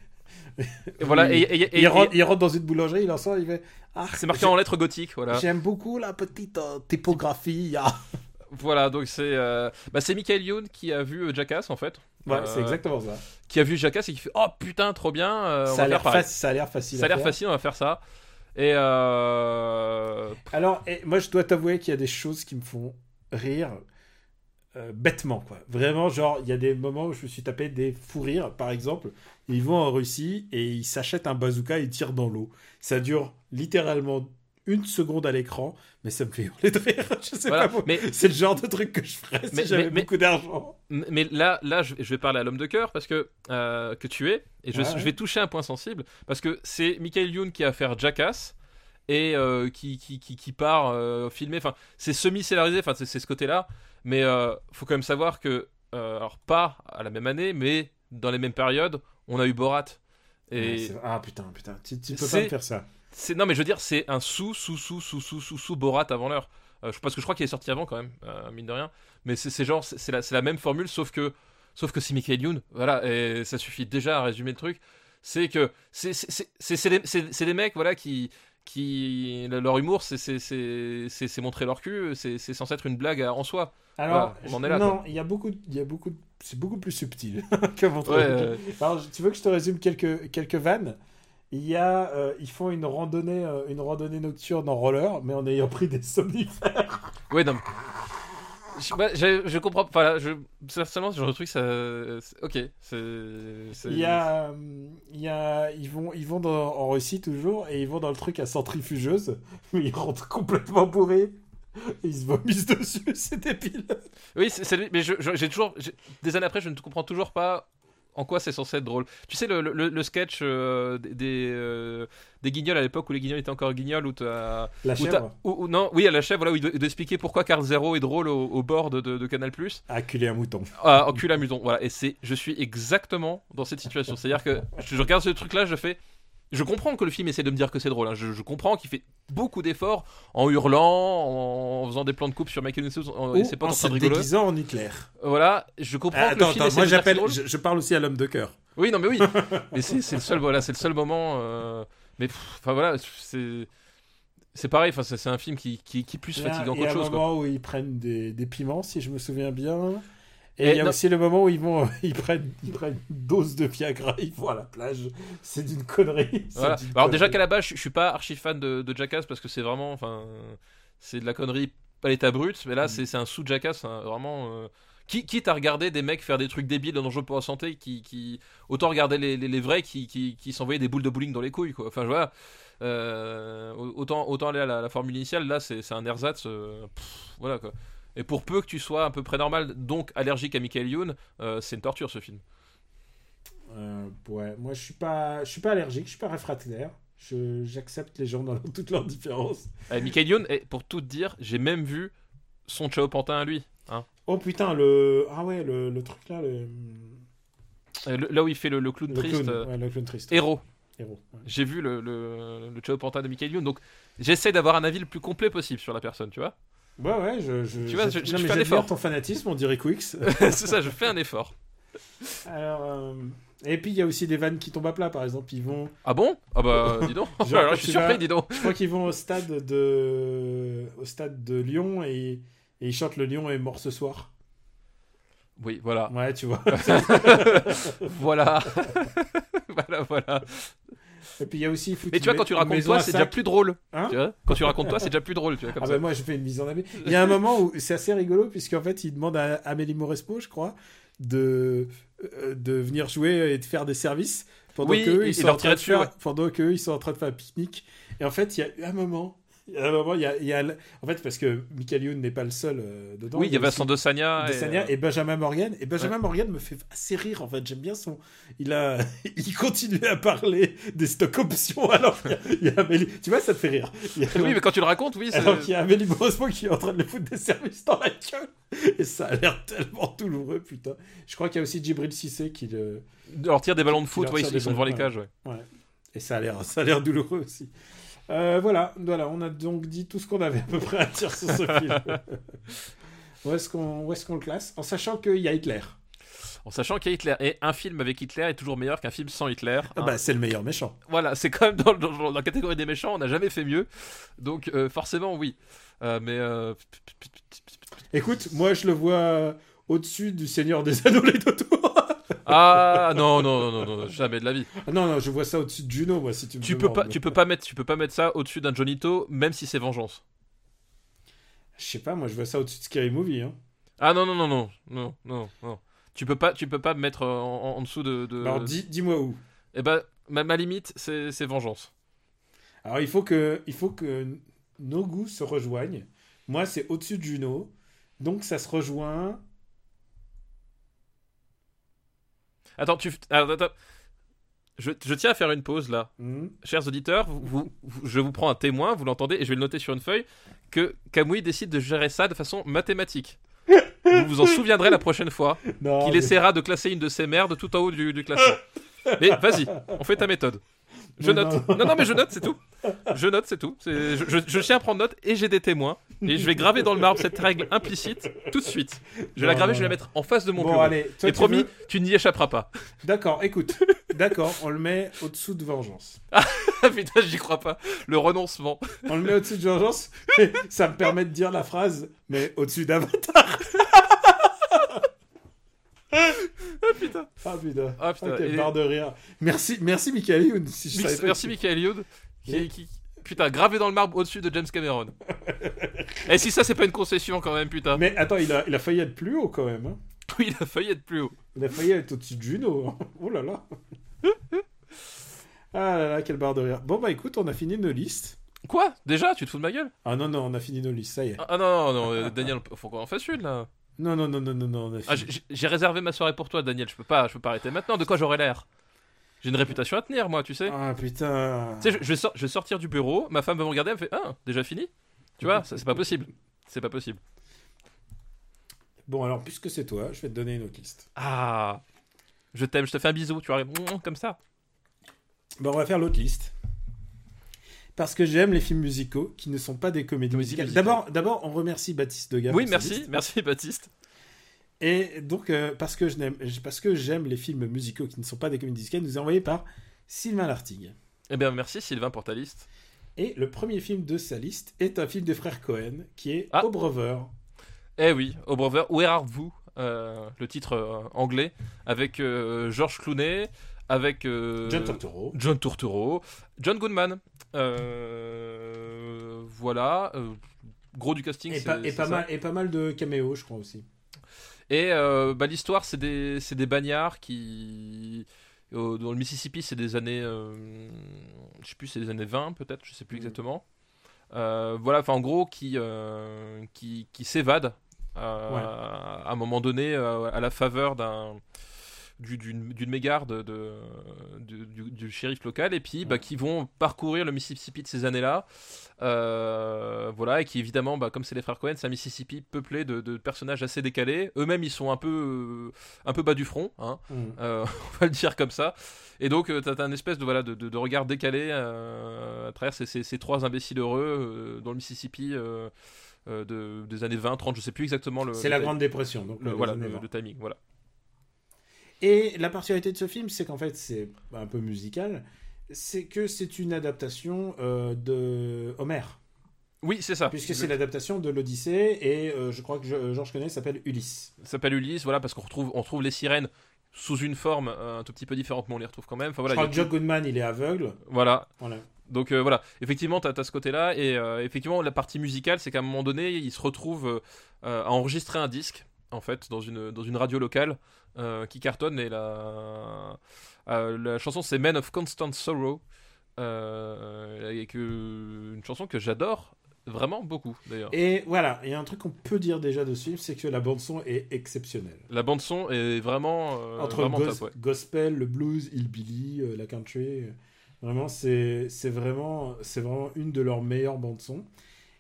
Et voilà, il, et, et- et- il et- rentre, il rentre dans une boulangerie, il en sort, il fait. Ah, c'est marqué en lettres gothiques, voilà. J'aime beaucoup la petite euh, typographie. ah. Voilà, donc c'est bah, c'est Michael Youn qui a vu Jackass en fait. Ouais, Euh, c'est exactement ça. Qui a vu Jackass et qui fait Oh putain, trop bien, euh, ça, a l'air ça a facile. Ça a l'air facile, on va faire ça. Et euh... Alors, et moi, je dois t'avouer qu'il y a des choses qui me font rire. euh, bêtement, quoi. Vraiment, genre, il y a des moments où je me suis tapé des fous rires, par exemple. Ils vont en Russie et ils s'achètent un bazooka et ils tirent dans l'eau. Ça dure littéralement une seconde à l'écran, mais ça me fait hurler de rire. Je sais Voilà, pas, mais- c'est le genre de truc que je ferais si Mais- j'avais mais- mais- beaucoup d'argent. Mais là, là, je vais parler à l'homme de cœur parce que euh, que tu es et je, Ouais, ouais. je vais toucher un point sensible parce que c'est Michael Youn qui a fait Jackass et euh, qui, qui, qui, qui part euh, filmer. Enfin, c'est semi-scénarisé. Enfin, c'est ce côté-là. Mais euh, faut quand même savoir que alors pas à la même année, mais dans les mêmes périodes, on a eu Borat. Et ah putain, putain, tu, tu peux pas me faire ça. C'est non, mais je veux dire, c'est un sous sous sous sous sous sous sous Borat avant l'heure. Euh, parce que je crois qu'il est sorti avant quand même, euh, mine de rien. Mais c'est c'est genre, c'est la, c'est la même formule, sauf que, sauf que c'est Michael Youn. Voilà, et ça suffit déjà à résumer le truc. C'est que c'est c'est- c'est- c'est- c'est des, mecs, voilà, qui qui leur humour, c'est c'est c'est c'est- c'est montrer leur cul. C'est censé être une blague à- en soi. Alors, Voilà, on en est là, non, il y a beaucoup, il y a beaucoup, c'est beaucoup plus subtil que truc. Ouais, euh, Alors, tu veux que je te résume quelques, quelques vannes? Il y a, euh, ils font une randonnée, euh, une randonnée nocturne en roller, mais en ayant pris des somnifères. ouais, non. mais- Je, ouais, je, je comprends. Là, je, personnellement, ce genre de truc, ça. Ok. c'est- Il y a, il y a, ils vont, ils vont dans- en Russie toujours et ils vont dans le truc à centrifugeuse où ils rentrent complètement bourrés. Et ils se vomissent dessus, c'est débile. Oui, c'est, mais j'ai toujours, des années après, je ne comprends toujours pas en quoi c'est censé être drôle? Tu sais le, le, le sketch euh, des euh, des guignols à l'époque où les guignols étaient encore guignols où t'as, La où t'as- chèvre où- où- non, oui à la chèvre, voilà où il doit, il doit expliquer pourquoi Carl Zero est drôle au, au bord de, Canal a acculé un mouton. Ah, à muton. Voilà, et c'est, je suis exactement dans cette situation. C'est-à-dire que je regarde ce truc-là, je fais. Je comprends que le film essaie de me dire que c'est drôle. hein. Je, je comprends qu'il fait beaucoup d'efforts en hurlant, en faisant des plans de coupe sur Michael Winslow, en- et c'est pas en se déguisant en Hitler. Voilà, je comprends Ah, que le attends, film attends, moi j'appelle, je, je parle aussi à l'homme de cœur. Oui, non, mais oui. mais c'est le seul, voilà, c'est le seul moment. euh, Mais enfin voilà, c'est c'est pareil. C'est un film qui qui, qui est plus Il y a, fatigant il y a qu'autre un chose. Quoi. moment où ils prennent des, des piments, si je me souviens bien. Et Et il y a non- aussi le moment où ils vont, ils prennent, ils prennent une dose de Viagra, ils vont à la plage. C'est d'une connerie. Voilà. d'une Alors déjà qu'à la base, je, je suis pas archi fan de, de Jackass parce que c'est vraiment, enfin, c'est de la connerie à l'état brut. Mais là, Mm. c'est c'est un sous Jackass, hein, vraiment. euh, qui, quitte à regarder des mecs faire des trucs débiles dangereux pour la santé, qui, qui autant regarder les, les, les vrais qui, qui, qui s'envoyaient des boules de bowling dans les couilles, quoi. Enfin, voilà. Euh, autant, autant aller à la, la formule initiale, là, c'est c'est un ersatz. euh, pff, voilà, quoi. Et pour peu que tu sois à peu près normal, donc allergique à Michael Youn, euh, c'est une torture ce film. Euh, ouais, moi je suis pas, je suis pas allergique, je suis pas réfractaire. J'accepte les gens dans toutes leurs différences. Euh, Michael Youn, et pour tout dire, j'ai même vu son Chao Pantin à lui. Hein. Oh putain, le, ah ouais, le, le truc là, le, Euh, le- là où il fait le, clown le triste. clown, euh, ouais, le clown triste. Héros. Héros, ouais. J'ai vu le, le, le Chao Pantin de Michael Youn, donc j'essaie d'avoir un avis le plus complet possible sur la personne, tu vois. Ouais, ouais, je, je, Tu vois, je- je fais un effort. ton fanatisme, on dirait Quix. c'est ça, je fais un effort. Alors, euh, et puis il y a aussi des vannes qui tombent à plat, par exemple, ils vont, Ah bon? Ah bah dis donc. Genre, Alors je suis surpris, vas- dis donc. je crois qu'ils vont au stade de, au stade de Lyon et, et ils chantent le Lion est mort ce soir. Oui, voilà. Ouais, tu vois. voilà. voilà, voilà. Et puis il y a aussi. Mais tu vois, quand tu racontes toi, c'est déjà plus drôle. Hein tu vois quand tu racontes toi, c'est déjà plus drôle, tu vois, comme Ah ça. bah moi je fais une mise en abîme. Il y a un moment où c'est assez rigolo puisqu'en fait il demande à Amélie Mauresmo, je crois, de euh, de venir jouer et de faire des services pendant Oui, que eux, et- ils sont en train de faire ouais. pendant ils sont en train de faire un pique-nique. Et en fait il y a eu un moment. A un moment, il y a, il y a le- en fait, parce que Michael Youn n'est pas le seul euh, dedans. oui, il y a Vincent de Sagna. de Sania et, euh, et Benjamin Morgan. Et Benjamin Morgan me fait assez rire, en fait. J'aime bien son. Il a. Il continue à parler des stock options alors qu'il y y, a Amélie. Tu vois, ça te fait rire. Il y a- Oui, mais quand tu le racontes, oui, alors qu'il y a Amélie Mauresmo qui est en train de lui foutre des services dans la gueule. Et ça a l'air tellement douloureux, putain. Je crois qu'il y a aussi Djibril Cissé qui le. De leur tire des ballons de foot, ouais, ils, ils sont devant les cages, ouais. Et a l'air, ça a l'air douloureux aussi. Euh, voilà, voilà, on a donc dit tout ce qu'on avait à peu près à dire sur ce film. où est-ce qu'on, qu'on le classe En sachant qu'il y a Hitler. En sachant qu'il y a Hitler. Et un film avec Hitler est toujours meilleur qu'un film sans Hitler. Ah hein. bah, c'est le meilleur méchant. Voilà, c'est quand même dans, dans- dans la catégorie des méchants, on n'a jamais fait mieux. Donc euh, forcément, oui. Euh, mais Écoute, moi je le vois au-dessus du Seigneur des Anneaux les tours. Ah non non non non jamais de la vie. Ah non, non, je vois ça au-dessus de Juno, moi, si tu me Tu peux pas tu peux pas mettre tu peux pas mettre ça au-dessus d'un Johnito, même si c'est vengeance. Je sais pas, moi je vois ça au-dessus de Scary Movie. Hein. Ah non, non, non, non, non, non, non. Tu peux pas, tu peux pas me mettre en, en dessous de. de... Alors dis- dis-moi où. Eh ben, ma, ma limite, c'est c'est vengeance. Alors il faut que, il faut que nos goûts se rejoignent. Moi, c'est au-dessus de Juno. Donc ça se rejoint. Attends, tu. attends, attends. Je, je tiens à faire une pause là. Hmm. Chers auditeurs, vous, vous- vous- je vous prends un témoin, vous l'entendez, et je vais le noter sur une feuille, que Kamui décide de gérer ça de façon mathématique. vous vous en souviendrez la prochaine fois qu'il mais- essaiera de classer une de ses merdes tout en haut du, du classement. Mais vas-y, on fait ta méthode. Je note. Non, non, mais je note, c'est tout. Je note, c'est tout. Je, je- je tiens à prendre note et j'ai des témoins. Et je vais graver dans le marbre cette règle implicite tout de suite. Je vais la graver, je vais la mettre en face de mon Bon, bureau. allez. Toi, et tu promis, veux- tu n'y échapperas pas. D'accord, écoute. D'accord, on le met au-dessous de vengeance. Ah putain, j'y crois pas. Le renoncement. On le met au-dessus de vengeance. ça me permet de dire la phrase, mais au-dessus d'Avatar. Ah putain. Ah putain. Ah, putain. quelle Et- barre de rire. Merci, merci Michael Youn, si je savais Merci, pas merci que- Michael. Qui, qui- putain, gravé dans le marbre au-dessus de James Cameron. Et si ça, c'est pas une concession quand même, putain. Mais attends, il a, il a failli être plus haut quand même. hein. Oui, il a failli être plus haut. Il a failli être au-dessus de Juno. hein. Oh là là. Ah là là, quelle barre de rire. Bon bah écoute, on a fini nos listes. Quoi? Déjà? Tu te fous de ma gueule? Ah non, non, on a fini nos listes, ça y est. Ah non, non, non, euh, Daniel, faut qu'on en fasse une là. Non, non, non, non, non, non, Ah, j'ai- réservé ma soirée pour toi, Daniel. Je peux pas, je peux pas arrêter maintenant. De quoi j'aurais l'air? J'ai une réputation à tenir, moi, tu sais. Ah putain. Tu sais, je, je vais sor- je vais sortir du bureau, ma femme va me regarder, elle me fait Ah, déjà fini? Tu vois, c'est pas possible. C'est pas possible. Bon alors, puisque c'est toi, je vais te donner une autre liste. Ah Je t'aime, je te fais un bisou, tu vois, comme ça. Bon, on va faire l'autre liste. Parce que j'aime les films musicaux qui ne sont pas des comédies musicales. D'abord, d'abord, on remercie Baptiste Degas. Oui, merci, merci Baptiste. Et donc, euh, parce que je n'aime, parce que j'aime les films musicaux qui ne sont pas des comédies musicales, nous est envoyé par Sylvain Lartigue. Eh bien, merci Sylvain pour ta liste. Et le premier film de sa liste est un film des frères Cohen, qui est Ah. Eh oui, au Brother, Where Are You Euh, Le titre euh, anglais, avec George Clooney, avec euh, John Turturro. John Turturro, John Goodman. Euh, voilà, euh, gros du casting. Et, pas, et, c'est pas ça. mal, et pas mal de caméos, je crois aussi. Et bah, l'histoire, c'est des, bagnards qui. dans le Mississippi, c'est des années. je sais plus, c'est des années 20 peut-être, je sais plus Mhm. exactement. Voilà, enfin en gros, qui, qui, qui s'évadent Ouais. à un moment donné à la faveur d'un. Du- D'une d'une mégarde de, du, du shérif local et puis bah, qui vont parcourir le Mississippi de ces années-là euh, voilà, et qui évidemment, bah, comme c'est les frères Cohen, c'est un Mississippi peuplé de, de personnages assez décalés. Eux-mêmes, ils sont un peu, euh, un peu bas du front, hein, Mm. euh, on va le dire comme ça. Et donc, tu t'as un espèce de, voilà, de, de- de regard décalé euh, à travers ces, ces- ces trois imbéciles heureux dans le Mississippi de, des années 20, 30, je sais plus exactement le. C'est la Grande Dépression. Donc le- voilà, années le, 20. le timing, voilà. Et la particularité de ce film, c'est qu'en fait, c'est un peu musical. C'est que c'est une adaptation euh, de Homer. Oui, c'est ça. Puisque c'est l'adaptation de l'Odyssée. Et euh, je crois que Georges Clooney s'appelle Ulysse. S'appelle Ulysse, voilà, parce qu'on retrouve, on retrouve les sirènes sous une forme euh, un tout petit peu différente, mais on les retrouve quand même. Enfin, voilà, je crois que Joe Goodman, il est aveugle. voilà, Voilà. Donc euh, voilà, effectivement, tu as, ce côté-là. Et euh, effectivement, la partie musicale, c'est qu'à un moment donné, il se retrouve euh, à enregistrer un disque, en fait, dans une, dans une radio locale euh, qui cartonne. Et la, euh, la chanson, c'est Men of Constant Sorrow. euh, et que, une chanson que j'adore vraiment beaucoup, d'ailleurs. Et voilà, il y a un truc qu'on peut dire déjà de ce film, c'est que la bande-son est exceptionnelle. La bande-son est vraiment, Entre vraiment le top, ouais. gospel, le blues, hillbilly, la country, vraiment, c'est c'est vraiment, c'est vraiment une de leurs meilleures bandes-son.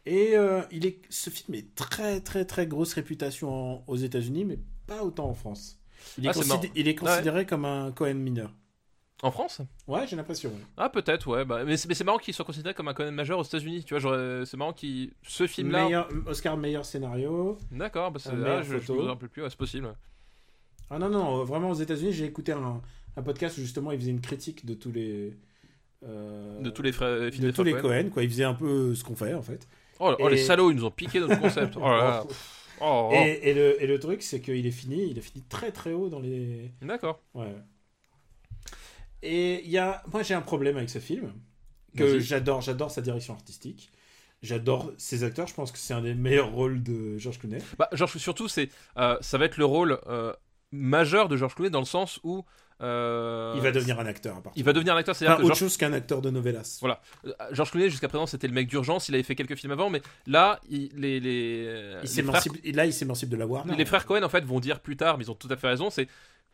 Et euh, il est, ce film est très très très grosse réputation en- aux États-Unis, mais pas autant en France. Il est, Ah, c'est considé- marrant. il est considéré comme un Cohen mineur. En France? Ouais, j'ai l'impression. ouais. Ah, peut-être, ouais. Bah, mais c'est marrant qu'il soit considéré comme un Conan majeur aux États-Unis. Tu vois, j'aurais- c'est marrant qu'il. Ce film-là. Oscar meilleur scénario. D'accord, bah c'est Euh, là, meilleure je, je me un peu plus, ouais, c'est possible. Ah non, non, euh, vraiment aux États-Unis, j'ai écouté un, un podcast où justement il faisait une critique de tous les. euh, De tous les frères, films de tous les Cohen, quoi. Il faisait un peu ce qu'on fait en fait. Oh, là- oh, les salauds, ils nous ont piqué notre concept. Oh là là. Oh, oh. Et, et le, et le truc, c'est qu'il est fini, il est fini très très haut dans les. D'accord. Ouais. Et il y a. Moi j'ai un problème avec ce film. Que j'adore, j'adore sa direction artistique. J'adore ces acteurs. Je pense que c'est un des meilleurs rôles de George Clooney. Bah, George, surtout, c'est, euh, ça va être le rôle euh, majeur de George Clooney dans le sens où. Euh, Il va devenir un acteur à partir. Il va devenir un acteur, c'est-à-dire Enfin, autre George, chose qu'un acteur de novelas. Voilà. euh, George Clooney, jusqu'à présent, c'était le mec d'urgence. Il avait fait quelques films avant, mais là, il- les, les, Il s'émancipe- Là, il s'émancipe de la Warner. Les frères Cohen, en fait, vont dire plus tard, mais ils ont tout à fait raison, c'est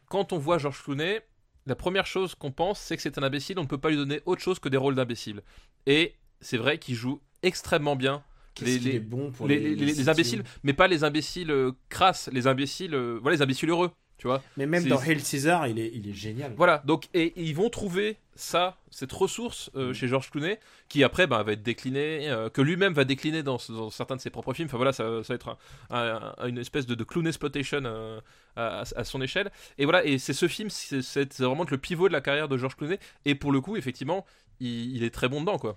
quand on voit George Clooney, la première chose qu'on pense, c'est que c'est un imbécile, on ne peut pas lui donner autre chose que des rôles d'imbécile. Et c'est vrai qu'il joue extrêmement bien les- les- est bon pour les, les, imbéciles, mais pas les imbéciles euh, crasses, les imbéciles, euh, voilà, les imbéciles heureux, tu vois. Mais même dans Hail Caesar, il est, il est génial. Voilà, donc, et, et ils vont trouver ça, cette ressource euh, Mm. chez George Clooney, qui après bah, va être décliné, euh, que lui-même va décliner dans, dans certains de ses propres films. Enfin voilà, ça, ça va être un- un- une espèce de, de clown exploitation euh, à, à son échelle. Et voilà, et c'est ce film, c'est vraiment le pivot de la carrière de George Clooney. Et pour le coup, effectivement, il, il est très bon dedans, quoi.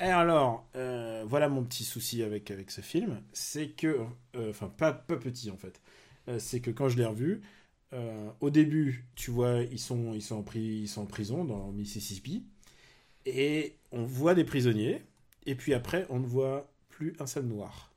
Et alors, voilà mon petit souci avec, avec ce film, c'est que, enfin pas, pas petit en fait, c'est que quand je l'ai revu, euh, au début, tu vois, ils sont, ils, sont en ils sont en prison dans le Mississippi, et on voit des prisonniers, et puis après, on ne voit plus un seul noir.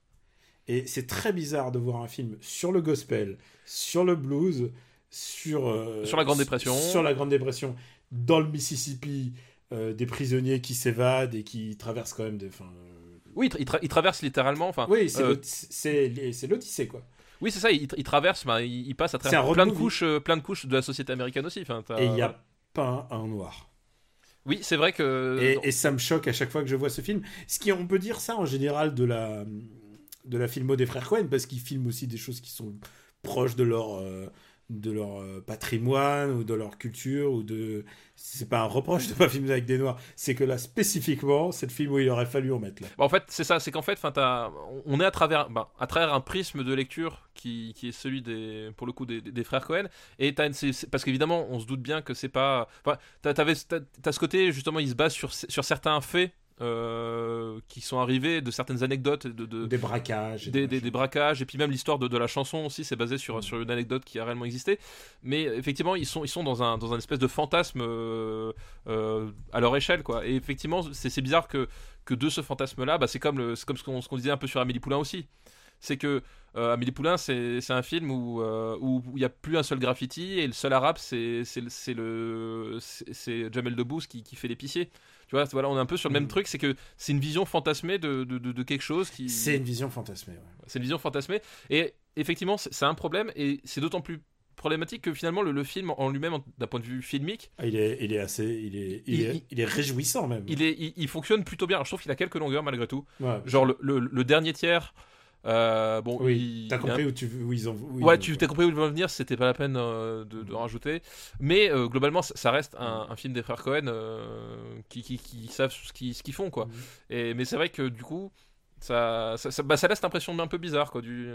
Et c'est très bizarre de voir un film sur le gospel, sur le blues, sur, euh, Sur la Grande Dépression. sur la Grande Dépression, dans le Mississippi, euh, des prisonniers qui s'évadent et qui traversent quand même des. euh, Oui, il, tra- il tra- il traverse littéralement. Enfin, oui, c'est l'Odyssée- c'est c'est l'Odyssée quoi. Oui, c'est ça. Il, il traverse, bah, il, il passe à travers plein de couches, euh, plein de couches de la société américaine aussi. Enfin, Et il n'y a pas un, un noir. Oui, c'est vrai que. Et, et ça me choque à chaque fois que je vois ce film. Ce qui, on peut dire ça en général de la, de la filmo des frères Cohen, parce qu'ils filment aussi des choses qui sont proches de leur, euh, de leur euh, patrimoine ou de leur culture. ou de C'est pas un reproche de pas filmer avec des noirs, c'est que là, spécifiquement, c'est le film où il aurait fallu en mettre. Bah, en fait, c'est ça, c'est qu'en fait, 'fin, on est à travers, bah, à travers un prisme de lecture qui, qui est celui des, pour le coup, des, des frères Cohen. Et t'as une- parce qu'évidemment, on se doute bien que c'est pas, t'as, t'as ce côté justement, il se base sur, sur certains faits euh, qui sont arrivés, de certaines anecdotes, de, de- Des braquages. et des, braquages et puis même l'histoire de, de la chanson aussi c'est basé sur, sur une anecdote qui a réellement existé. Mais effectivement ils sont, ils sont dans, un, dans un espèce de fantasme euh, euh, à leur échelle quoi. Et effectivement c'est bizarre que, que de ce fantasme là bah, c'est comme, le, comme ce qu'on ce qu'on disait un peu sur Amélie Poulain aussi c'est que euh, Amélie Poulain c'est un film où euh, où il n'y a plus un seul graffiti et le seul arabe c'est le- Jamel Debbouze qui, qui fait l'épicier tu vois voilà on est un peu sur le même Mm. truc c'est que c'est une vision fantasmée de, de, de- de quelque chose qui C'est une vision fantasmée. ouais. c'est une vision fantasmée. Et effectivement, c'est un problème. Et c'est d'autant plus problématique que finalement, le, le film en lui-même, d'un point de vue filmique, Ah, il, est, il est assez. Il est, il, Il- est, il- il est réjouissant même. il, est, il, il fonctionne plutôt bien. Alors, je trouve qu'il a quelques longueurs malgré tout. Ouais. Genre, le, le- le dernier tiers. Euh, bon, Oui, il- t'as compris où, tu, où ils ont. où ils Ouais, vont, tu quoi. t'as compris où ils veulent venir, c'était pas la peine euh, de, de rajouter. Mais euh, globalement, ça, reste un, un film des frères Cohen qui, qui, qui savent ce qu'ils font, quoi. Et, mais c'est vrai que du coup, ça, ça, ça, bah, ça laisse l'impression un peu bizarre quoi, du,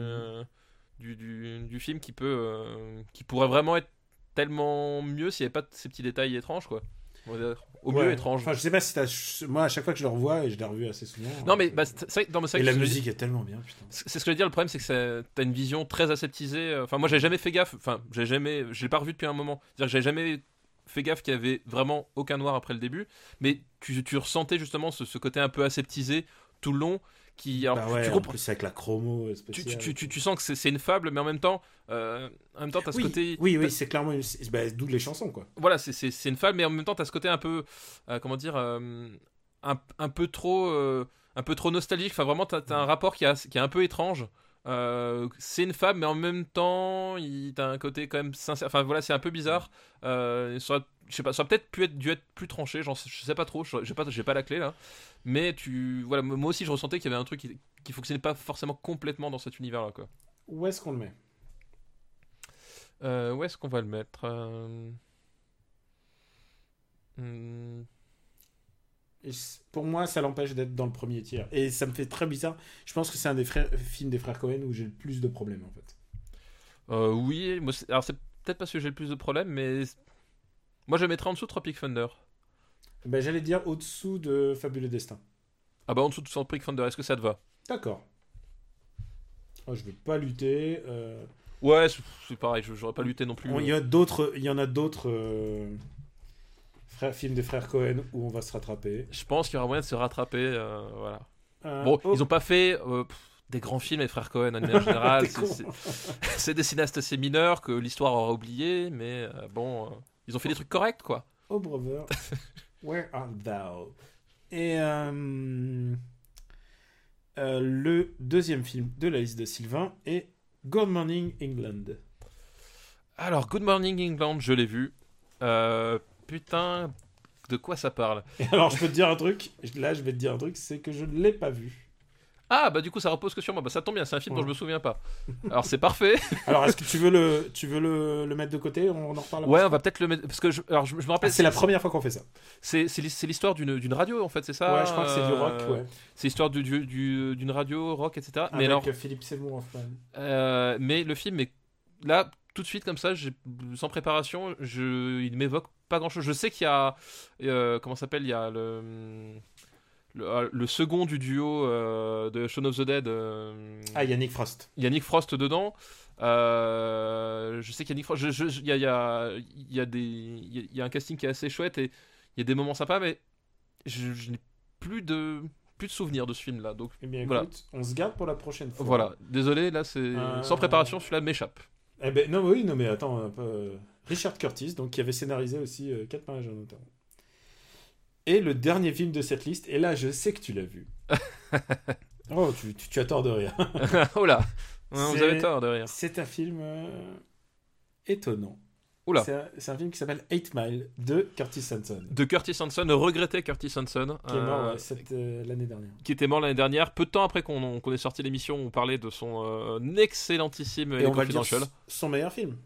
du, du, du film qui, peut, qui pourrait vraiment être tellement mieux s'il n'y avait pas ces petits détails étranges. Quoi. Au mieux Ouais. étrange. Enfin, je sais pas si t'as. Moi, à chaque fois que je le revois, et je l'ai revu assez souvent. non, mais euh, bah, c'est mais c'est Et la musique est tellement bien, putain. C'est ce que je veux dire, le problème c'est que t'as une vision très aseptisée. Enfin, moi j'avais jamais fait gaffe, enfin, j'ai jamais, je l'ai pas revu depuis un moment. C'est-à-dire que j'avais jamais fait gaffe qu'il y avait vraiment aucun noir après le début, mais tu, tu ressentais justement ce, ce côté un peu aseptisé tout le long qui. Alors, bah tu- ouais, tu, en comprends. plus avec la chromo Tu, spéciale. tu, tu, tu sens que c'est c'est une fable, mais en même temps, euh, en même temps, t'as ce oui, côté. oui, oui, c'est clairement une... c'est- bah, d'où les chansons, quoi. voilà, c'est- c'est c'est une fable, mais en même temps, t'as ce côté un peu, euh, comment dire, euh, un, un peu trop, euh, un peu trop nostalgique. Enfin, vraiment, t'as as un rapport qui, a, qui est un peu étrange. Euh, c'est une fable, mais en même temps, il t'as un côté quand même sincère. Enfin, voilà, c'est un peu bizarre. Euh, je sais pas, ça aurait peut-être pu être, dû être plus tranché. J'en sais- je sais pas trop. J'ai pas, j'ai pas la clé là. Mais tu, voilà, moi aussi, je ressentais qu'il y avait un truc qui, qui fonctionnait pas forcément complètement dans cet univers-là, quoi. Où est-ce qu'on le met? Euh, où est-ce qu'on va le mettre Euh, hmm, Pour moi, ça l'empêche d'être dans le premier tiers. Et ça me fait très bizarre. Je pense que c'est un des frères... films des frères Cohen où j'ai le plus de problèmes, en fait. Euh, oui, moi, alors c'est peut-être parce que j'ai le plus de problèmes, mais moi je mettrais en dessous de Tropic Thunder. Ben, J'allais dire au-dessous de Fabuleux Destin. Ah bah en dessous de Tropic Thunder, est-ce que ça te va? D'accord. Oh, je veux pas lutter. euh, Ouais, c'est pareil, je- j'aurais pas lutté non plus. Il y a d'autres, il y en a d'autres euh, frères, films des frères Cohen où on va se rattraper. Je pense qu'il y aura moyen de se rattraper, euh, voilà. Euh, Bon, oh, ils ont pas fait euh, pff, des grands films, les frères Cohen, en. T'es c'est- des cinéastes assez mineurs que l'histoire aura oublié, mais euh, bon, euh, ils ont fait des trucs corrects, quoi. Oh brother, where art thou? Et euh, euh, le deuxième film de la liste de Sylvain est Good Morning England. Alors, Good Morning England, je l'ai vu. Euh, putain, de quoi ça parle? Et alors, je peux te dire un truc, là, je vais te dire un truc, c'est que je ne l'ai pas vu. Ah, bah du coup, ça repose que sur moi. Bah ça tombe bien, c'est un film dont je me souviens pas. Alors, c'est parfait. Alors, est-ce que tu veux le, tu veux le, le mettre de côté? On en reparle Ouais, on va peut-être le mettre. Parce que je, alors, je, je me Ah, rappelle. c'est la première fois qu'on fait ça. C'est c'est l'hi- c'est l'histoire d'une d'une radio, en fait, c'est ça? Ouais, je crois que c'est du rock, Euh, ouais. C'est l'histoire du- du- du- d'une radio rock, etc. mais Avec alors, Philippe Seymour Hoffman. euh, mais le film est là tout de suite comme ça, sans préparation, je, il m'évoque pas grand chose. Je sais qu'il y a euh, comment ça s'appelle, il y a le le, euh, le second du duo euh, de Shaun of the Dead, euh, Ah, Yannick Frost. il y a Nick Frost dedans. Euh, je sais qu'il y y a, y, a, y a des, il y a- il y a un casting qui est assez chouette et il y a des moments sympas, mais je, je n'ai plus de plus de souvenirs de ce film-là. Donc Eh bien, Voilà. écoute, on se garde pour la prochaine fois. voilà. Désolé, là c'est sans préparation, celui-là m'échappe. Eh ben, non, oui, non, mais attends, un peu, Richard Curtis, donc, qui avait scénarisé aussi euh, Quatre mariages en notamment. Et le dernier film de cette liste, et là, je sais que tu l'as vu. oh, tu, tu, tu as tort de rire. oh là, vous avez tort de rire. C'est un film euh, étonnant. Oula. C'est un, film qui s'appelle 8 Mile de Curtis Hanson, De Curtis Hanson, regretté Curtis Hanson, qui est mort euh, euh, l'année dernière. qui était mort l'année dernière. Peu de temps après qu'on ait sorti l'émission, on parlait de son excellentissime Et Les on va dire, son meilleur film.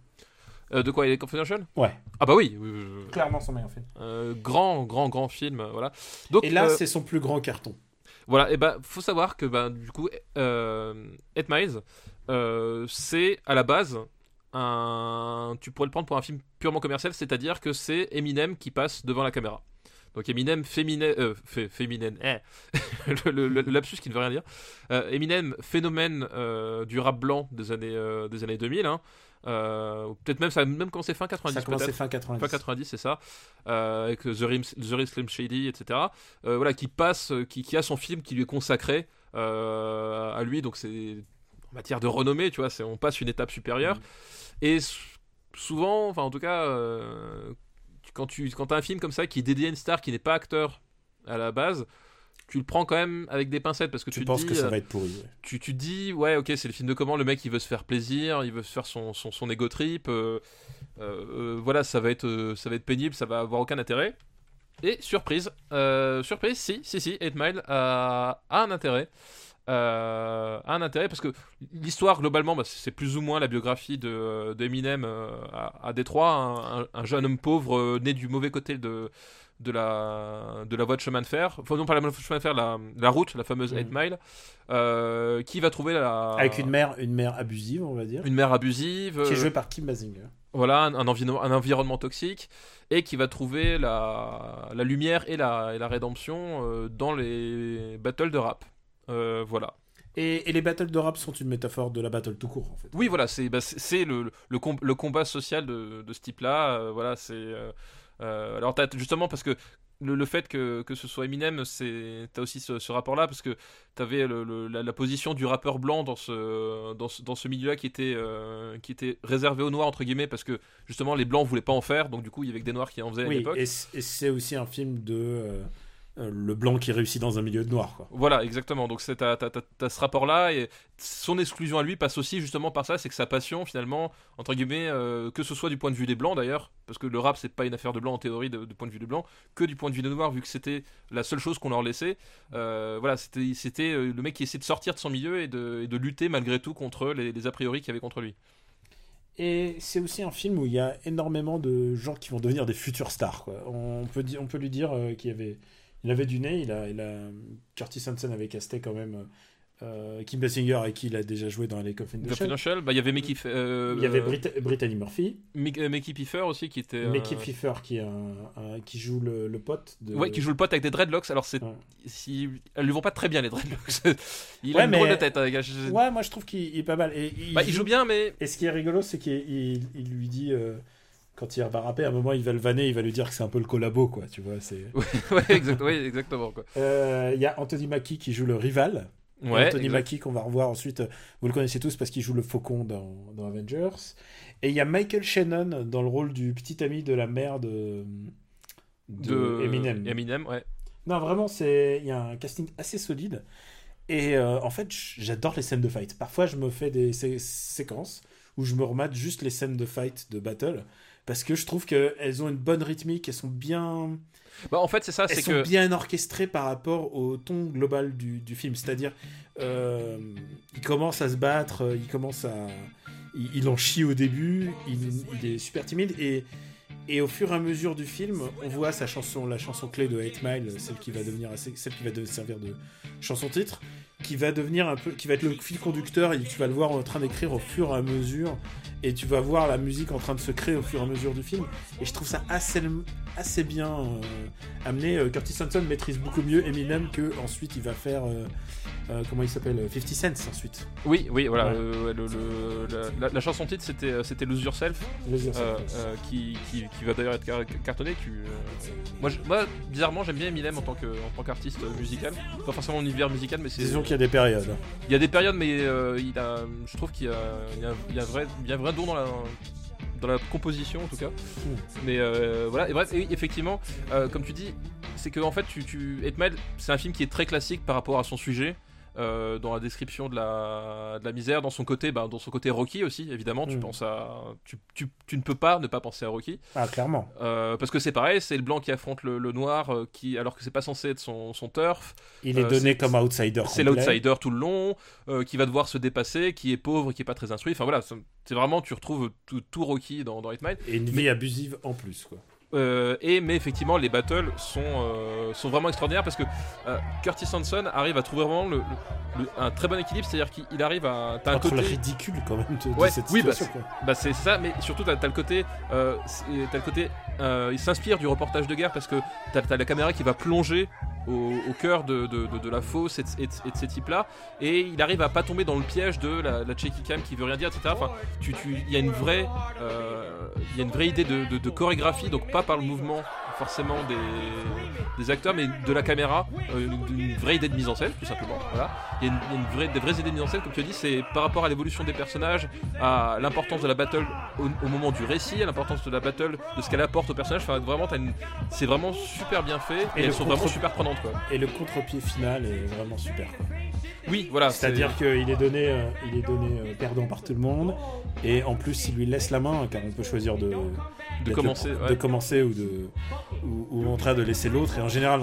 Euh, de quoi, Les Confidential Ouais, Ah bah oui, clairement son meilleur film. Euh, grand, grand, grand film, euh, voilà. Donc, Et là, euh, c'est son plus grand carton. voilà, et ben, faut savoir que, ben, du coup, euh, 8 Miles, euh, c'est à la base un. Tu pourrais le prendre pour un film purement commercial, c'est-à-dire que c'est Eminem qui passe devant la caméra. Donc Eminem féminin, euh, fé- eh. le, le- le- le lapsus qui ne veut rien dire. Euh, Eminem phénomène euh, du rap blanc des années euh, des années 2000. Hein. Euh, peut-être même ça même commencé fin 90 Ça a commencé fin 90. Fin 90, c'est ça, euh, avec The Real, The Real Slim Shady, etc. Euh, voilà, qui passe, qui, qui a son film qui lui est consacré à lui, donc c'est en matière de renommée, tu vois, c'est on passe une étape supérieure. Et s- souvent, enfin en tout cas, quand tu quand as un film comme ça qui est dédié à une star qui n'est pas acteur à la base, tu le prends quand même avec des pincettes parce que tu, Tu te penses dis, que ça euh, va être pourri. ouais. tu, tu te dis, ouais, ok, c'est le film de comment le mec il veut se faire plaisir, il veut se faire son, son, son ego trip, euh, euh, voilà, ça va, être, ça va être pénible, ça va avoir aucun intérêt. Et surprise, euh, surprise, si, si, si, 8 Mile a, a un intérêt. euh, a un intérêt parce que l'histoire globalement bah, c'est plus ou moins la biographie de d'Eminem euh, à, à Détroit un, un- un jeune homme pauvre né du mauvais côté de de la de la voie de chemin de fer enfin non pas la voie de chemin de fer la, la route la fameuse Mhm. 8 Mile euh, qui va trouver la Avec une mère, une mère abusive, on va dire. une mère abusive Qui est euh, jouée par Kim Basinger. voilà un, un, envi- un environnement toxique et qui va trouver la, la lumière et la, et la rédemption euh, dans les battles de rap Euh, voilà Et, et les battles de rap sont une métaphore de la battle tout court, en fait. Oui, voilà, c'est bah, le, le, com- le combat social de, de ce type-là. voilà, c'est. Euh, alors, t'as- justement, parce que le, le fait que, que ce soit Eminem, c'est t'as aussi ce, ce rapport-là, parce que t'avais le, le- la, la position du rappeur blanc dans ce, dans ce, dans ce milieu-là qui, était euh, qui était réservé aux noirs, entre guillemets, parce que justement, les blancs voulaient pas en faire, donc du coup, il y avait que des noirs qui en faisaient à l'époque. et c'est aussi un film de euh, le blanc qui réussit dans un milieu de noir, quoi. Voilà, exactement. Donc c'est t'as, ce rapport-là et son exclusion à lui passe aussi justement par ça, c'est que sa passion finalement, entre guillemets, euh, que ce soit du point de vue des blancs d'ailleurs, parce que le rap c'est pas une affaire de blancs en théorie du point de vue des blancs, que du point de vue des noirs vu que c'était la seule chose qu'on leur laissait. Euh, voilà, c'était, c'était euh, le mec qui essayait de sortir de son milieu et de, et de lutter malgré tout contre les, les a priori qu'il y avait contre lui. Et c'est aussi un film où il y a énormément de gens qui vont devenir des futurs stars, quoi. On peut, on peut lui dire euh, qu'il avait, il avait du nez, il a, il a Curtis Hanson avait casté quand même euh, Kim Basinger avec qui il a déjà joué dans les Coffin. Confidential, bah il y avait Mickey, euh, Il y avait euh, Brit- Brittany Murphy, Mick- euh, Mickey Pfeiffer aussi qui était. Mickey Pfeiffer qui, est un- un- qui joue le, le pote de. Ouais, qui joue le pote avec des dreadlocks. Alors, c'est, Ouais. si, elles lui vont pas très bien les dreadlocks. il Ouais, a une mais- de tête, hein. Je- Ouais, moi je trouve qu'il il est pas mal. Et il, Bah, il joue bien, mais Et ce qui est rigolo, c'est qu'il il, il lui dit quand il va rapper, à un moment, il va le vanner, il va lui dire que c'est un peu le collabo, quoi. Tu vois, c'est. ouais, exact- ouais, exactement. Quoi. Euh, Il y a Anthony Mackie qui joue le rival. Ouais, Anthony exact. Mackie qu'on va revoir ensuite. euh, Vous le connaissez tous parce qu'il joue le faucon dans, dans Avengers. Et il y a Michael Shannon dans le rôle du petit ami de la mère de, de, de Eminem. Eminem, ouais. Non, vraiment, c'est il y a un casting assez solide. Et euh, en fait, j'adore les scènes de fight. Parfois, je me fais des sé- séquences où je me remate juste les scènes de fight, de battle, parce que je trouve qu'elles ont une bonne rythmique, elles sont bien, Bah, en fait, c'est ça, c'est que. bien orchestrées par rapport au ton global du, du film. C'est-à-dire, euh, il commence à se battre, euh, il commence à, il, il en chie au début, il, il est super timide et et au fur et à mesure du film, on voit sa chanson, la chanson clé de 8 Mile, celle qui va devenir celle qui va servir de chanson titre, qui va devenir un peu, qui va être le fil conducteur et tu vas le voir en train d'écrire au fur et à mesure et tu vas voir la musique en train de se créer au fur et à mesure du film et je trouve ça assez, assez bien euh, amené. Euh, Curtis Hanson maîtrise beaucoup mieux Eminem que ensuite il va faire euh, euh, comment il s'appelle 50 Cent ensuite. Oui, oui, voilà. Le- le- la, chanson titre, c'était c'était Lose Yourself, euh, qui, qui, qui va d'ailleurs être car- cartonné. qui, moi, je- moi, bizarrement, j'aime bien Eminem en tant que- en tant qu'artiste musical. Pas forcément l'univers musical, mais c'est. Qu'il y a des périodes. Il y a des périodes, mais euh, il a, je trouve qu'il y a, il y a, il y a un vrai, il y a un vrai don dans la, dans la composition en tout cas. Mais euh, voilà, et bref, et oui, effectivement, euh, comme tu dis, c'est que en fait, tu, tu, 8 Mile, c'est un film qui est très classique par rapport à son sujet. Euh, dans la description de la, de la misère, dans son côté, bah, dans son côté Rocky aussi, évidemment. Tu Mm. penses à, tu, tu, tu ne peux pas ne pas penser à Rocky. Ah clairement. Euh, parce que c'est pareil, c'est le blanc qui affronte le, le noir, euh, qui, alors que c'est pas censé être son, son turf. Il est donné c'est- comme outsider. C'est l'outsider tout le long, qui va devoir se dépasser, qui est pauvre, qui est pas très instruit. Enfin voilà, c'est vraiment, tu retrouves tout, tout Rocky dans, dans Hitman. Et une vie abusive en plus quoi. Euh, et mais effectivement, les battles sont, euh, sont vraiment extraordinaires parce que euh, Curtis Hanson arrive à trouver vraiment le, le- le- un très bon équilibre, c'est-à-dire qu'il arrive à. T'as un côté. le ridicule quand même de, de Ouais, cette oui, bah, situation. Bah c'est ça, mais surtout t'as as le côté, c'est- t'as le côté, euh, il s'inspire du reportage de guerre parce que t'as as la caméra qui va plonger au, au cœur de, la fosse et de, et ces types-là, et il arrive à pas tomber dans le piège de la, la cam qui veut rien dire, etc. Enfin, tu, il y a une vraie, euh, il y a une vraie idée de chorégraphie, donc pas par le mouvement forcément des, des acteurs, mais de la caméra, euh, une, une vraie idée de mise en scène, tout simplement. Voilà. Il y a, une, vraie, des vraies idées de mise en scène, comme tu as dit, c'est par rapport à l'évolution des personnages, à l'importance de la battle au, au moment du récit, à l'importance de la battle, de ce qu'elle apporte au personnage. Enfin, vraiment, c'est vraiment super bien fait et, Et le elles sont vraiment super prenantes. Quoi. Et le contre-pied final est vraiment super. quoi. Oui, voilà. C'est-à-dire qu'il est donné, euh, il est donné euh, perdant par tout le monde, et en plus il lui laisse la main, car on peut choisir de, d'être commencer, ouais. de commencer ou de ou, ou en train de laisser l'autre. Et en général,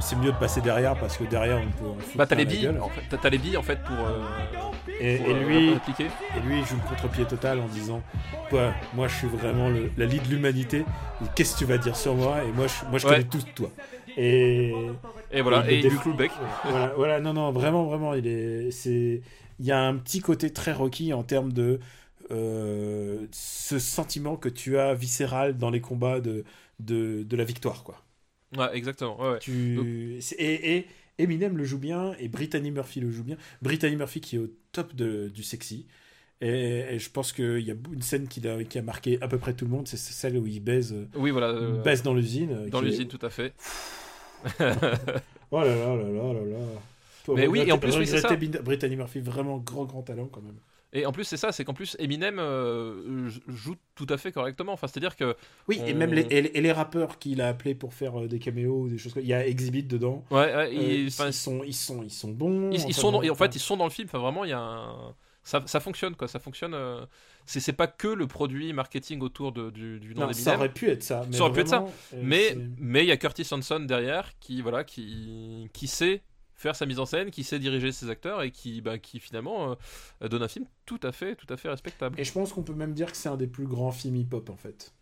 c'est mieux de passer derrière parce que derrière on peut. Bah, t'as les billes, en fait, t'as- les billes en fait pour. euh, Et, pour, et euh, lui, et lui, il joue le contre-pied total en disant Ouais, Moi, je suis vraiment le- la lie de l'humanité. Qu'est-ce que tu vas dire sur moi? Et moi, je, moi, je Ouais. connais tout de toi. Et Et voilà, il et le Luke Lubeck. voilà, voilà, non, non, vraiment, vraiment, il est, c'est, il y a un petit côté très Rocky en termes de euh, ce sentiment que tu as viscéral dans les combats de, de, de la victoire, quoi. Ouais, exactement. Ouais, ouais. Tu, et, et Eminem le joue bien et Brittany Murphy le joue bien. Brittany Murphy qui est au top de, du sexy. Et, et je pense qu'il y a une scène qui a, qui a marqué à peu près tout le monde, c'est celle où il baise, Oui, voilà. il euh, baise dans l'usine. dans est- l'usine, tout à fait. Oh là là là là là là. Mais oui, et en plus, oui, c'est ça. Brittany Murphy, vraiment grand grand talent quand même. Et en plus, c'est ça, c'est qu'en plus, Eminem euh, joue tout à fait correctement. Enfin, c'est-à-dire que. Oui, et On- même les, et, et les rappeurs qu'il a appelés pour faire euh, des caméos ou des choses comme il y a Exhibit dedans. Ouais, ouais, Euh, il- ils, enfin, sont, ils, sont, ils sont bons. Ils, ils sont dans- et en fait ils sont dans le film enfin vraiment il y a un ça, ça fonctionne quoi ça fonctionne euh, c'est pas que le produit marketing autour de, du, du nom non, ça aurait pu être ça. Mais Ça aurait pu être ça. euh, mais il y a Curtis Hanson derrière qui voilà qui qui sait faire sa mise en scène qui sait diriger ses acteurs et qui bah, qui finalement euh, donne un film tout à fait tout à fait respectable Et je pense qu'on peut même dire que c'est un des plus grands films hip-hop en fait.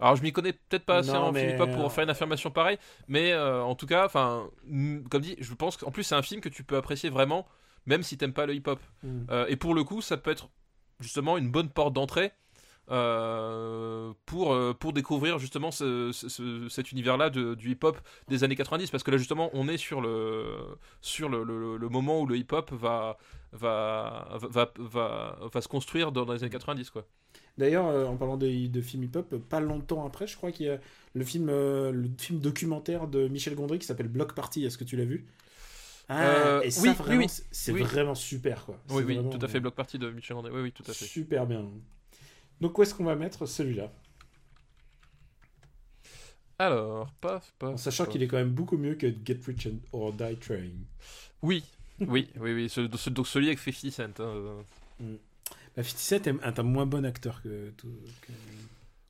alors je m'y connais peut-être pas assez Non, en mais- film hip-hop pour faire une affirmation pareille mais euh, en tout cas enfin mm, comme dit je pense qu'en plus c'est un film que tu peux apprécier vraiment même si t'aimes pas le hip-hop Mm. Euh, et pour le coup, ça peut être justement une bonne porte d'entrée euh, pour, euh, pour découvrir justement ce- ce- ce- cet univers-là du hip-hop des années 90 parce que là justement on est sur le, sur le, moment où le hip-hop va, va, va, va, va se construire dans, les années 90 quoi. D'ailleurs, euh, en parlant de, de films hip-hop, pas longtemps après, je crois qu'il y a le film, le film documentaire de Michel Gondry qui s'appelle Block Party. Est-ce que tu l'as vu? Ah, Euh, et ça, oui, oui, vraiment, oui. c'est- vraiment super, quoi. Oui, oui, vraiment, tout à fait. euh, Block Party de Michel André. Oui, oui, tout à fait. Super bien. Donc, où est-ce qu'on va mettre celui-là? Alors, paf, paf. En sachant qu'il est quand même beaucoup mieux que Get Rich and- or Die Trying. Oui, oui, oui, oui. ce- ce- donc celui avec 50 Cent. hein. Bah, 57 est est un moins bon acteur que tout. que-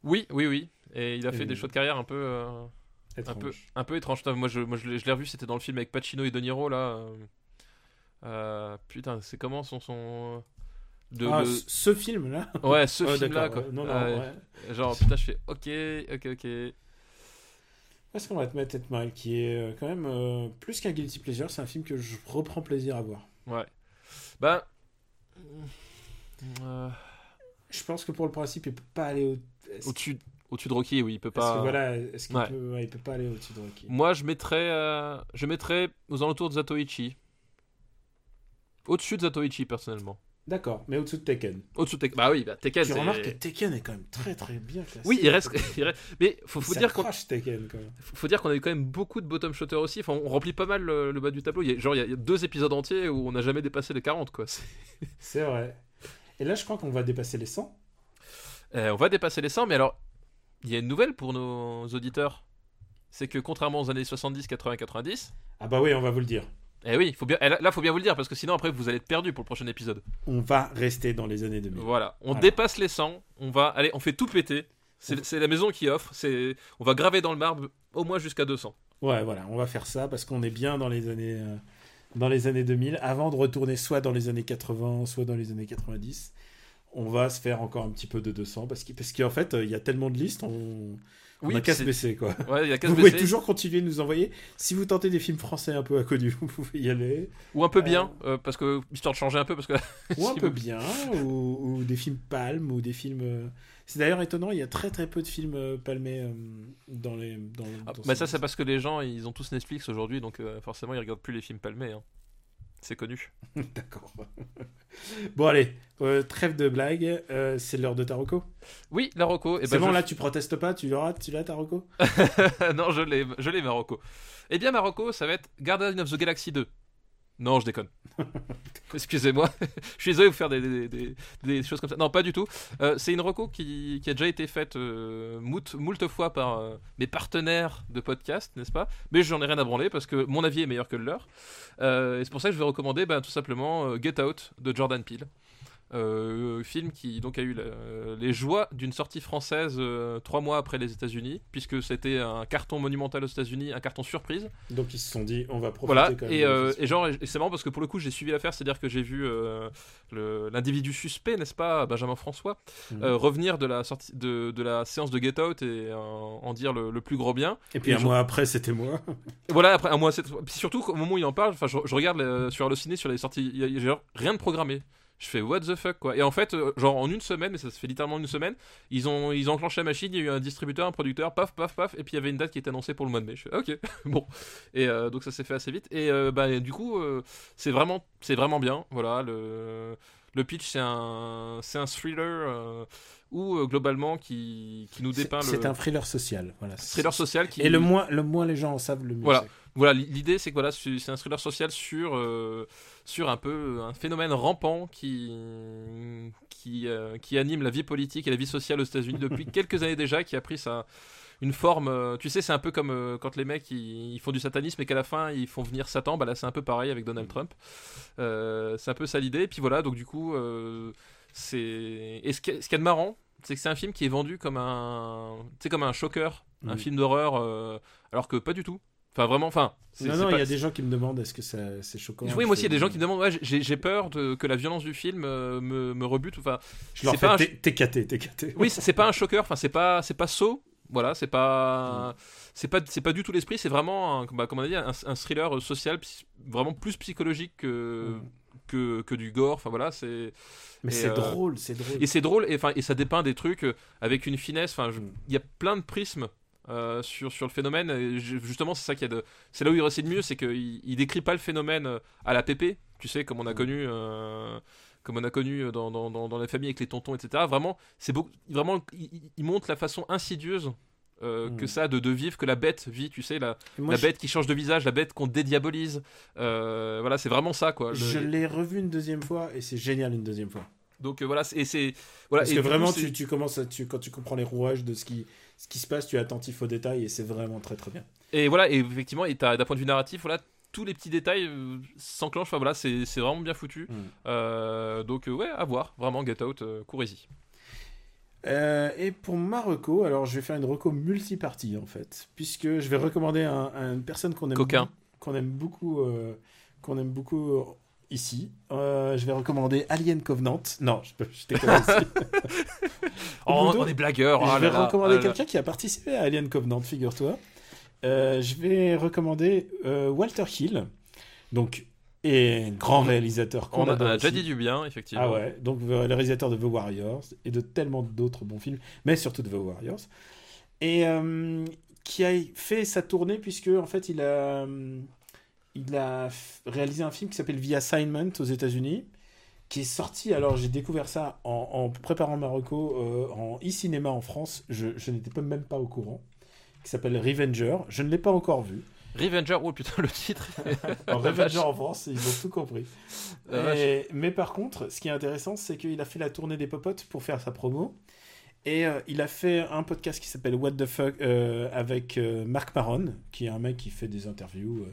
Oui, oui, oui. Et il a fait des choix de carrière un peu. euh, un peu, un peu étrange. Moi, je, moi, je l'ai revu, c'était dans le film avec Pacino et De Niro, là. euh, euh, putain, c'est comment son. son... De, Ah, le- ce- ce film-là Ouais, ce film-là, d'accord, quoi. ouais. Non, non, ouais. Genre, putain, je fais ok, ok, ok. Est-ce qu'on va te mettre Mile qui est euh, quand même euh, plus qu'un guilty pleasure, c'est un film que je reprends plaisir à voir. Ouais. Bah. euh, Je pense que pour le principe, il peut pas aller au. au-dessus, au-dessus de Rocky, oui, il peut est-ce que pas. voilà, est-ce qu'il Ouais. peut, ouais, il peut pas aller au-dessus de Rocky. Moi, je mettrais, euh, je mettrais aux alentours de Zatoichi. Au-dessus de Zatoichi, personnellement. D'accord, mais au-dessous de Tekken. Au-dessous de Tekken. Bah oui, bah, Tekken, Tu remarques que Tekken est quand même très très bien classé. Oui, il reste. il reste- Mais faut, Il faut dire qu'on s'accroche, Tekken quand même. faut faut dire qu'on a eu quand même beaucoup de bottom shooters aussi. Enfin, on remplit pas mal le, le bas du tableau. Il y a, genre, il y a- deux épisodes entiers où on n'a jamais dépassé les 40, quoi. C'est- C'est vrai. Et là, je crois qu'on va dépasser les 100. Euh, on va dépasser les 100, mais alors, il y a une nouvelle pour nos auditeurs. C'est que contrairement aux années 70, 80, 90, Ah bah oui, on va vous le dire. eh oui, faut bien, eh, là, faut bien vous le dire parce que sinon après vous allez être perdu pour le prochain épisode. On va rester dans les années 2000. Voilà, on Voilà. dépasse les 100, on va, allez, on fait tout péter. C'est c'est la maison qui offre, c'est, on va graver dans le marbre au moins jusqu'à 200. Ouais, voilà, on va faire ça parce qu'on est bien dans les années, euh, dans les années 2000. Avant de retourner soit dans les années 80, soit dans les années 90, on va se faire encore un petit peu de 200 parce qu'en parce qu'en fait, euh, il y a tellement de listes, on, on Oui, a qu'à se baisser quoi. Ouais, il y a qu'à Vous pouvez toujours continuer de nous envoyer. Si vous tentez des films français un peu inconnus, vous pouvez y aller. Ou un peu bien, euh, parce que histoire de changer un peu, parce que Ou un peu bien, ou, ou des films palmes, ou des films. euh, C'est d'ailleurs étonnant, il y a très très peu de films euh, palmés euh, dans les. Dans, Ah, dans bah ça c'est parce que les gens ils ont tous Netflix aujourd'hui, donc euh, forcément ils regardent plus les films palmés. hein. C'est connu. D'accord. bon, allez, euh, trêve de blagues, euh, c'est l'heure de Taroko. Oui, la Rocco. Et c'est bon, je- là, tu protestes pas, tu l'auras, tu l'as, Taroko? Non, je l'ai, je l'ai Marocco. Eh bien Marocco, ça va être Guardian of the Galaxy 2. Non, je déconne. Excusez-moi, je suis désolé de vous faire des, des- des- des choses comme ça. Non, pas du tout. Euh, c'est une reco qui, qui a déjà été faite euh, moult, moult fois par euh, mes partenaires de podcast, n'est-ce pas? Mais j'en ai rien à branler parce que mon avis est meilleur que le leur. Et c'est pour ça que je vais recommander ben, tout simplement Get Out de Jordan Peele. Euh, film qui donc a eu la- les joies d'une sortie française euh, trois mois après les États-Unis, puisque c'était un carton monumental aux États-Unis, un carton surprise. Donc, ils se sont dit, on va profiter Voilà, quand même. et, de euh, et genre, et c'est marrant parce que pour le coup, j'ai suivi l'affaire, c'est-à-dire que j'ai vu l'individu suspect, n'est-ce pas, Benjamin François, Mhm. revenir de la, sortie, de, de la séance de Get Out et en dire le, le plus gros bien. Et puis et un je- mois après, c'était moi. Voilà, après un mois, c'est- puis surtout au moment où il en parle, enfin, je, je regarde sur le ciné, sur les sorties, il y a, il y a genre rien de programmé. Je fais what the fuck quoi. Et en fait, euh, genre en une semaine, mais ça se fait littéralement en une semaine, ils ont, ils ont enclenché la machine, il y a eu un distributeur, un producteur, paf, paf, paf, et puis il y avait une date qui était annoncée pour le mois de mai. Je fais ok, bon. Et euh, donc ça s'est fait assez vite. Et euh, bah, du coup, euh, c'est vraiment, c'est vraiment bien. Voilà, le, le pitch, c'est un, c'est un thriller où euh, globalement qui, qui nous C'est dépeint c'est le un thriller social. Voilà. thriller social qui. Et le moins, le moins les gens en savent, le mieux. Voilà. c'est. Voilà, l'idée c'est que voilà, c'est c'est un thriller social sur, euh, sur un peu un phénomène rampant qui, qui, euh, qui anime la vie politique et la vie sociale aux États-Unis depuis quelques années déjà, qui a pris sa, une forme. euh, tu sais, c'est un peu comme euh, quand les mecs ils, font du satanisme et qu'à la fin ils font venir Satan. Bah là, c'est un peu pareil avec Donald Trump. Euh, c'est un peu ça l'idée. Et puis voilà, donc du coup, euh, c'est. Et ce qui est, ce qui est de marrant, c'est que c'est un film qui est vendu comme un, tu sais, comme un choker, un film d'horreur, euh, alors que pas du tout. Enfin, vraiment, enfin. Non, non, pas- il y a des gens qui me demandent est-ce que c'est choquant. Oui, moi aussi, il y a des gens qui me demandent. Ouais, j'ai peur de, que la violence du film euh, me, me rebute. Enfin, Je leur fais t'es TKT, TKT. oui, c'est pas un choqueur. Enfin, c'est pas, c'est pas saut. Voilà, c'est pas, c'est pas, pas du tout l'esprit. C'est vraiment, un, bah, comme on a dit, un, un thriller social, vraiment plus psychologique que, Mm. que, que du gore. Enfin voilà, c'est. Mais c'est euh, drôle, c'est drôle. Et c'est drôle, et, et ça dépeint des trucs euh, avec une finesse. Enfin, je- Mm. il y a plein de prismes euh, sur, sur le phénomène. Et ju- justement, c'est ça qui a de. C'est là où il réussit le mieux, c'est qu'il il décrit pas le phénomène euh, à la PP, tu sais, comme on a Mm. connu. euh, comme on a connu dans, dans, dans, dans la famille avec les tontons, etc. Vraiment, c'est beaucoup, vraiment, il, montre la façon insidieuse euh, Mm. que ça de, de vivre, que la bête vit, tu sais, la, moi, la je- bête qui change de visage, la bête qu'on dédiabolise. Voilà, c'est vraiment ça, quoi. Le- Je l'ai revu une deuxième fois et c'est génial une deuxième fois. Donc euh, voilà, c'est- et c'est voilà. Parce et que coup, vraiment, tu, tu commences à, tu, quand tu comprends les rouages de ce qui, ce qui se passe, tu es attentif aux détails et c'est vraiment très très bien. Et voilà, et effectivement, et d'un point de vue narratif, voilà, tous les petits détails euh, s'enclenchent. Enfin voilà, c'est vraiment bien foutu. Mm. Euh, donc ouais, à voir. Vraiment, Get Out, courez-y. Et pour ma reco, alors je vais faire une reco multipartie en fait, puisque je vais recommander à une personne qu'on aime, qu'on aime beaucoup, qu'on aime beaucoup ici. Euh, je vais recommander Alien Covenant. Non, je, je aussi. Oh, on est blagueurs. oh je vais là recommander oh quelqu'un qui a participé à Alien Covenant, figure-toi. Euh, je vais recommander euh, Walter Hill, donc et grand réalisateur qu'on On a, on déjà dit du bien, effectivement. Ah ouais, donc le réalisateur de The Warriors et de tellement d'autres bons films, mais surtout de The Warriors. Et qui a fait sa tournée puisque en fait il a, il a réalisé un film qui s'appelle The Assignment aux États-Unis, qui est sorti. Alors j'ai découvert ça en, en préparant Marocco euh, en e-cinéma en France. Je, je n'étais pas- même pas au courant. Qui s'appelle Revenger. Je ne l'ai pas encore vu. Revenger, oh putain, le titre. Revenger en France, ils ont tout compris. Et- mais par contre, ce qui est intéressant, c'est qu'il a fait la tournée des popotes pour faire sa promo. Et euh, il a fait un podcast qui s'appelle What the Fuck euh, avec Marc Maron, qui est un mec qui fait des interviews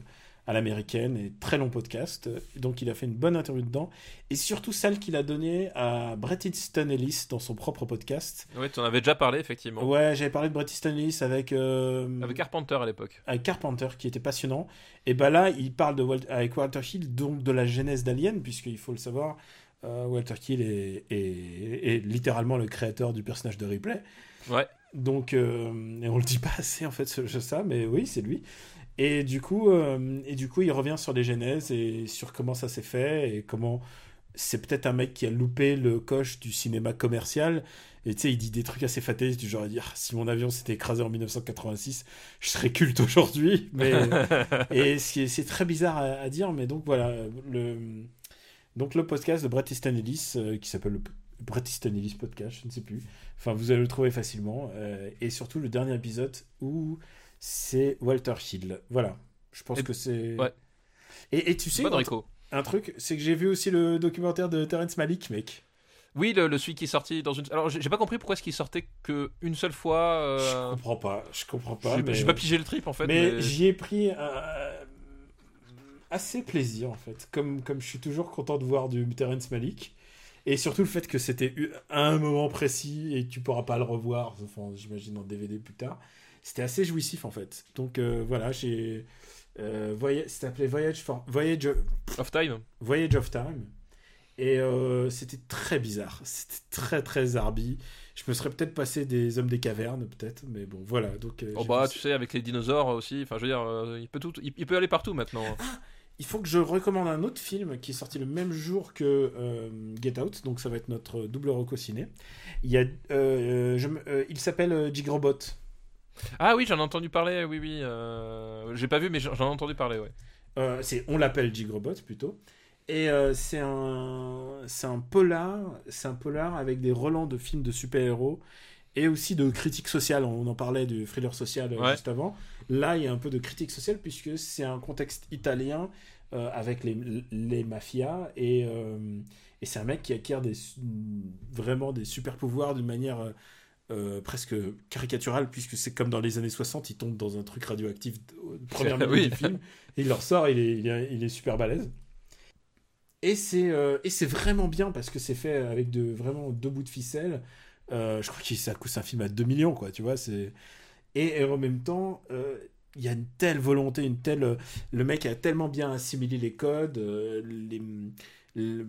à l'américaine et très long podcast. Donc il a fait une bonne interview dedans. Et surtout celle qu'il a donnée à Bret Easton Ellis dans son propre podcast. Ouais, tu en avais déjà parlé, effectivement. Ouais, j'avais parlé de Bret Easton Ellis avec, euh, Avec Carpenter à l'époque. avec Carpenter qui était passionnant. Et bah là, il parle de avec Walter Hill donc de la genèse d'Alien, puisqu'il faut le savoir, euh, Walter Hill est, est- est littéralement le créateur du personnage de Ripley. Ouais. Donc, euh, et on le dit pas assez en fait, ce, ce- ça, mais oui, c'est lui. Et du coup, euh, et du coup, il revient sur les genèses et sur comment ça s'est fait et comment c'est peut-être un mec qui a loupé le coche du cinéma commercial. Et tu sais, il dit des trucs assez fatalistes du genre, à dire, si mon avion s'était écrasé en 1986, je serais culte aujourd'hui. Mais et c'est très bizarre à, à dire, mais donc voilà, le, donc le podcast de Bret Easton Ellis, euh, qui s'appelle le Bret Easton Ellis Podcast, je ne sais plus. Enfin, vous allez le trouver facilement. euh, et surtout le dernier épisode où c'est Walter Hill. Voilà, je pense Et- que c'est. ouais. Et, et tu sais, Bonne un, un truc, c'est que j'ai vu aussi le documentaire de Terrence Malick, mec. Oui, le, le celui qui est sorti dans une. Alors, j'ai pas compris pourquoi est-ce qu'il sortait que une seule fois. Je euh, comprends pas, je comprends pas. J'ai mais- pas pigé le trip en fait. mais mais- j'y ai pris euh, assez plaisir en fait. Comme, comme je suis toujours content de voir du Terrence Malick. Et surtout le fait que c'était à un moment précis et que tu pourras pas le revoir, enfin, j'imagine en DVD plus tard. C'était assez jouissif en fait. Donc euh, voilà, j'ai. Euh, voyage, c'était appelé Voyage, for- Voyage, Off Time. Voyage of Time. Et euh, c'était très bizarre. C'était très très arbi. Je me serais peut-être passé des Hommes des Cavernes, peut-être. Mais bon, voilà. Donc, euh, Oh bah, tu sais, avec les dinosaures aussi. Enfin, je veux dire, il peut tout, il, peut aller partout maintenant. Il faut que je recommande un autre film qui est sorti le même jour que euh, Get Out, donc ça va être notre double reco ciné. Il, y a, euh, je me- euh, il s'appelle Jigrobot. Ah oui, j'en ai entendu parler. Oui, oui. euh, J'ai pas vu, mais j'en ai entendu parler. Ouais. Euh, c'est, on l'appelle Jigrobot plutôt. Et euh, c'est un, un polar, c'est un polar avec des relents de films de super-héros et aussi de critique sociale. On en parlait du thriller social euh, Ouais. juste avant. Là, il y a un peu de critique sociale puisque c'est un contexte italien euh, avec les, les mafias et, et c'est un mec qui acquiert des, vraiment des super pouvoirs d'une manière euh, euh, presque caricaturale puisque c'est comme dans les années 60, il tombe dans un truc radioactif au première minute Oui. du film et il leur sort, il est, il est, il est super balèze. Et c'est euh, et c'est vraiment bien parce que c'est fait avec de vraiment deux bouts de ficelle. Euh, je crois que ça coûte un film à 2 millions, quoi, tu vois. C'est et, et en même temps, euh, il y a une telle volonté, une telle. euh, Le mec a tellement bien assimilé les codes, euh, les, le,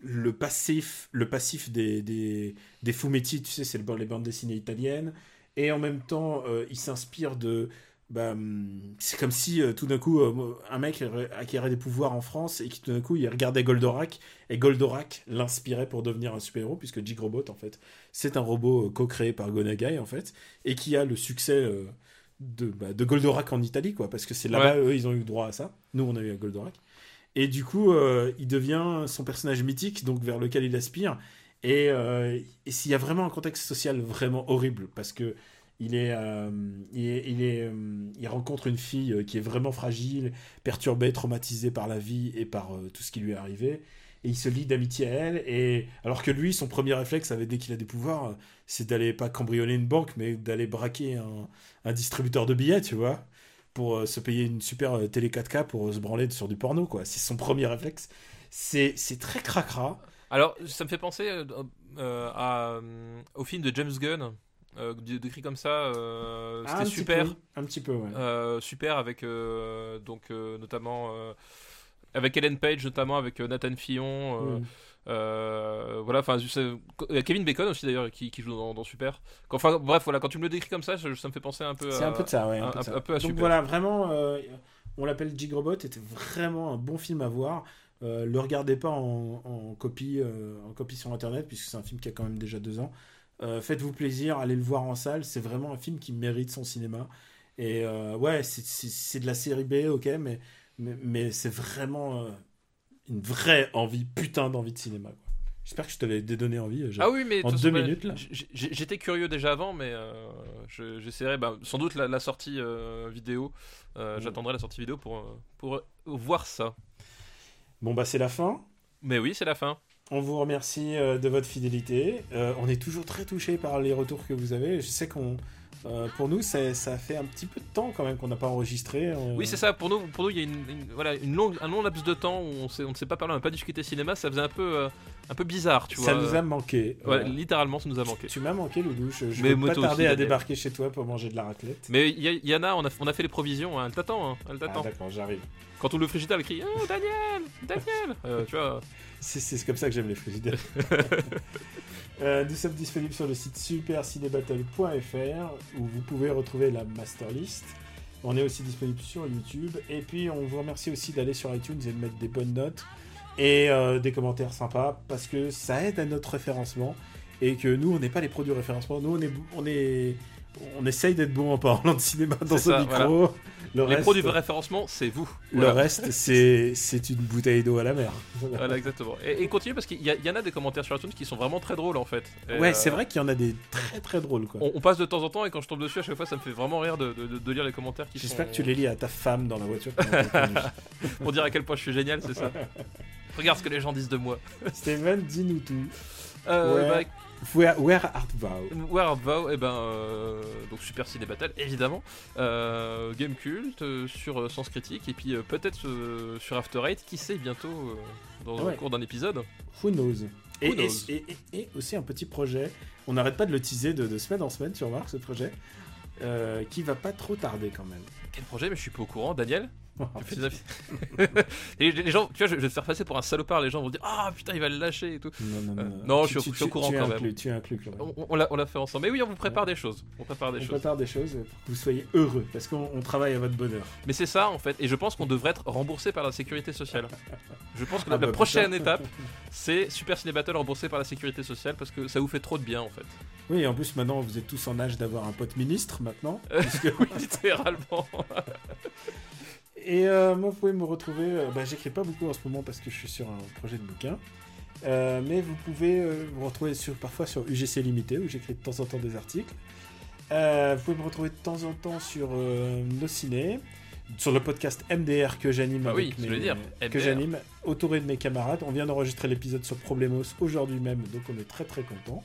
le passif, le passif des, des, des fumetti, tu sais, c'est le- les bandes dessinées italiennes. Et en même temps, euh, il s'inspire de, bah, hum, c'est comme si euh, tout d'un coup euh, un mec acquérait des pouvoirs en France et qui tout d'un coup il regardait Goldorak et Goldorak l'inspirait pour devenir un super-héros puisque Jigrobot en fait c'est un robot euh, co-créé par Gonagai en fait et qui a le succès de, bah, de Goldorak en Italie quoi parce que c'est là-bas eux ils ont eu droit à ça. Nous on a eu à Goldorak et du coup il devient son personnage mythique donc vers lequel il aspire et, et s'il y a vraiment un contexte social vraiment horrible parce que il est, euh, il, est, euh, il, rencontre une fille euh, qui est vraiment fragile, perturbée, traumatisée par la vie et par tout ce qui lui est arrivé. Et il se lie d'amitié à elle. Et alors que lui, son premier réflexe, dès qu'il a des pouvoirs, c'est d'aller pas cambrioler une banque, mais d'aller braquer un, un, distributeur de billets, tu vois, pour se payer une super télé 4K pour se branler sur du porno, quoi. C'est son premier réflexe. C'est très cracra. Alors, ça me fait penser à, au film de James Gunn euh, décrit comme ça, euh, ah, c'était super. un petit peu, ouais. Euh, super avec donc notamment avec Ellen Page, notamment avec Nathan Fillon. Voilà, enfin, Kevin Bacon aussi d'ailleurs qui, qui, joue dans, Super. Enfin, bref, voilà, quand tu me le décris comme ça, ça, me fait penser un peu. C'est un peu de ça, ouais. Un, peu, à Donc voilà, vraiment, on l'appelle Jigrobot, était vraiment un bon film à voir. le regardez pas en, en copie, en copie sur internet, puisque c'est un film qui a quand même déjà deux ans. Euh, faites-vous plaisir, allez le voir en salle. C'est vraiment un film qui mérite son cinéma. Et euh, ouais, c'est de la série B, ok, mais, mais, c'est vraiment euh, une vraie envie, putain d'envie de cinéma. J'espère que je te l'ai donné envie. Ah oui, mais en deux minutes là. J'étais curieux déjà avant, mais j'essaierai bah, sans doute la, sortie vidéo. Mm. J'attendrai la sortie vidéo pour, pour voir ça. Bon bah c'est la fin. Mais oui, c'est la fin. On vous remercie euh, de votre fidélité. Euh, on est toujours très touché par les retours que vous avez. Je sais qu'on, euh, pour nous, ça, fait un petit peu de temps quand même qu'on n'a pas enregistré. Oui, c'est ça. Pour nous, pour nous, il y a une, voilà, une longue, un long laps de temps où on, on ne s'est pas parlé, on n'a pas discuté cinéma. Ça faisait un peu, un peu bizarre, tu vois. Ça nous a manqué. littéralement, ça nous a manqué. Tu, m'as manqué, Loulou. Je, je vais pas tarder à débarquer chez toi pour manger de la raclette. Mais Yana, on a, on a fait les provisions. Hein. Elle t'attend. Hein. Elle ah, t'attend. d'accord, j'arrive. Quand on le frigidaire, elle crie Oh, Daniel Daniel Tu vois. C'est comme ça que j'aime les frigidaires. euh, nous sommes disponibles sur le site supercinébattle.fr où vous pouvez retrouver la master list. On est aussi disponible sur YouTube. Et puis, on vous remercie aussi d'aller sur iTunes et de mettre des bonnes notes et euh, des commentaires sympas parce que ça aide à notre référencement et que nous, on n'est pas les produits référencement. Nous, on est, on est, on essaye d'être bon en parlant de cinéma dans ce micro. Le les produits de référencement, c'est vous. Le reste, c'est une bouteille d'eau à la mer. Voilà, exactement. Et, et continue parce qu'il y, y, en a des commentaires sur iTunes qui sont vraiment très drôles en fait. ouais, c'est euh, vrai qu'il y en a des très très drôles. Quoi. On, passe de temps en temps et quand je tombe dessus, à chaque fois, ça me fait vraiment rire de, de, lire les commentaires qui J'espère que tu les lis à ta femme dans la voiture. Pour dire à quel point je suis génial, c'est ça. Regarde ce que les gens disent de moi. Steven, dis-nous tout. Euh, bah, Where, where, Art Thou? Where Art Thou, et eh ben, euh, donc Super Ciné Battle, évidemment. Euh, Game Cult, euh, sur Sens Critique, et puis peut-être sur After Eight, qui sait, bientôt, dans le cours d'un épisode. Who knows? Et, Et, aussi un petit projet, on n'arrête pas de le teaser de, semaine en semaine, tu remarques ce projet, qui va pas trop tarder quand même. Quel projet? Mais je suis pas au courant, Daniel? les, gens, tu vois, je, vais te faire passer pour un salopard. Les gens vont dire Ah putain, il va le lâcher et tout. Non, non, non. Euh, non, je, suis, au courant quand même. Tu es inclus, On, on l'a fait ensemble. Mais oui, on vous prépare des choses. On prépare des on choses. prépare des choses pour que vous soyez heureux parce qu'on travaille à votre bonheur. Mais c'est ça en fait. Et je pense qu'on devrait être remboursé par la sécurité sociale. je pense que la, ah bah, prochaine étape, c'est Super Ciné Battle remboursé par la sécurité sociale parce que ça vous fait trop de bien en fait. Oui, en plus maintenant vous êtes tous en âge d'avoir un pote ministre maintenant. oui, littéralement. Et euh, moi, vous pouvez me retrouver. Euh, bah, j'écris pas beaucoup en ce moment parce que je suis sur un projet de bouquin. Euh, mais vous pouvez me retrouver sur, parfois sur UGC Limité où j'écris de temps en temps des articles. vous pouvez me retrouver de temps en temps sur nos ciné, sur le podcast MDR que j'anime ah oui, dire, que j'anime autour de mes camarades. On vient d'enregistrer l'épisode sur Problemos aujourd'hui même, donc on est très très content.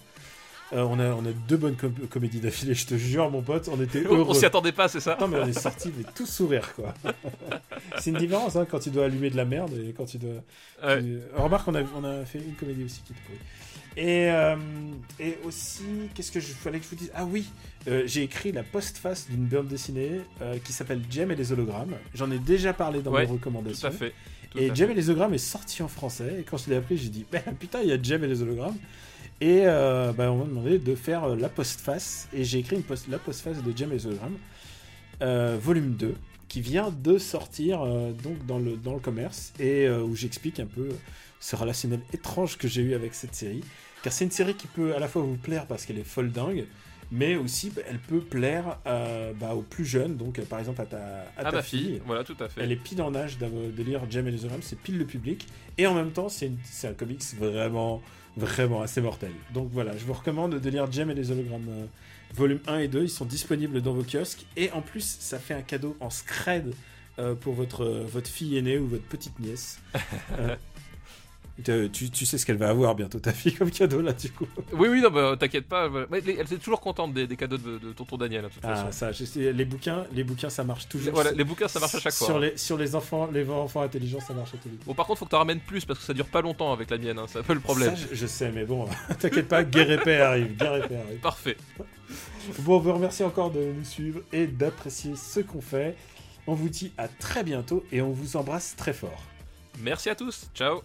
Euh, on, a, on a deux bonnes comédies d'affilée, je te jure, mon pote. On était heureux. on s'y attendait pas, c'est ça Non, mais on est sortis, mais tout sourire, quoi. c'est une différence hein, quand tu dois allumer de la merde et quand tu dois. Remarque, on a, on a fait une comédie aussi qui était pourrie. Et, euh, et aussi, qu'est-ce que je fallait que je vous dise? Ah oui, euh, j'ai écrit la postface d'une bande dessinée qui s'appelle Jem et les hologrammes. J'en ai déjà parlé dans mes recommandations. Tout à fait. et Jem et les hologrammes est sorti en français. Et quand je l'ai appris, j'ai dit putain, il y a Jem et les hologrammes. Et euh, bah, on m'a demandé de faire euh, la postface. Et j'ai écrit une post, la postface de James Hologram. euh, volume 2, qui vient de sortir euh, donc dans le, dans le commerce, et où j'explique un peu ce relationnel étrange que j'ai eu avec cette série. Car c'est une série qui peut à la fois vous plaire parce qu'elle est folle dingue, mais aussi bah, elle peut plaire euh, bah, aux plus jeunes, donc euh, par exemple à ta, à Ah, ta fille. fille, voilà, tout à fait. Elle est pile en âge de lire et les hologrammes, c'est pile le public. Et en même temps, c'est un comics vraiment, vraiment assez mortel. Donc voilà, je vous recommande de lire Jem et les hologrammes euh, volume 1 et 2. Ils sont disponibles dans vos kiosques. Et en plus, ça fait un cadeau en scred euh, pour votre, euh, votre fille aînée ou votre petite nièce. Tu, tu sais ce qu'elle va avoir bientôt, ta fille, comme cadeau là, du coup. Oui, oui, non, bah, t'inquiète pas. voilà. Elle est toujours contente des, des cadeaux de, de tonton Daniel, hein, toute Ah, façon. ça, je les bouquins, les bouquins, ça marche toujours. Voilà, les bouquins, ça marche à chaque fois. Sur hein. les, sur les enfants, les enfants intelligents, ça marche à tous les coups. Bon, par contre, faut que t'en ramènes plus parce que ça dure pas longtemps avec la mienne, hein, c'est un peu le problème. Ça, je, je sais, mais bon, t'inquiète pas, guerre épée arrive, guerre épée arrive. Parfait. Bon, on vous remercie encore de nous suivre et d'apprécier ce qu'on fait. On vous dit à très bientôt et on vous embrasse très fort. Merci à tous. Ciao.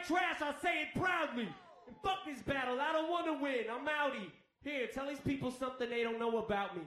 White trash, I say it proudly. And fuck this battle, I don't wanna win, I'm outie. Here, tell these people something they don't know about me.